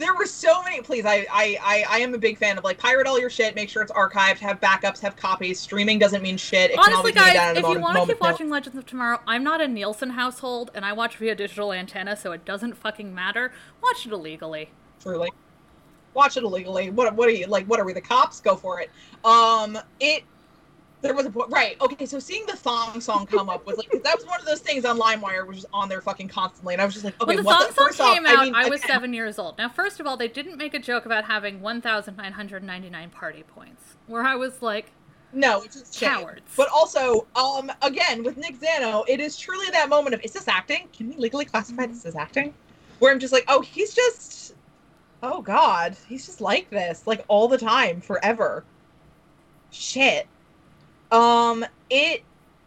There were so many. Please, I, I, I, I am a big fan of like pirate all your shit. Make sure it's archived. Have backups. Have copies. Streaming doesn't mean shit. It Honestly, guys, if you want to keep watching Legends of Tomorrow, I'm not a Nielsen household, and I watch via digital antenna, so it doesn't fucking matter. Watch it illegally. truly. Watch it illegally. What what are you like? What are we? The cops? Go for it. Um, it. There was a po- right. Okay, so seeing the thong song come up was like that was one of those things on LimeWire, which was on there fucking constantly, and I was just like, okay, when the what song the, song first off, came out, I, mean, was again, seven years old. Now, first of all, they didn't make a joke about having 1,999 party points, where I was like, No, it's just shame. Cowards. But also, um, again with Nick Zano, it is truly that moment of is this acting? Can we legally classify this as acting? Where I'm just like, oh, he's just, oh god, he's just like this, like all the time, forever. Shit. Um, it.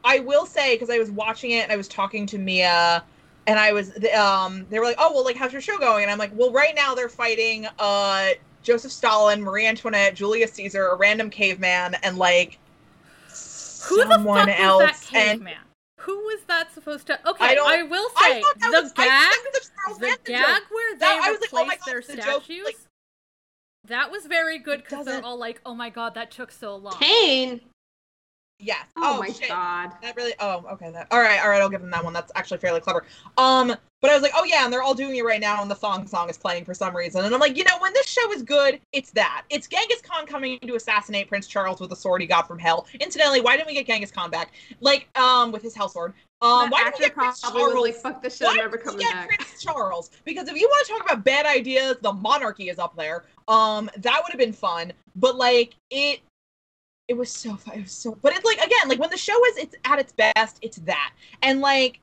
I will say because I was watching it and I was talking to Mia, and I was um, they were like, oh well, like how's your show going? And I'm like, well, right now they're fighting uh Joseph Stalin, Marie Antoinette, Julius Caesar, a random caveman, and like who someone the fuck else. was that and caveman? Who was that supposed to? Okay, I I, will say thought that the was, gag, I thought that was Charles the gag where they That- I was like, replaced oh my God, their the joke, statues. like- that was very good because they're all like, "Oh my god, that took so long." Kane. Yes. Oh, my shit. god. That really. Oh, okay. That. All right. All right. I'll give them that one. That's actually fairly clever. Um, but I was like, oh yeah, and they're all doing it right now, and the thong song is playing for some reason, and I'm like, you know, when this show is good, it's that. It's Genghis Khan coming to assassinate Prince Charles with a sword he got from hell. Incidentally, why didn't we get Genghis Khan back? Like, um, with his hell sword. Um, That why didn't we get Prince Charles? like, fuck this shit, Why never didn't we coming get back. Prince Charles? Because if you want to talk about bad ideas, the monarchy is up there. Um, that would have been fun. But like it, it was so fun. It was so. But it's like again, like when the show is it's at its best, it's that. And like,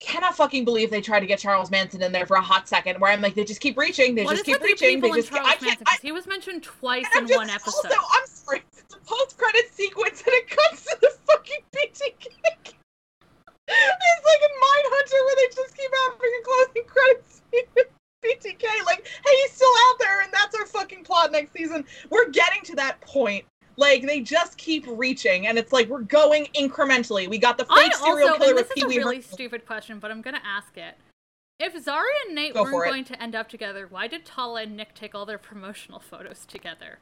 cannot fucking believe they tried to get Charles Manson in there for a hot second. Where I'm like, they just keep reaching. They What just keep reaching. They just. Charles I can't. Manson? I, he was mentioned twice in just one episode. also. I'm sorry. It's a post-credit sequence, and it cuts to the fucking BTK. It's like in Mindhunter where they just keep having a closing credits BTK. Like, hey, he's still out there, and that's our fucking plot next season. We're getting to that point. Like, they just keep reaching, and it's like we're going incrementally. We got the I fake serial also, killer with this Pee is a really Herman. stupid question, but I'm gonna ask it. If Zari and Nate Go weren't going to end up together, why did Tala and Nick take all their promotional photos together?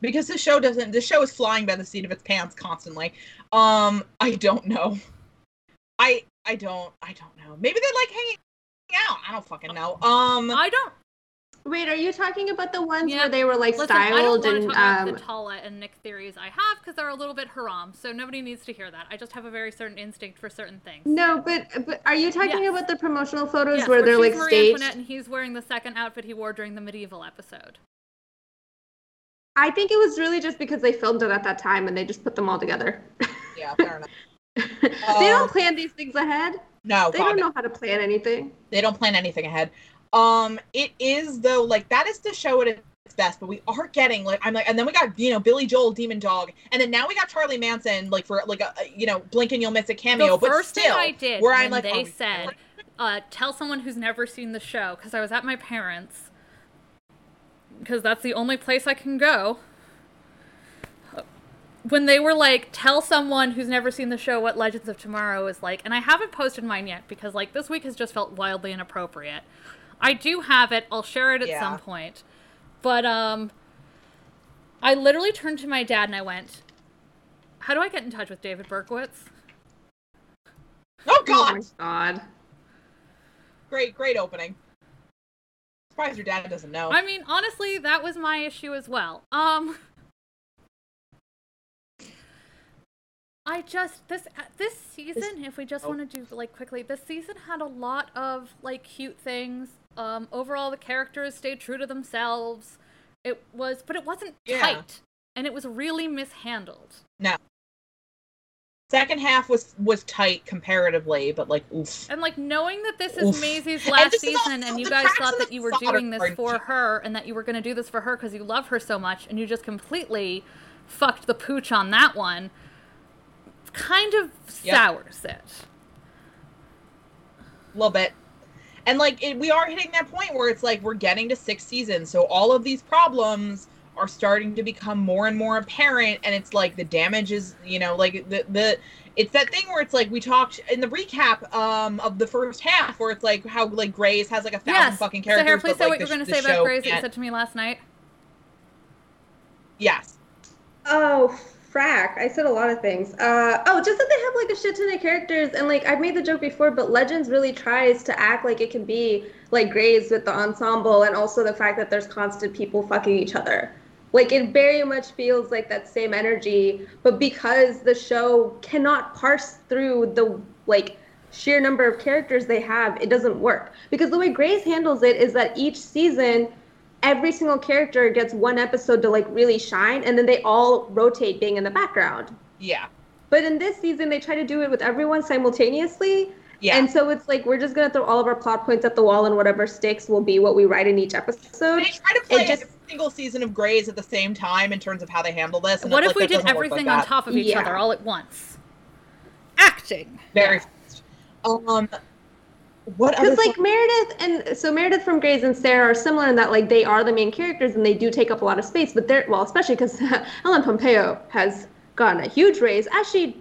because the show doesn't the show is flying by the seat of its pants constantly um i don't know i i don't i don't know maybe they like hanging out. I don't fucking know. Um, I don't. Wait, are you talking about the ones Yeah. where they were like Listen, I don't want to and talk about um the Tala and Nick theories I have because they're a little bit haram. So nobody needs to hear that. I just have a very certain instinct for certain things. no, but but are you talking Yes. about the promotional photos Yes, where they're like Marie staged? Antoinette and he's wearing the second outfit he wore during the medieval episode. I think it was really just because they filmed it at that time and they just put them all together. yeah, fair enough. they don't Um, plan these things ahead. No, They God, don't know how to plan anything. they don't plan anything ahead. Um, it is though like that is the show at its best, but we are getting like I'm like, and then we got you know Billy Joel, Demon Dog, and then now we got Charlie Manson like for like a a, you know blink and you'll miss a cameo. the but first still, thing I did where I'm like, they oh, said, uh, "Tell someone who's never seen the show," because I was at my parents, because that's the only place I can go. When they were like, "Tell someone who's never seen the show what Legends of Tomorrow is like," and I haven't posted mine yet because like this week has just felt wildly inappropriate. I do have it. I'll share it at Yeah. some point, but um, I literally turned to my dad and I went, "How do I get in touch with David Berkowitz?" oh Oh god, my god. great, great opening. Surprised your dad doesn't know. I mean, honestly, that was my issue as well. Um I just this uh, this season, if we just oh. want to do like quickly, this season had a lot of like cute things. Um overall the characters stayed true to themselves. It was but it wasn't Yeah. tight and it was really mishandled. no. Second half was was tight comparatively, but like oof. And like knowing that this is Oof. Maisie's last this is season and you guys thought that you were doing this for her and that you were going to do this for her because you love her so much and you just completely fucked the pooch on that one kind of Yep. sours it. a little bit. And like it, we are hitting that point where it's like we're getting to six seasons, so all of these problems are starting to become more and more apparent, and it's like the damage is, you know, like the the it's that thing where it's like we talked in the recap um of the first half where it's like how like Grey's has like a thousand Yes. fucking So here, please but, say like, what the you're going to say about show Grey's that you said to me last night. Yes. Oh, frack. I said a lot of things. Uh, oh, just that they have like a shit ton of characters. And like, I've made the joke before, but Legends really tries to act like it can be like Grey's with the ensemble and also the fact that there's constant people fucking each other. Like, it very much feels like that same energy, but because the show cannot parse through the like sheer number of characters they have, it doesn't work. Because the way Grey's handles it is that each season, every single character gets one episode to like really shine and then they all rotate being in the background Yeah. but in this season they try to do it with everyone simultaneously Yeah. and so it's like we're just gonna throw all of our plot points at the wall and whatever sticks will be what we write in each episode they try to play it just- every single season of Grey's at the same time in terms of how they handle this. And What if like, we that did doesn't like everything on top of each Yeah. other all at once? Acting. Very fast. Um, what because like meredith and so meredith from Grey's and sara are similar in that like they are the main characters and they do take up a lot of space but they're well especially because ellen pompeo has gotten a huge raise. As she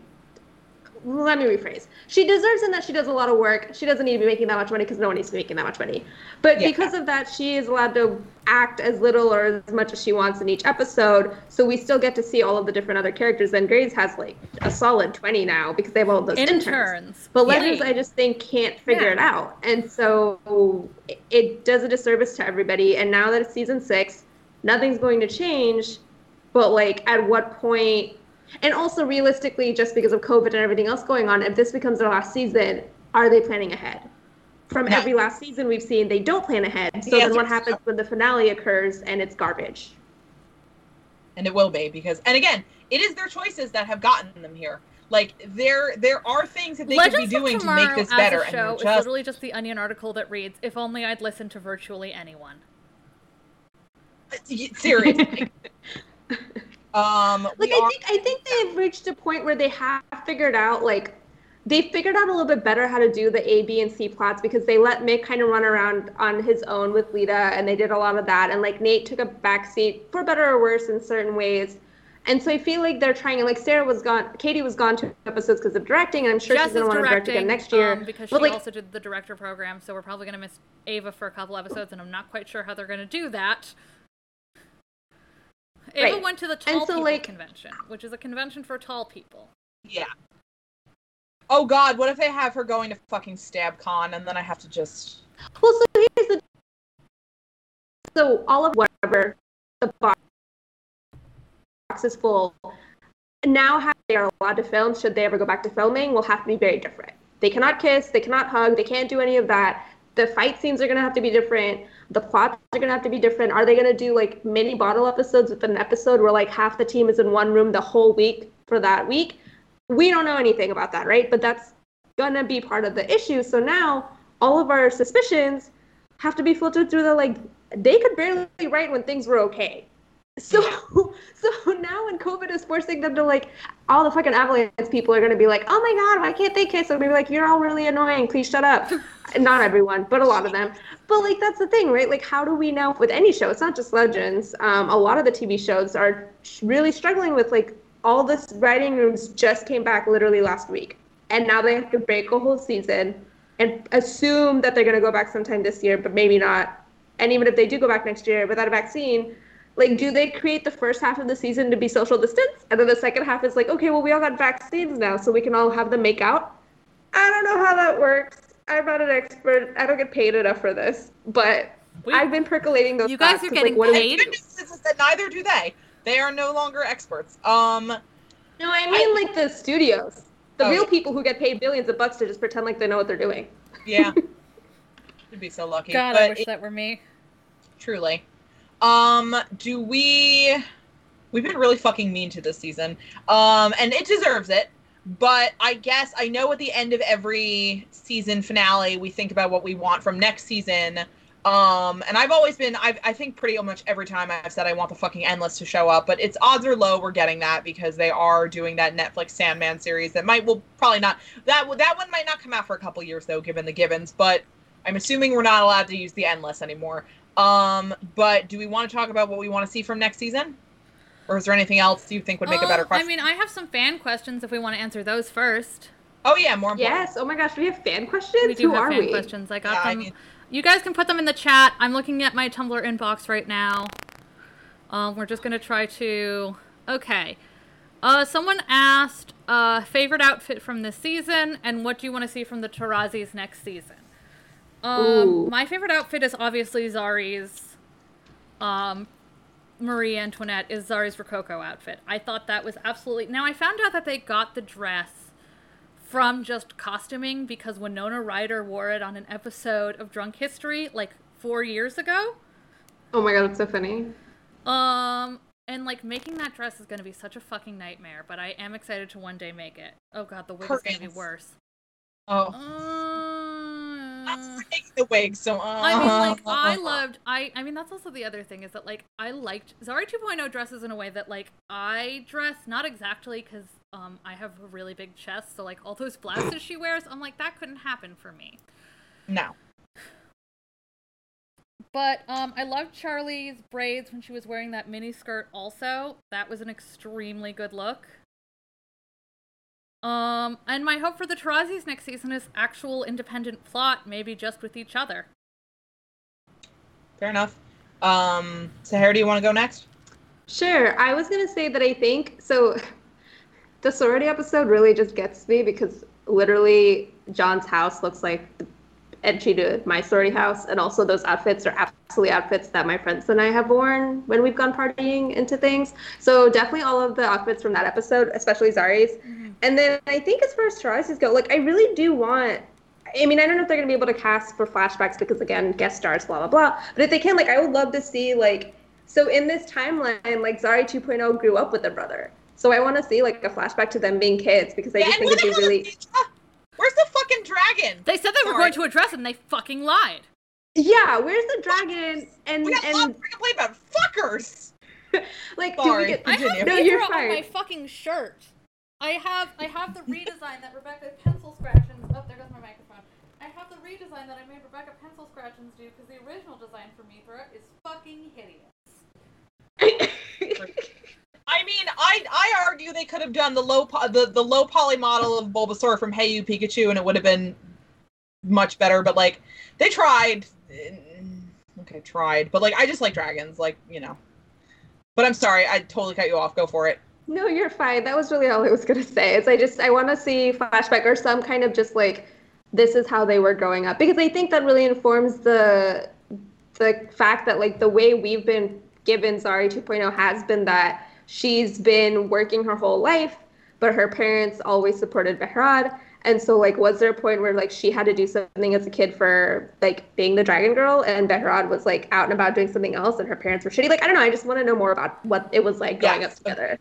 let me rephrase. She deserves in that she does a lot of work. She doesn't need to be making that much money because no one needs to be making that much money. But Yeah. because of that, she is allowed to act as little or as much as she wants in each episode. So we still get to see all of the different other characters. And Grey's has like a solid 20 now because they have all those interns. Interns. But Yay. Legends, I just think, can't figure Yeah. it out. And so it- it does a disservice to everybody. And now that it's season six, nothing's going to change. But like, at what point? And also, realistically, just because of COVID and everything else going on, if this becomes their last season, are they planning ahead? From No. every last season we've seen, they don't plan ahead. So The then answer what is happens no. when the finale occurs and it's garbage? and it will be because and again it is their choices that have gotten them here like there there are things that they Legends could be doing to make this as better a and show they're is literally just the Onion article that reads, "If only I'd listened to virtually anyone." Uh, seriously um like I are- think I think they've reached a point where they have figured out like they figured out a little bit better how to do the A, B, and C plots because they let Mick kind of run around on his own with Lita, and they did a lot of that. And like Nate took a backseat for better or worse in certain ways. And so I feel like they're trying. Like Sara was gone, Caity was gone two episodes because of directing, and I'm sure Jes she's gonna want to direct again next year. um, because but she like, also did the director program, so we're probably gonna miss Ava for a couple episodes, and I'm not quite sure how they're gonna do that. Ava Right. went to the And Tall so, People like- convention, which is a convention for tall people. yeah oh god what if they have her going to fucking stab con and then i have to just Well, so here's the so all of whatever the box is full now how they are allowed to film should they ever go back to filming will have to be very different they cannot kiss they cannot hug they can't do any of that the fight scenes are going to have to be different. The plots are going to have to be different. Are they going to do like mini bottle episodes with an episode where like half the team is in one room the whole week for that week? We don't know anything about that right? But that's going to be part of the issue. So now all of our suspicions have to be filtered through the like they could barely write when things were okay so so now when COVID is forcing them to like all the fucking Avalance people are gonna be like, Oh my god, why can't they kiss? Or maybe like, You're all really annoying, please shut up. not everyone, but a lot of them. But like that's the thing, right? Like how do we know with any show, it's not just legends. Um, a lot of the TV shows are really struggling with like all this writing rooms just came back literally last week. And now they have to break a whole season and assume that they're gonna go back sometime this year, but maybe not. And even if they do go back next year without a vaccine, like do they create the first half of the season to be social distance and then the second half is like okay well we all got vaccines now so we can all have them make out i don't know how that works i'm not an expert i don't get paid enough for this but We- i've been percolating those You guys thoughts are 'cause, getting like, what do we- paid? The good news is, is that neither do they. They are no longer experts. Um, no i mean like the studios the Oh, real people who get paid billions of bucks to just pretend like they know what they're doing yeah, you'd be so lucky. God, but I wish it- that were me. truly. Um, do we? We've been really fucking mean to this season. Um, and it deserves it. But I guess I know at the end of every season finale, we think about what we want from next season. Um, and I've always been, I've, I think pretty much every time I've said I want the fucking endless to show up, but it's odds are low we're getting that because they are doing that Netflix Sandman series that might, well, probably not, that that one might not come out for a couple years though, given the givens. But I'm assuming we're not allowed to use the endless anymore. Um, but do we want to talk about what we want to see from next season? Or is there anything else you think would make a better Um, question? I mean, I have some fan questions if we want to answer those first. oh yeah, more important. yes oh my gosh do we have fan questions We do who have are fan we questions. I got Yeah, I them. mean- you guys can put them in the chat. I'm looking at my Tumblr inbox right now. Um, we're just gonna try to. Okay. Uh, someone asked uh, favorite outfit from this season and what do you want to see from the Tarazis next season. Um, my favorite outfit is obviously Zari's. Um, Marie Antoinette is Zari's Rococo outfit. I thought that was absolutely. Now I found out that they got the dress from just costuming because Winona Ryder wore it on an episode of Drunk History like four years ago. oh my god that's so funny Um, and like making that dress is gonna be such a fucking nightmare, but I am excited to one day make it. Oh god, the wig is gonna be worse. Oh, Uh, I'm taking the wig, so. Uh, I mean, like, I loved. I. I mean, that's also the other thing is that like I liked Zari 2.0 dresses in a way that like I dress not exactly because um I have a really big chest, so like all those blouses she wears, I'm like that couldn't happen for me. No. But um, I loved Charlie's braids when she was wearing that mini skirt. Also, that was an extremely good look. Um, and my hope for the Tarazis next season is actual independent plot, maybe just with each other. Fair enough. Um, Sahara, do you want to go next? Sure. I was gonna say that I think so. The sorority episode really just gets me because literally John's house looks like the entry to my sorority house, and also those outfits are absolutely outfits that my friends and I have worn when we've gone partying into things. So definitely all of the outfits from that episode, especially Zari's. And then I think as far as Tarazi's go, like I really do want. I mean, I don't know if they're gonna be able to cast for flashbacks because again, guest stars, blah blah blah. But if they can, like, I would love to see like. So in this timeline, like Zari 2.0 grew up with a brother. So I want to see like a flashback to them being kids because I Yeah, just think it'd be really. Is Ninja? Where's the fucking dragon? They said they were going to address it, and they fucking lied. Yeah, where's the dragon? And We got a lot and to complain about. Fuckers. like, do Sorry. we get? I have Continue. No, you're on fine. my fucking shirt. I have I have the redesign that Rebecca pencil scratchings. Oh, there goes my microphone. I have the redesign that I made Rebecca pencil scratchings do because the original design for Mithra is fucking hideous. I mean, I I argue they could have done the low po- the the low poly model of Bulbasaur from Hey You Pikachu, and it would have been much better. But like, they tried. Mm, okay, tried. But like, I just like dragons. Like, you know. But I'm sorry, I totally cut you off. Go for it. No, you're fine. That was really all I was gonna say. Is I just I want to see flashback or some kind of just like this is how they were growing up because I think that really informs the the fact that like the way we've been given Zari 2.0 has been that she's been working her whole life, but her parents always supported Behrad. And so like was there a point where like she had to do something as a kid for like being the dragon girl and Behrad was like out and about doing something else and her parents were shitty? Like I don't know, I just want to know more about what it was like growing Yes. up together.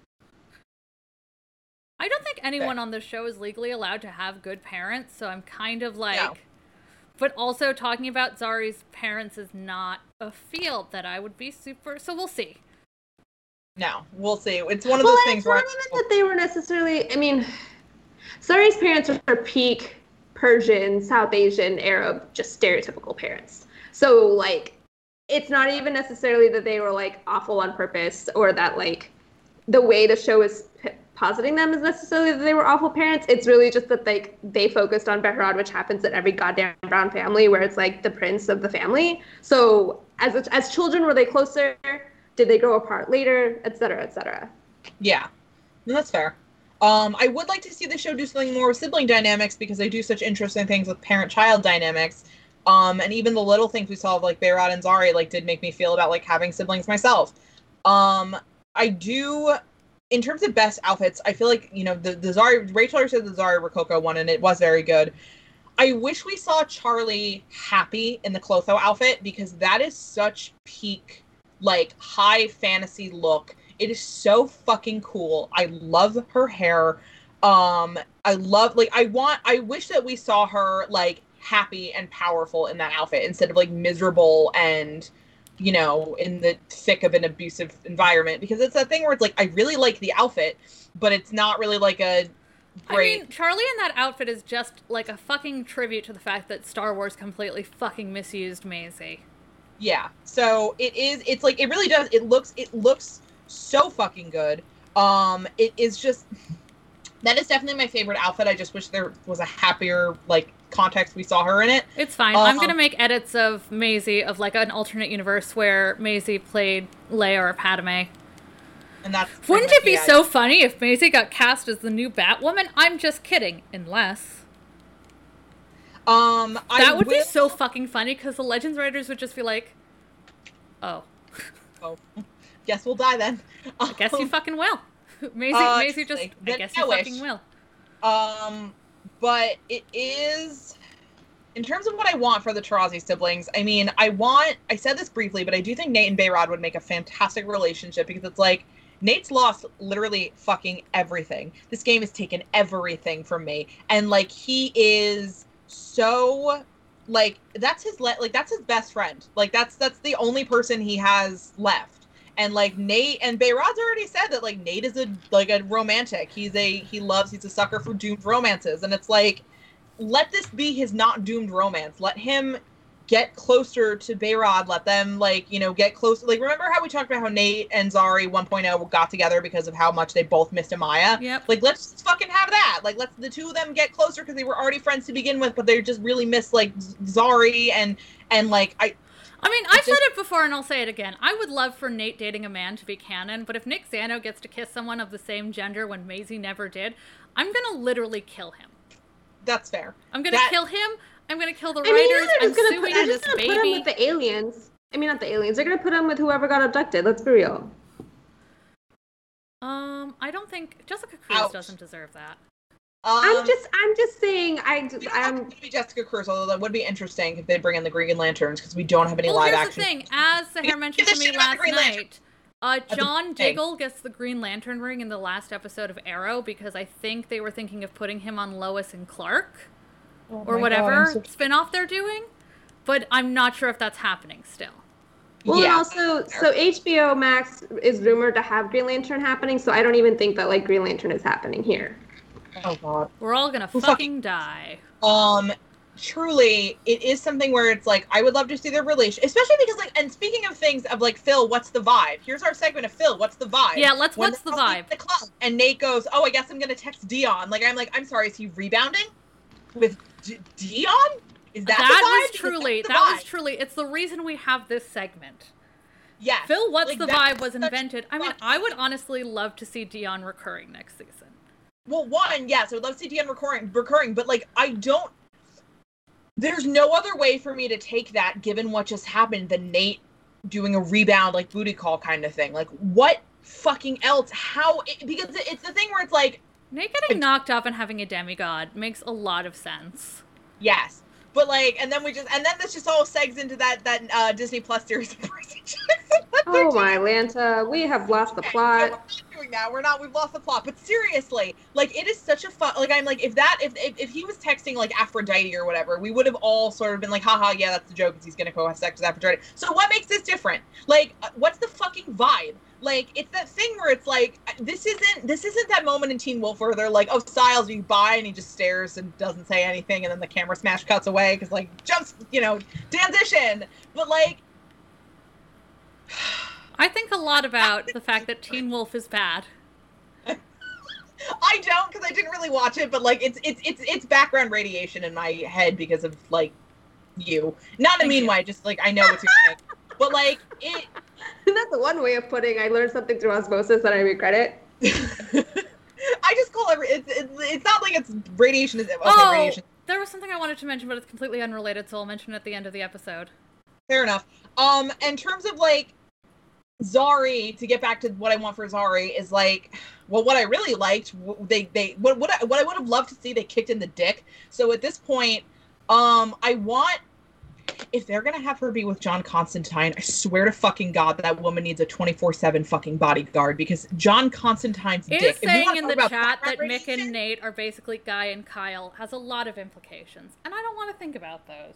I don't think anyone on this show is legally allowed to have good parents, so I'm kind of like. No. But also, talking about Zari's parents is not a field that I would be super. So we'll see. No, we'll see. It's one of well, those things it's where not even that they were necessarily. I mean, Zari's parents are peak Persian, South Asian, Arab, just stereotypical parents. So like, it's not even necessarily that they were like awful on purpose or that like the way the show is p- positing them is necessarily that they were awful parents. It's really just that like they focused on Behrad, which happens in every goddamn brown family, where it's like the prince of the family. So as as children, were they closer? Did they grow apart later, et cetera, et cetera? Yeah, that's fair. Um, I would like to see the show do something more with sibling dynamics because they do such interesting things with parent-child dynamics. Um, and even the little things we saw of like Behrad and Zari like did make me feel about like having siblings myself. Um, I do, in terms of best outfits, I feel like you know the the Zari Rachel said the Zari Rococo one and it was very good. I wish we saw Charlie happy in the Clotho outfit because that is such peak like high fantasy look. It is so fucking cool. I love her hair. Um I love like I want I wish that we saw her like happy and powerful in that outfit instead of like miserable and you know in the thick of an abusive environment because it's that thing where it's like I really like the outfit but it's not really like a great I mean, Charlie in that outfit is just like a fucking tribute to the fact that Star Wars completely fucking misused Maisie. Yeah. So it is it's like it really does it looks it looks so fucking good. Um it is just that is definitely my favorite outfit. I just wish there was a happier like context we saw her in it. It's fine. I'm Um, gonna make edits of Maisie of like an alternate universe where Maisie played Leia or Padme. And that's Wouldn't it be so funny if Maisie got cast as the new Batwoman? I'm just kidding. Unless Um I that would be so fucking funny because the Legends writers would just be like, "Oh, oh, guess we'll die then. I guess you fucking will." Maisie, Uh, Maisie just, like, I guess I you wish. fucking will. Um, but it is in terms of what I want for the Tarazi siblings. I mean, I want. I said this briefly, but I do think Nate and Behrad would make a fantastic relationship because it's like Nate's lost literally fucking everything. This game has taken everything from me, and like he is so like that's his le- like that's his best friend. Like that's that's the only person he has left. And like Nate and Behrad's already said that like Nate is a like a romantic. He's a he loves he's a sucker for doomed romances. And it's like let this be his not doomed romance. Let him get closer to Behrad. Let them like, you know, get closer. Like remember how we talked about how Nate and Zari 1.0 got together because of how much they both missed Amaya? Yep. Like let's just fucking have that. Like let's the two of them get closer because they were already friends to begin with, but they just really miss like Zari and and like I I mean, I've It's said it before and I'll say it again. I would love for Nate dating a man to be canon, but if Nick Zano gets to kiss someone of the same gender when Maisie never did, I'm gonna literally kill him. that's fair. I'm gonna That- kill him. I'm gonna kill the I mean, writers. yeah, they're I'm gonna suing put, they're this just gonna put him baby. with the aliens. I mean, not the aliens. They're gonna put him with whoever got abducted. Let's be real. Um, I don't think Jessica Cruz Ouch. doesn't deserve that. Um, I'm just, I'm just saying. I, We don't have I'm. to be Jessica Cruz, although that would be interesting if they bring in the Green Lanterns because we don't have any Well, live here's action. the thing. As Sahar mentioned to me shit out of last the Lantern. night, uh, John thing. Diggle gets the Green Lantern ring in the last episode of Arrow because I think they were thinking of putting him on Lois and Clark Oh or my God, whatever I'm so- spin-off they're doing. But I'm not sure if that's happening still. Well, and also, so HBO Max is rumored to have Green Lantern happening, so I don't even think that like Green Lantern is happening here. Oh god. We're all gonna Who fucking fucking- die. Um, truly, it is something where it's like I would love to see their relation, especially because like. And speaking of things of like Phil, what's the vibe? Here's our segment of Phil. What's the vibe? Yeah, let's- When what's they're the vibe? The club, and Nate goes, "Oh, I guess I'm gonna text Dion." Like I'm like, I'm sorry, is he rebounding with D- Dion? Is that, That, was truly that's the that was truly it's the reason we have this segment. Yeah. Phil What's Like, the Vibe was invented. I mean, I would honestly love to see Dion recurring next season. Well, one, yes, I would love to see Dion recurring, recurring, but like I don't. there's no other way for me to take that given what just happened than Nate doing a rebound like booty call kind of thing. Like what fucking else? How it, because it's the thing where it's like Nate getting knocked up and having a demigod makes a lot of sense. yes. But like and then we just and then this just all segs into that that uh Disney Plus series of Percy Jackson. Oh my Lanta, we have lost the Okay, plot. no, we're not doing that. We're not. We've lost the plot. But seriously, like it is such a fun. Like I'm like if that if if, if he was texting like Aphrodite or whatever, we would have all sort of been like, haha, yeah, that's the joke. Is he's gonna go have sex with Aphrodite? So what makes this different? Like, uh, what's the fucking vibe? Like it's that thing where it's like this isn't this isn't that moment in Teen Wolf where they're like, oh, Stiles, you buy, and he just stares and doesn't say anything, and then the camera smash cuts away because like jumps, you know, transition. But like. I think a lot about the fact that Teen Wolf is bad. I don't because I didn't really watch it, but like it's it's it's it's background radiation in my head because of like you. Not in a mean way, just like I know what you're saying. But like it That's the one way of putting I learned something through osmosis and I regret it. I just call every it's, it's it's not like it's radiation is okay, oh, radiation. there was something I wanted to mention, but it's completely unrelated, so I'll mention it at the end of the episode. Fair enough. Um in terms of like Zari, to get back to what I want for Zari is like well what I really liked they they what what I, what I would have loved to see they kicked in the dick. So at this point um I want if they're gonna have her be with John Constantine, I swear to fucking God that woman needs a twenty four seven fucking bodyguard because John Constantine's It dick. is saying in the chat that background Mick and Nate are basically Guy and Kyle has a lot of implications, and I don't want to think about those.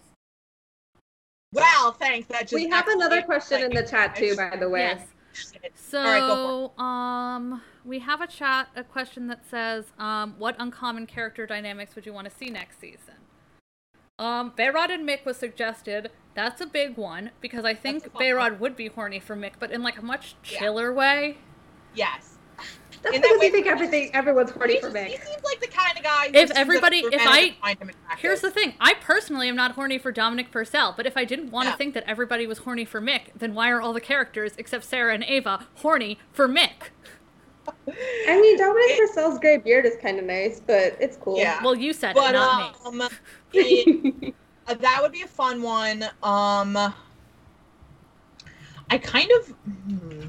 Wow, thanks. That just We have another actually, question in the chat too, by the way. Yes. So, All right, go um, we have a chat, a question that says, um, what uncommon character dynamics would you want to see next season? Um, Behrad and Mick was suggested. That's a big one because I think That's a Behrad would be horny for Mick, but in like a much Yeah. chiller way. Yes. That's In that because way- you think everything everyone's horny He, for Mick. he seems like the kind of guy. who If just seems like everybody- if I- find him attractive. Here's the thing. I personally am not horny for Dominic Purcell, but if I didn't want to Yeah. think that everybody was horny for Mick, then why are all the characters except Sara and Ava horny for Mick? I mean, Dominic Purcell's gray beard is kind of nice, but it's cool. Yeah. Well, you said but it, not me. um, it- uh, that would be a fun one. Um, I kind of. hmm.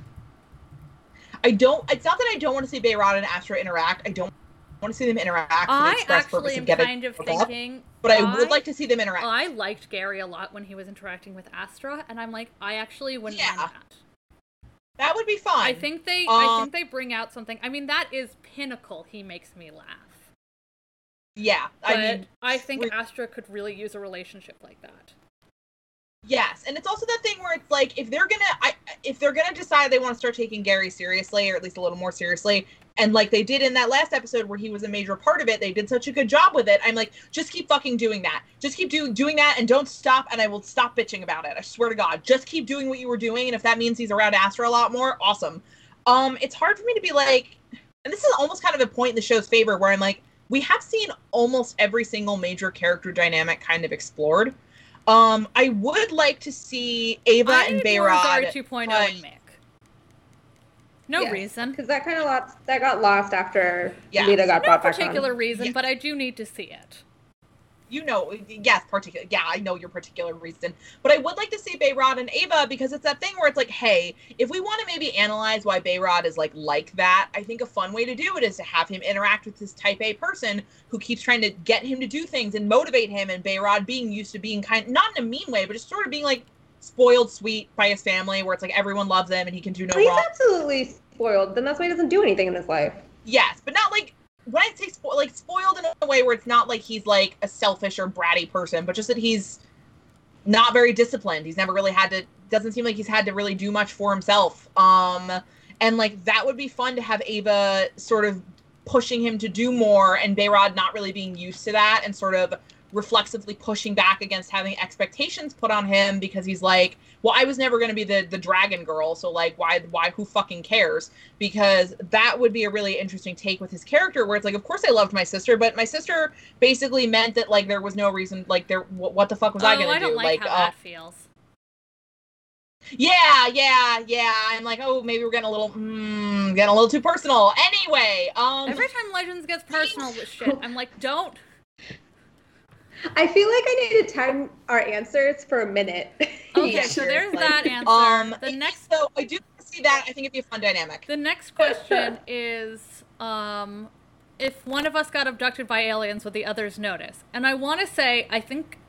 I don't. It's not that I don't want to see Behrad and Astra interact. I don't want to see them interact for the I express actually purpose am kind of hooked up, thinking. But I would like to see them interact. I liked Gary a lot when he was interacting with Astra, and I'm like, I actually wouldn't Yeah. mind that. That would be fun. I think they, I Um, think they bring out something. I mean, that is pinnacle. He makes me laugh. Yeah, But I mean, I think Astra could really use a relationship like that. Yes, and it's also that thing where it's like if they're gonna, I, if they're gonna decide they want to start taking Gary seriously, or at least a little more seriously, and like they did in that last episode where he was a major part of it, they did such a good job with it. I'm like, just keep fucking doing that. Just keep doing doing that, and don't stop. And I will stop bitching about it. I swear to God, just keep doing what you were doing, and if that means he's around Astra a lot more, awesome. Um, it's hard for me to be like, and this is almost kind of a point in the show's favor where I'm like, we have seen almost every single major character dynamic kind of explored. Um, I would like to see Ava I and need more Gary Behrad. 2.0 but- and Mick. No Yeah. reason. Because that kind of lost. That got lost after Yeah. Lita got No brought back No particular reason, Yeah. but I do need to see it. You know, yes, particular. Yeah, I know your particular reason, but I would like to see Behrad and Ava because it's that thing where it's like, hey, if we want to maybe analyze why Behrad is like like that, I think a fun way to do it is to have him interact with this Type A person who keeps trying to get him to do things and motivate him, and Behrad being used to being kind, not in a mean way, but just sort of being like spoiled sweet by his family, where it's like everyone loves him and he can do no he's wrong. absolutely spoiled. Then that's why he doesn't do anything in his life. Yes, but not like when I say spo- like spoiled in a way where it's not like he's like a selfish or bratty person, but just that he's not very disciplined. He's never really had to doesn't seem like he's had to really do much for himself. Um and like that would be fun to have Ava sort of pushing him to do more and Behrad not really being used to that and sort of reflexively pushing back against having expectations put on him because he's like, well, I was never going to be the the dragon girl, so like why why who fucking cares? Because that would be a really interesting take with his character where it's like, of course I loved my sister, but my sister basically meant that like there was no reason like there what, what the fuck was oh, I going to I don't like, how uh, that feels. yeah, yeah, yeah. I'm like, oh, maybe we're getting a little, mm, getting a little too personal. Anyway, um, Every time Legends gets personal with shit, I'm like, don't. I feel like I need to time our answers for a minute. Okay, Yeah, so there's seriously. that answer. Um, the next So I do see that. I think it'd be a fun dynamic. the next question is um if one of us got abducted by aliens would the others notice? And I want to say I think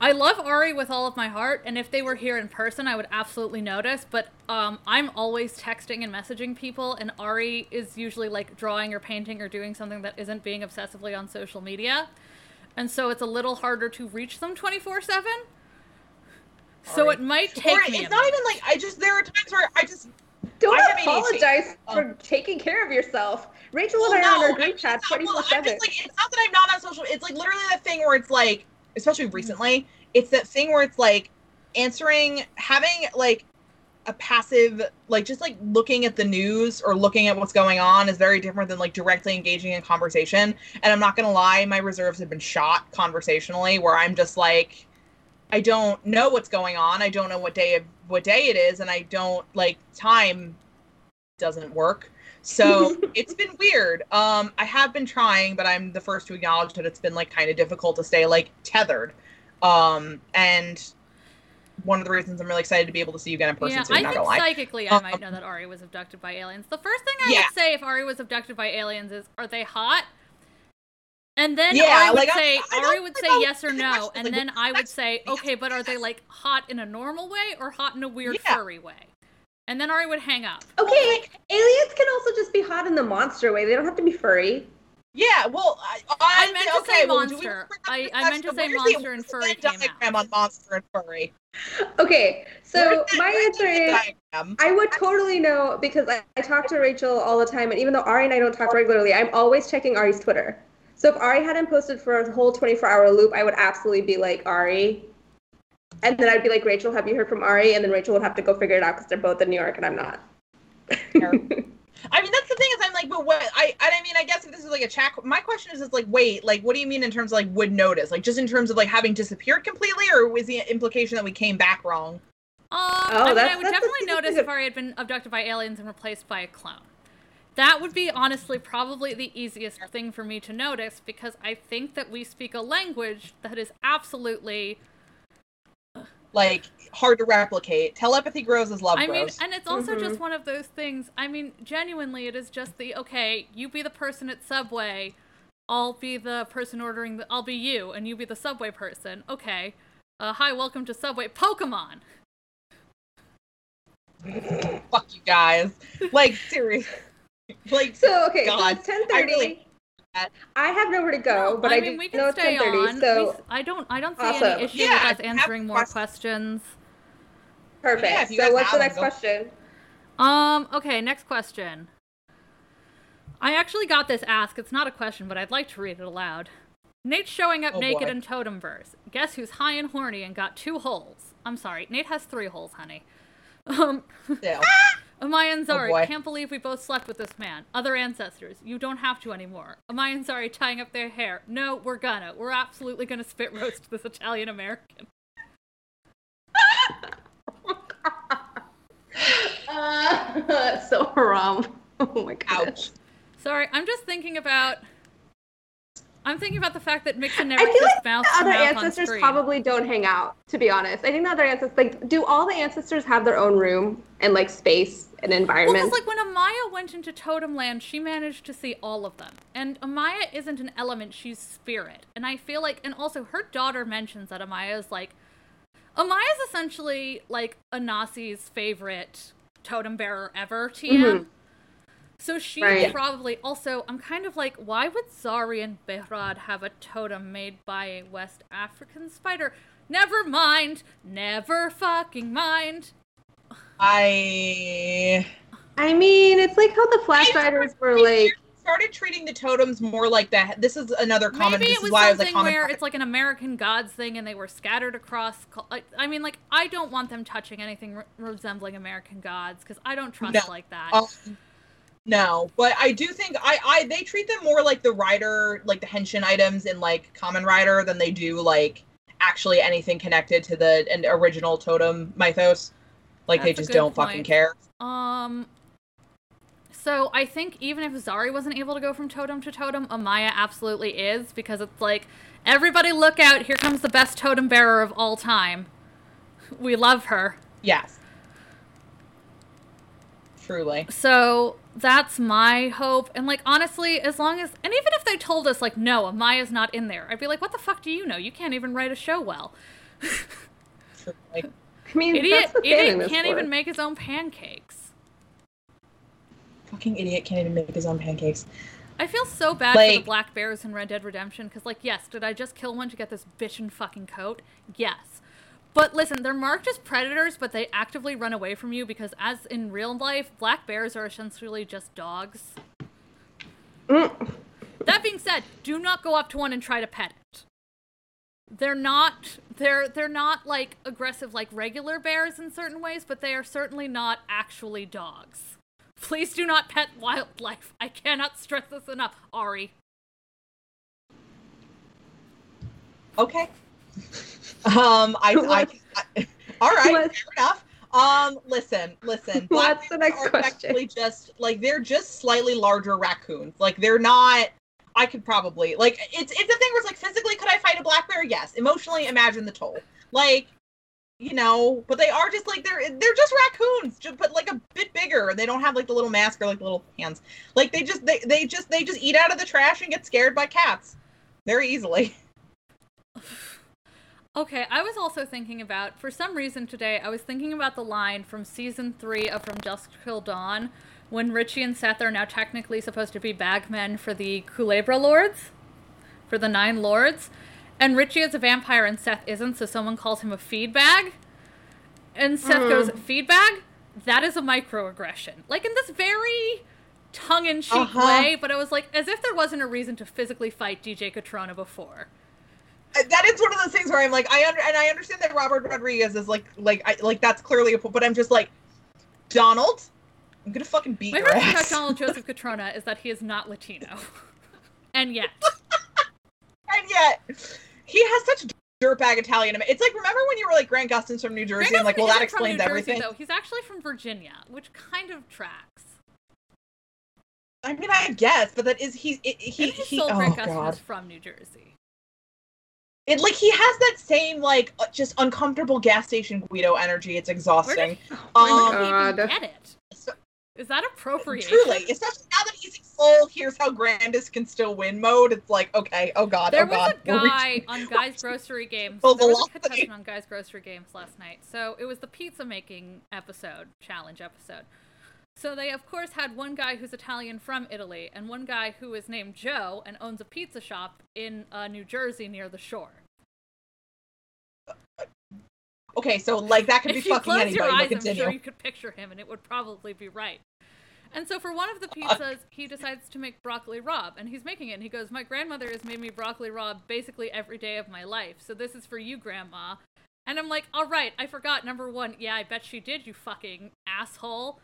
I love Ari with all of my heart, and if they were here in person, I would absolutely notice. But um, I'm always texting and messaging people, and Ari is usually like drawing or painting or doing something that isn't being obsessively on social media. And so it's a little harder to reach them 24 7. So Ari. it might take or me. it's not minute. even like I just. There are times where I just. Don't I have ADHD. apologize Oh. for taking care of yourself. Rachel Well, and I are on our group I'm chat just not- well, 24 7. like it's not that I'm not on social. It's like literally that thing where it's like, especially mm-hmm. recently, it's that thing where it's like answering, having like a passive, like just like looking at the news or looking at what's going on is very different than like directly engaging in conversation. And I'm not gonna lie, my reserves have been shot conversationally, where I'm just like. I don't know what's going on. I don't know what day of what day it is, and I don't like time doesn't work. So it's been weird. Um, I have been trying, but I'm the first to acknowledge that it's been like kind of difficult to stay like tethered. Um, and one of the reasons I'm really excited to be able to see you again in person. Yeah, so I'm not think gonna lie. psychically I might Um, know that Ari was abducted by aliens. The first thing I Yeah. would say if Ari was abducted by aliens is, are they hot? And then Yeah, Ari would like, say, I don't Ari would say yes or no, question, and like, then I would say, okay, but are they like hot in a normal way or hot in a weird Yeah. furry way? And then Ari would hang up. Okay, aliens can also just be hot in the monster way. They don't have to be furry. Yeah, well, I, oh, I, I meant to okay, say well, monster. bring I- I meant to say monster and where's the furry Venn out. diagram on monster and furry. Okay, so Where's my answer is diagram? I would totally know because I, I talk to Rachel all the time, and even though Ari and I don't talk regularly, I'm always checking Ari's Twitter. So if Ari hadn't posted for a whole 24 hour loop, I would absolutely be like, Ari. And then I'd be like, Rachel, have you heard from Ari? And then Rachel would have to go figure it out because they're both in New York and I'm not. Fair. I mean, that's the thing is, I'm like, but what? I, I I mean, I guess if this is like a chat, my question is, is like, wait, like, what do you mean in terms of like would notice, like, just in terms of like having disappeared completely, or was the implication that we came back wrong? Um, I mean, that's- I would definitely notice if Ari had been abducted by aliens and replaced by a clone. That would be honestly probably the easiest thing for me to notice because I think that we speak a language that is absolutely. Like, hard to replicate. Telepathy grows as love grows. I mean, and it's also Mhm. just one of those things. I mean, genuinely, it is just the okay, you be the person at Subway, I'll be the person ordering the. I'll be you, and you be the Subway person. Okay. Uh, hi, welcome to Subway. Pokemon! Fuck you guys. Like, seriously. Like, So okay, God, so it's 10:30. really- I have nowhere to go, but I, I, mean, do we know can it's stay 10:30. on. So We s- I don't. I don't see Awesome. any issue Yeah, with us answering more questions- questions. perfect. Yeah, so what's the next go- question? Um. Okay. Next question. I actually got this ask. It's not a question, but I'd like to read it aloud. Nate's showing up Oh, naked boy. in Totemverse. Guess who's high and horny and got two holes? I'm sorry, Nate has three holes, honey. Um, still. Amaya and Zari, Oh, can't believe we both slept with this man. Other ancestors, you don't have to anymore. Amaya and Zari tying up their hair. No, we're gonna. We're absolutely gonna spit roast this Italian American. Uh, so haram. Oh my god. Ouch. Sorry, I'm just thinking about. I'm thinking about the fact that Mixon I never feel like mouth the other mouth ancestors probably don't hang out. To be honest, I think the other ancestors like do all the ancestors have their own room and like space and Well, environment. because like when Amaya went into Totem Land, she managed to see all of them. And Amaya isn't an element; she's spirit. And I feel like, and also her daughter mentions that Amaya is like, Amaya's essentially like Anansi's favorite totem bearer ever. TM. Mhm. So she Right. probably also. I'm kind of like, why would Zari and Behrad have a totem made by a West African spider? Never mind. Never fucking mind. I. I mean, it's like how the Flash Riders were like. started treating the totems more like that. This is another comment. Maybe this it was is why I was like something where it's like an American gods thing, and they were scattered across. Like, I mean, like I don't want them touching anything re- resembling American gods because I don't trust No. like that. Um, no, but I do think I, I they treat them more like the rider, like the henshin items in like Kamen Rider than they do like actually anything connected to the an original totem mythos. Like they That's a just don't fucking care. Um. So I think even if Zari wasn't able to go from totem to totem, Amaya absolutely is because it's like everybody look out, here comes the best totem bearer of all time. We love her. Yes. Truly. So that's my hope. And like honestly, as long as and even if they told us like no, Amaya's not in there, I'd be like, what the fuck do you know? You can't even write a show well. Truly. I mean, Idiot that's the idiot can't for. even make his own pancakes. Fucking idiot can't even make his own pancakes. I feel so bad for the black bears in Red Dead Redemption because, like, yes, did I just kill one to get this bitchin' fucking coat? Yes. But listen, they're marked as predators, but they actively run away from you because, as in real life, black bears are essentially just dogs. Mm. That being said, do not go up to one and try to pet it. They're not they're they're not like aggressive like regular bears in certain ways, but they are certainly not actually dogs. Please do not pet wildlife. I cannot stress this enough, Ari. Okay. Um, I, I, I all right, What? fair enough. Um, listen, listen. What's the next are question? Actually, just like they're just slightly larger raccoons. Like they're not. I could probably like it's it's a thing where it's like physically could I fight a black bear? Yes. Emotionally, imagine the toll. Like, you know, but they are just like they're they're just raccoons, just but like a bit bigger. and They don't have like the little mask or like the little hands. Like they just they they just they just eat out of the trash and get scared by cats very easily. Okay, I was also thinking about, for some reason today, I was thinking about the line from season three of From Dusk Till Dawn when Richie and Seth are now technically supposed to be bagmen for the Culebra Lords, for the Nine Lords. And Richie is a vampire and Seth isn't, so someone calls him a feed bag. And Seth goes, Feed bag? That is a microaggression. Like in this very tongue in cheek Uh-huh. way, but it was like as if there wasn't a reason to physically fight DJ Cotrona before. That is one of those things where I'm like, I under and I understand that Robert Rodriguez is like, like, I, like that's clearly a, but I'm just like, Donald, I'm gonna fucking beat My your thing about ass. Donald Joseph Cotrona is that he is not Latino. and yet, and yet, he has such dirtbag Italian. It's like, remember when you were like Grant Gustin's from New Jersey, and like, well, that isn't from New explains Jersey, everything. Though. He's actually from Virginia, which kind of tracks. I mean, I guess, but that is he, it, he, he. soul Oh Grant Gustin god, from New Jersey. It like he has that same like uh, just uncomfortable gas station Guido energy. It's Where exhausting. did, Oh where Um, did he even God. get it? So- Is that appropriation? Truly, especially now that he's in full, here's how Grandis can still win mode. It's like, okay, oh god, There oh was god. a we're guy on Guy's Grocery Games. Oh, there was a velocity. contestant on Guy's Grocery Games last night. So it was the pizza making episode, challenge episode. So they, of course, had one guy who's Italian from Italy and one guy who is named Joe and owns a pizza shop in uh, New Jersey near the shore. Okay, so like that could be if you fucking close anybody. your eyes, I'm continue. sure you could picture him, and it would probably be right. And so for one of the pizzas, he decides to make broccoli rabe, and he's making it. And he goes, "My grandmother has made me broccoli rabe basically every day of my life, so this is for you, Grandma." And I'm like, "All right, I forgot. Number one, yeah, I bet she did, you fucking asshole."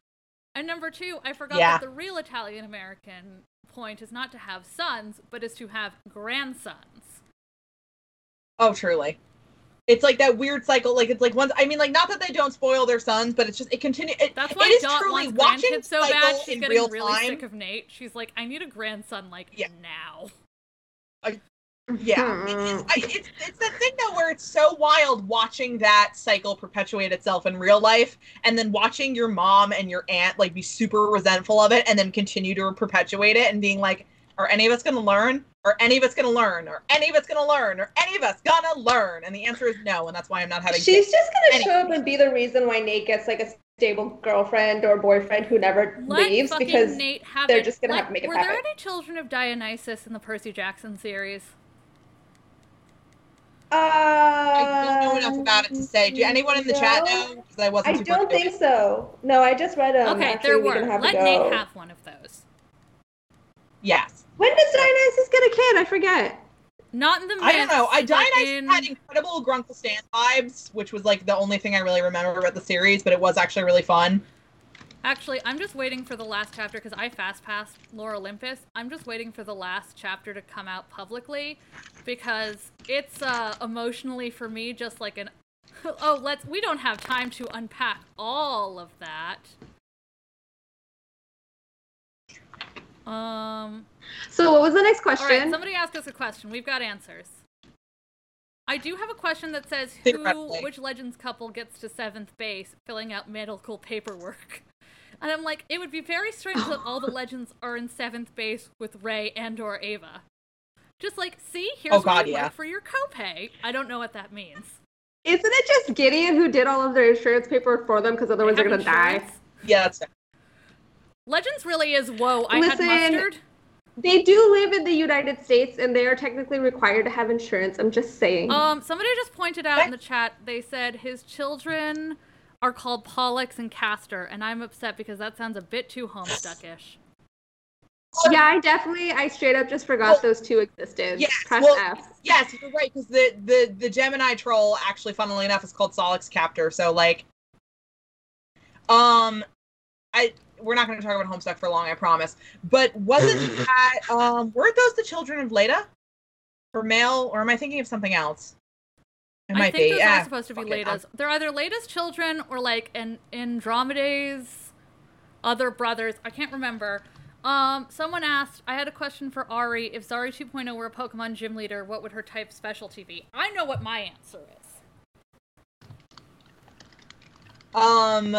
And number two, I forgot Yeah. that the real Italian American point is not to have sons, but is to have grandsons. Oh, truly. It's like that weird cycle. Like it's like once. I mean, like not that they don't spoil their sons, but it's just it continues. It, That's why it is Dot truly wants watching so cycle bad. She's in getting real really time. sick of Nate. She's like, I need a grandson like Yeah. now. Yeah, it is, I, it's it's that thing though where it's so wild watching that cycle perpetuate itself in real life, and then watching your mom and your aunt like be super resentful of it, and then continue to perpetuate it, and being like, "Are any of us gonna learn? Are any of us gonna learn? Are any of us gonna learn? Are any of us gonna learn?" And the answer is no, and that's why I'm not having. She's just gonna show up and be the reason why Nate gets like a stable girlfriend or boyfriend who never Let leaves because Nate have they're it. just gonna have to make it Were there any children of Dionysus in the Percy Jackson series? I don't know enough about it to say. Do uh, anyone in the chat know? Because I wasn't. I super don't curious. think so. No, I just read them. okay, Actually, there we were. can have Let a go. Nate have one of those. Yes. When did Dionysus get a kid? I forget. Not in the I don't know. I but Dionysus in- had incredible Grunkle Stan vibes, which was like the only thing I really remember about the series, but it was actually really fun. Actually, I'm just waiting for the last chapter because I fast passed Lore Olympus. I'm just waiting for the last chapter to come out publicly because it's uh, emotionally for me just like an oh let's we don't have time to unpack all of that. Um. So what was the next All right. question? Somebody asked us a question. We've got answers. I do have a question that says who, which Legends couple gets to seventh base, filling out medical paperwork. And I'm like, it would be very strange that all the Legends are in seventh base with Ray and or Ava. Just like, see, here's Oh, where God, you yeah. work for your copay. I don't know what that means. Isn't it just Gideon who did all of their insurance paperwork for them because otherwise They they're gonna die? Yeah, that's fair. Legends really is whoa. I Listen, had mustard. They do live in the United States and they are technically required to have insurance. I'm just saying. Um, somebody just pointed out in the chat. They said his children are called Pollux and Castor, and I'm upset because that sounds a bit too homestuckish. yeah, I definitely, I straight up just forgot Well, those two existed. yes, Press well, F. Yes, you're right because the, the the Gemini troll actually, funnily enough, is called Sollux Captor. So like, um, I we're not going to talk about Homestuck for long, I promise. But wasn't that um weren't those the children of Leda, or male, or am I thinking of something else? It I think be. those Yeah, are supposed to be fuck it, Leda's. They're either Leda's children or like an Andromeda's other brothers. I can't remember. Um, someone asked. I had a question for Ari. If Zari 2.0 were a Pokemon gym leader, what would her type specialty be? I know what my answer is. Um,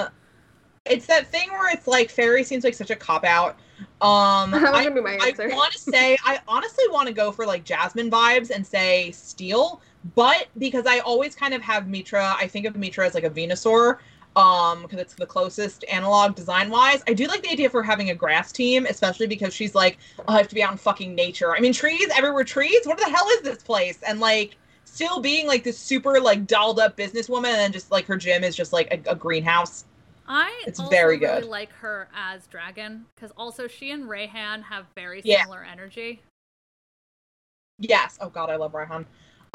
it's that thing where it's like fairy seems like such a cop out. Um, That I, gonna be my I want to say I honestly want to go for like Jasmine vibes and say Steel, but because I always kind of have Mitra, I think of Mitra as like a Venusaur. Um, because it's the closest analog design wise. I do like the idea for having a grass team, especially because she's like, oh, I have to be out in fucking nature. I mean, trees everywhere, trees. What the hell is this place? And like, still being like this super like dolled up businesswoman, and then just like her gym is just like a, a greenhouse. I It's very really good. like her as Dragon because also she and Raihan have very Yeah. similar energy. Yes. Oh god, I love Raihan.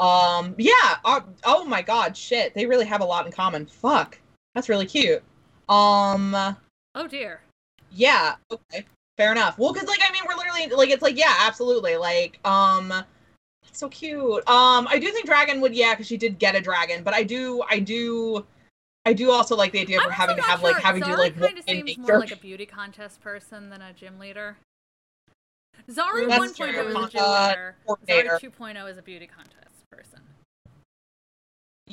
Um, yeah. Uh, oh my god, shit. They really have a lot in common. Fuck. That's really cute. Um, Oh dear. yeah. Okay. Fair enough. Well, cuz like I mean, we're literally like it's like yeah, absolutely. Like um that's so cute. Um I do think Dragon would yeah, cuz she did get a dragon, but I do I do I do also like the idea of her having to have like sure. having to like kind of seems more like a beauty contest person than a gym leader. Zari That's 1.0 is a gym Uh, leader. Coordinator. 2.0 is a beauty contest.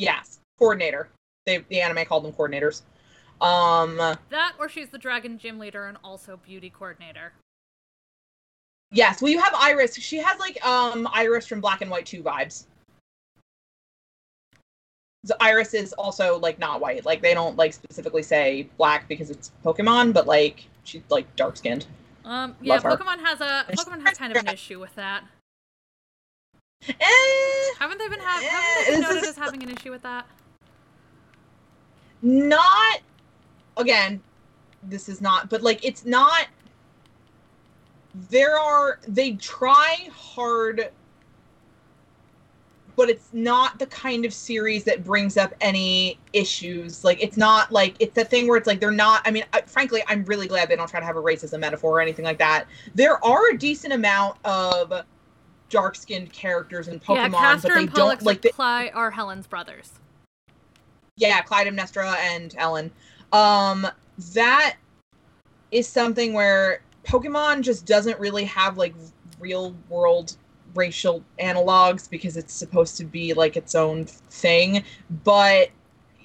Yes, coordinator. They the anime called them coordinators. Um That or she's the dragon gym leader and also beauty coordinator. Yes, well, you have Iris. She has like um Iris from Black and White Two vibes. So Iris is also like not white. Like they don't like specifically say black because it's Pokemon, but like she's like dark skinned. Um, yeah. Pokemon has a Pokemon has kind of an issue with that. Eh, Haven't they been have, Eh, haven't they been noted is- as having an issue with that? not again. This is not, but like it's not. There are they try hard but it's not the kind of series that brings up any issues. Like it's not like it's a thing where it's like they're not. I mean, I, frankly, I'm really glad they don't try to have a racism metaphor or anything like that. There are a decent amount of dark-skinned characters in Pokemon, yeah, Castor but they and Pollux don't like. They, Cly- are Helen's brothers. yeah, Clyde and Nestra and Ellen. Um, that is something where Pokemon just doesn't really have like real world racial analogs because it's supposed to be like its own thing. But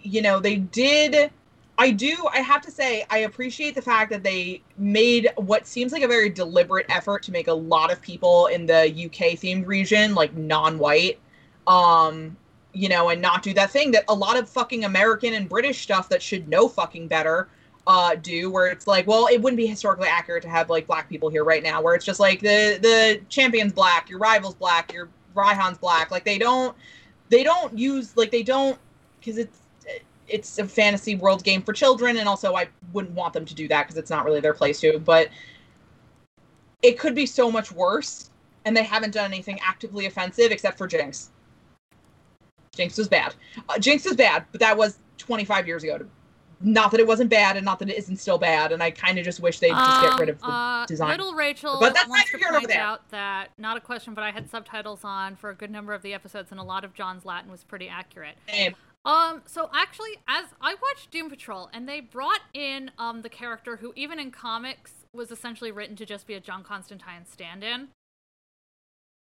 you know, they did I do I have to say I appreciate the fact that they made what seems like a very deliberate effort to make a lot of people in the UK themed region like non-white. Um you know, and not do that thing that a lot of fucking American and British stuff that should know fucking better uh do where it's like well it wouldn't be historically accurate to have like black people here right now where it's just like the the champion's black your rival's black your Raihan's black like they don't they don't use like they don't because it's it's a fantasy world game for children and also I wouldn't want them to do that because it's not really their place to but it could be so much worse and they haven't done anything actively offensive except for Jinx. Jinx was bad. Uh, Jinx was bad but that was 25 years ago. Not that it wasn't bad and not that it isn't still bad and i kind of just wish they'd just get rid of the Um, uh, design. Little Rachel But that's wants to point out that not a question, but I had subtitles on for a good number of the episodes, and a lot of John's Latin was pretty accurate. name. Um, so actually, as I watched Doom Patrol, and they brought in um the character who, even in comics, was essentially written to just be a John Constantine stand-in.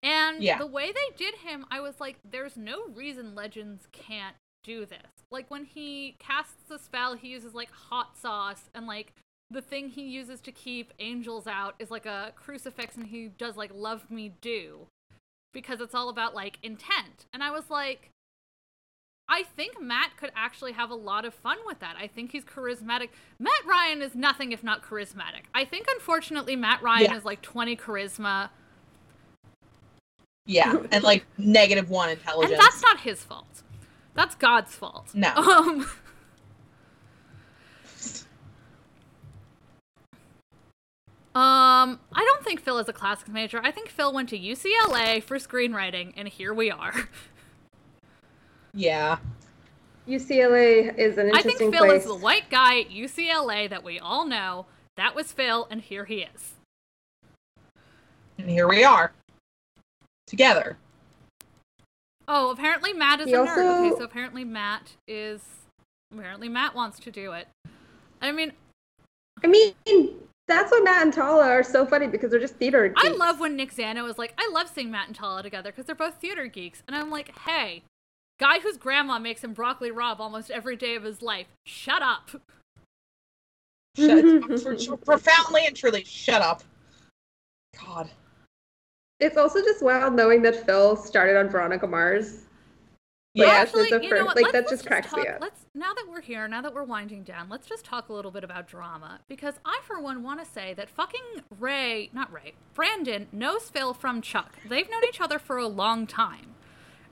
And Yeah. the way they did him, I was like, there's no reason Legends can't do this. Like when he casts the spell, he uses like hot sauce and like the thing he uses to keep angels out is like a crucifix and he does like love me do because it's all about like intent. And I was like I think Matt could actually have a lot of fun with that. I think he's charismatic. Matt Ryan is nothing if not charismatic. I think unfortunately Matt Ryan Yeah. is like 20 charisma Yeah, and like negative one intelligence. and that's not his fault. That's God's fault. No. Um Um, I don't think Phil is a classics major. I think Phil went to UCLA for screenwriting, and here we are. yeah. UCLA is an interesting one. I think Phil place. is the white guy at UCLA that we all know. That was Phil, and here he is. And here we are. Together. Oh, apparently Matt is He a nerd. Okay, so apparently Matt is. Apparently Matt wants to do it. I mean, I mean, that's why Matt and Tala are so funny because they're just theater. Geeks. I love when Nick Zano is like, I love seeing Matt and Tala together because they're both theater geeks. And I'm like, hey, guy whose grandma makes him broccoli rabe almost every day of his life, shut up. Shut, for, for- profoundly and truly, shut up. God. It's also just wild knowing that Phil started on Veronica Mars. Yeah. Like, Actually, the you first- know what? like, let's, that let's just cracks me up. Let's now that we're here, now that we're winding down, let's just talk a little bit about drama because I, for one, want to say that fucking Ray, not Ray, Brandon knows Phil from Chuck. They've known each other for a long time,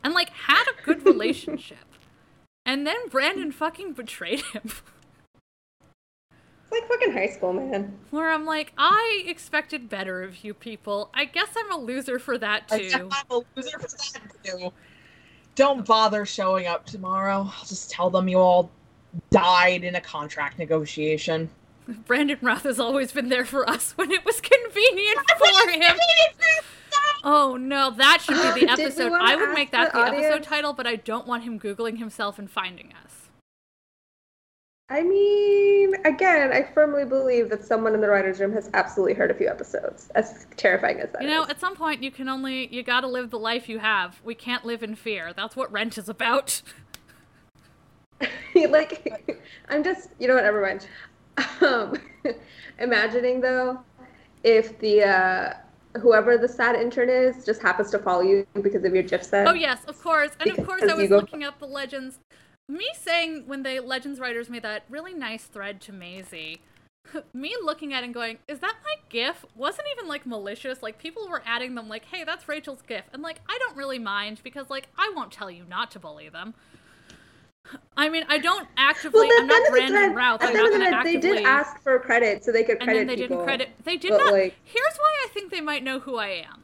and like had a good relationship, and then Brandon fucking betrayed him. It's like fucking high school, man. Where I'm like, I expected better of you people. I guess I'm a loser for that I too. guess I'm a loser for that too. Don't bother showing up tomorrow. I'll just tell them you all died in a contract negotiation. Brandon Routh has always been there for us when it was convenient for him. Oh no, that should be the episode. I would make that the the, episode title, but I don't want him Googling himself and finding us. I mean, again, I firmly believe that someone in the writers' room has absolutely heard a few episodes. As terrifying as that You know, is. at some point you can only you gotta live the life you have. We can't live in fear. That's what rent is about. like, I'm just, you know what? Never mind. Um, imagining though, if the uh, whoever the sad intern is just happens to follow you because of your GIF set. Oh yes, of course. And of course I was looking up the legends. Me saying when the legends writers made that really nice thread to Maisie, me looking at it and going, "Is that my GIF?" wasn't even like malicious. Like people were adding them, like, "Hey, that's Rachel's GIF," and like I don't really mind because like I won't tell you not to bully them. I mean, I don't actively. Well, I'm at the end not the Brandon Routh. I'm not going to actively. they did ask for credit so they could and credit then they people. didn't credit. They did but, not. like- Here's why I think they might know who I am.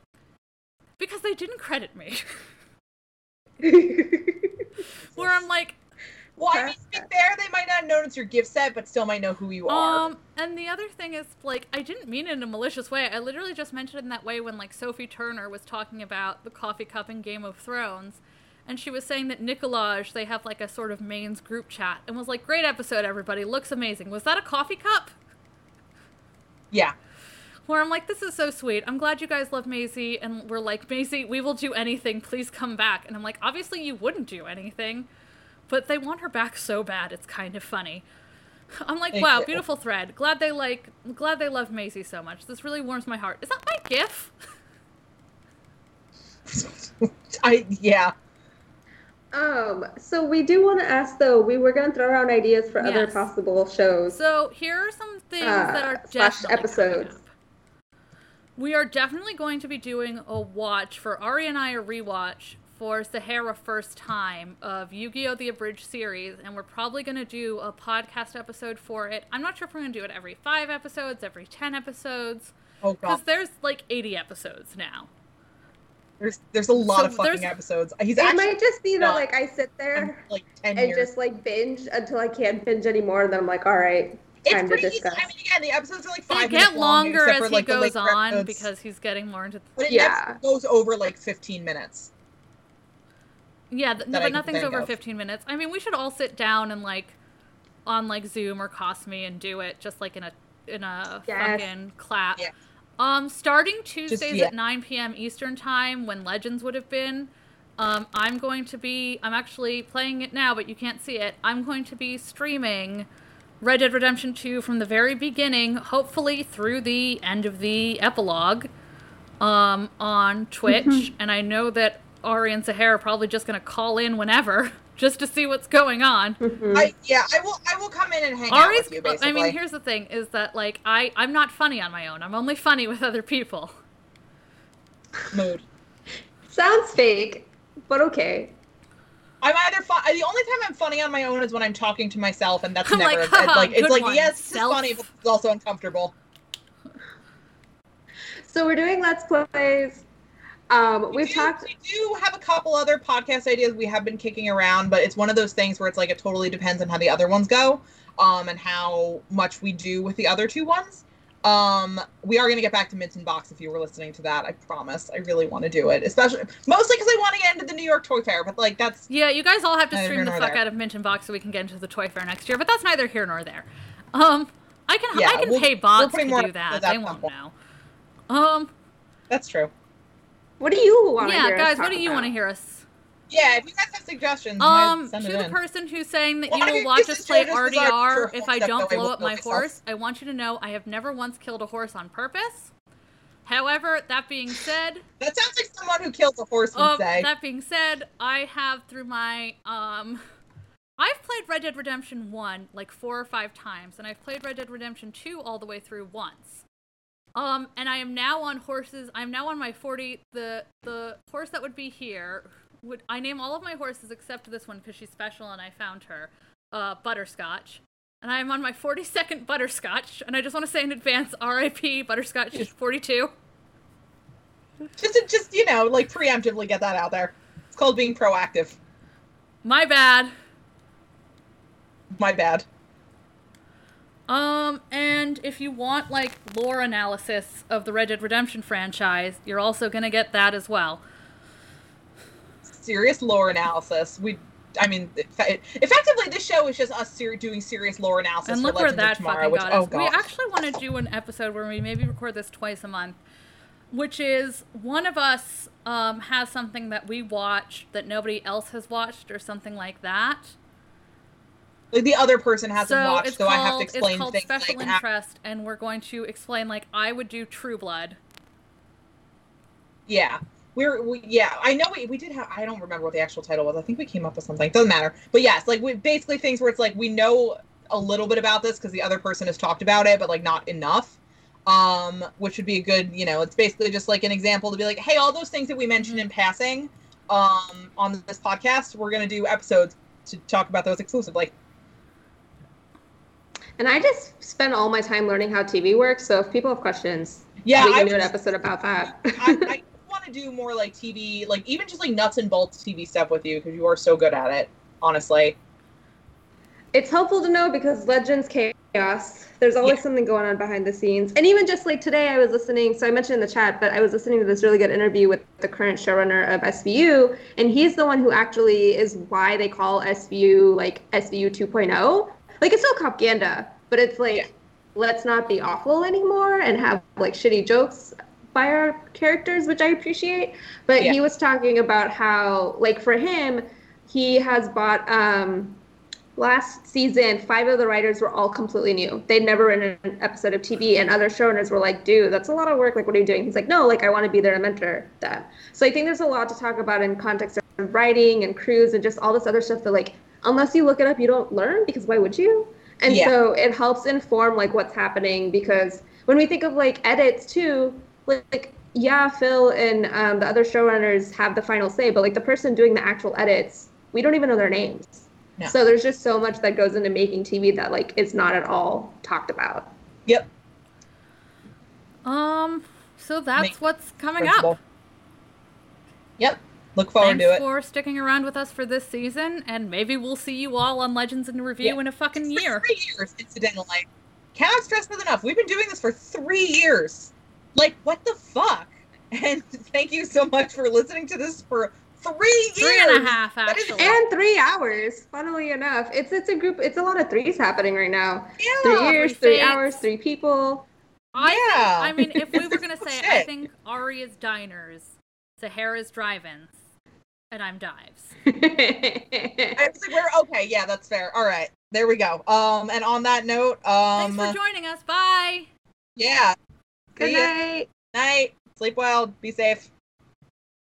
Because they didn't credit me. Where I'm like, Well, I mean, to be fair, they might not notice your gift set, but still might know who you are. Um, and the other thing is, like, I didn't mean it in a malicious way. I literally just mentioned it in that way when, like, Sophie Turner was talking about the coffee cup in Game of Thrones. And she was saying that Nikolaj, they have, like, a sort of mains group chat. And was like, great episode, everybody. Looks amazing. Was that a coffee cup? yeah. Where I'm like, this is so sweet. I'm glad you guys love Maisie. And we're like, Maisie, we will do anything. Please come back. And I'm like, obviously you wouldn't do anything. But they want her back so bad. It's kind of funny. I'm like, wow, beautiful thread. Glad they like, glad they love Maisie so much. This really warms my heart. Is that my GIF? I yeah. Um, so we do want to ask though. We were going to throw around ideas for other possible shows. So here are some things that Uh, are slash episodes. We are definitely going to be doing a watch for Ari and I a rewatch for Sahara first time of Yu-Gi-Oh! the Abridged series, and we're probably going to do a podcast episode for it. I'm not sure if we're going to do it every five episodes, every ten episodes, Oh because god. there's like 80 episodes now. There's there's a lot So of fucking there's- episodes. He's it actually might just be that like I sit there like ten and years. just like binge until I can't binge anymore, and then I'm like, all right, it's time to pretty easy. discuss. I mean, again, the episodes are like They five get minutes long, longer except as for, he like, the goes on episodes. because he's getting more into. but it Yeah. goes over like 15 minutes. Yeah, th- that I but can nothing's over of. 15 minutes. I mean, we should all sit down and like on like Zoom or Kosmi and do it just like in a in a Yes. fucking clap. Yeah. Um, starting Tuesdays yeah. at 9 p.m. Eastern time when Legends would have been. Um, I'm going to be. I'm actually playing it now, but you can't see it. I'm going to be streaming Red Dead Redemption 2 from the very beginning, hopefully through the end of the epilogue, um, on Twitch. and I know that Ari and Sahara are probably just going to call in whenever just to see what's going on. Mm-hmm. I yeah, I will I will come in and hang out with you basically. I mean, here's the thing: is that like I I'm not funny on my own. I'm only funny with other people. mood. Sounds fake, but okay. I'm either fun. The only time I'm funny on my own is when I'm talking to myself, and that's I'm never like, it's "Haha, like it's like one, yes, this self." is funny, but it's also uncomfortable. So we're doing let's plays. Um, We we've do, talked. We do have a couple other podcast ideas we have been kicking around, but it's one of those things where it's like it totally depends on how the other ones go, um, and how much we do with the other two ones. Um, we are gonna get back to Mints and Box if you were listening to that. I promise. I really want to do it, especially mostly because I want to get into the New York Toy Fair. But like that's Yeah, you guys all have to stream the fuck there. out of Mint and Box so we can get into the toy fair next year. But that's neither here nor there. Um, I can Yeah, I can we'll- pay we're to do that. episodes out They at won't some point. know. Um, that's true. What do you want? yeah, hear us guys, what do you want to hear us? Yeah, if you guys have suggestions, Um, send to it the in. person who's saying that Well, you will watch us play just our RDR if I don't blow up my myself. horse, I want you to know I have never once killed a horse on purpose. However, that being said, That sounds like someone who kills a horse would Um, say. that being said, I have through my um, I've played Red Dead Redemption One like four or five times, and I've played Red Dead Redemption Two all the way through once. Um, and I am now on horses. I'm now on my forty. The the horse that would be here would I name all of my horses except this one because she's special and I found her. Uh, Butterscotch. And I am on my 42nd Butterscotch, and I just want to say in advance, R.I.P. Butterscotch 42. just just you know like preemptively get that out there. It's called being proactive. My bad. My bad. Um, and if you want like lore analysis of the Red Dead Redemption franchise, you're also gonna get that as well. Serious lore analysis. We, I mean, effectively, this show is just us ser- doing serious lore analysis and for look where Legends of that Tomorrow. fucking Which got oh us. god, We actually want to do an episode where we maybe record this twice a month, which is one of us um, has something that we watched that nobody else has watched or something like that. Like the other person hasn't so watched, so called I have to explain it's called things special like that. interest, and we're going to explain like I would do True Blood. Yeah. We're we, yeah, I know we, we did have I don't remember what the actual title was. I think we came up with something. Doesn't matter. But yes, like we basically things where it's like we know a little bit about this because the other person has talked about it, but like not enough. Um, which would be a good, you know, it's basically just like an example to be like, hey, all those things that we mentioned in passing, um, on this podcast, we're gonna do episodes to talk about those exclusively. And I just spend all my time learning how TV works. So if people have questions, Yeah, we can I do an was- episode about that. I, I want to do more like TV, like even just like nuts and bolts TV stuff with you because you are so good at it. Honestly, it's helpful to know because Legends chaos. There's always Yeah. something going on behind the scenes. And even just like today, I was listening. So I mentioned in the chat, but I was listening to this really good interview with the current showrunner of SVU, and he's the one who actually is why they call SVU like SVU 2.0. Like it's still propaganda, but it's like Yeah. let's not be awful anymore and have like shitty jokes by our characters, which I appreciate. But Yeah. he was talking about how, like, for him, he has bought um, last season, five of the writers were all completely new. They'd never written an episode of TV, and other showrunners were like, dude, that's a lot of work. Like, what are you doing? He's like, no, like, I want to be there to mentor them. So I think there's a lot to talk about in context of writing and crews and just all this other stuff that, like, unless you look it up, you don't learn because why would you? And Yeah. so it helps inform, like, what's happening because when we think of, like, edits too, like, yeah, Phil and um, the other showrunners have the final say, but, like, the person doing the actual edits, we don't even know their names. No. So there's just so much that goes into making TV that like is not at all talked about. yep. Um, so that's Make what's coming principle. up. Yep. Look forward Thanks to it. Thanks for sticking around with us for this season, and maybe we'll see you all on Legends in Review Yeah. in a fucking For year. Three years, incidentally. Cannot stress this enough. We've been doing this for three years. Like, what the fuck? And thank you so much for listening to this for three years. Three and a half, That is- actually. And three hours. Funnily enough, it's it's a group. It's a lot of threes happening right now. Yeah. Three years, three three hours, three people. I think- Yeah. I mean, if we were gonna say, I think Ari's diners, Sahara's drive-ins, and I'm dives. I was like, we're okay. Yeah, that's fair. All right, there we go. Um, and on that note, um, Thanks for joining us. Bye. yeah, Good night. night, sleep well, be safe.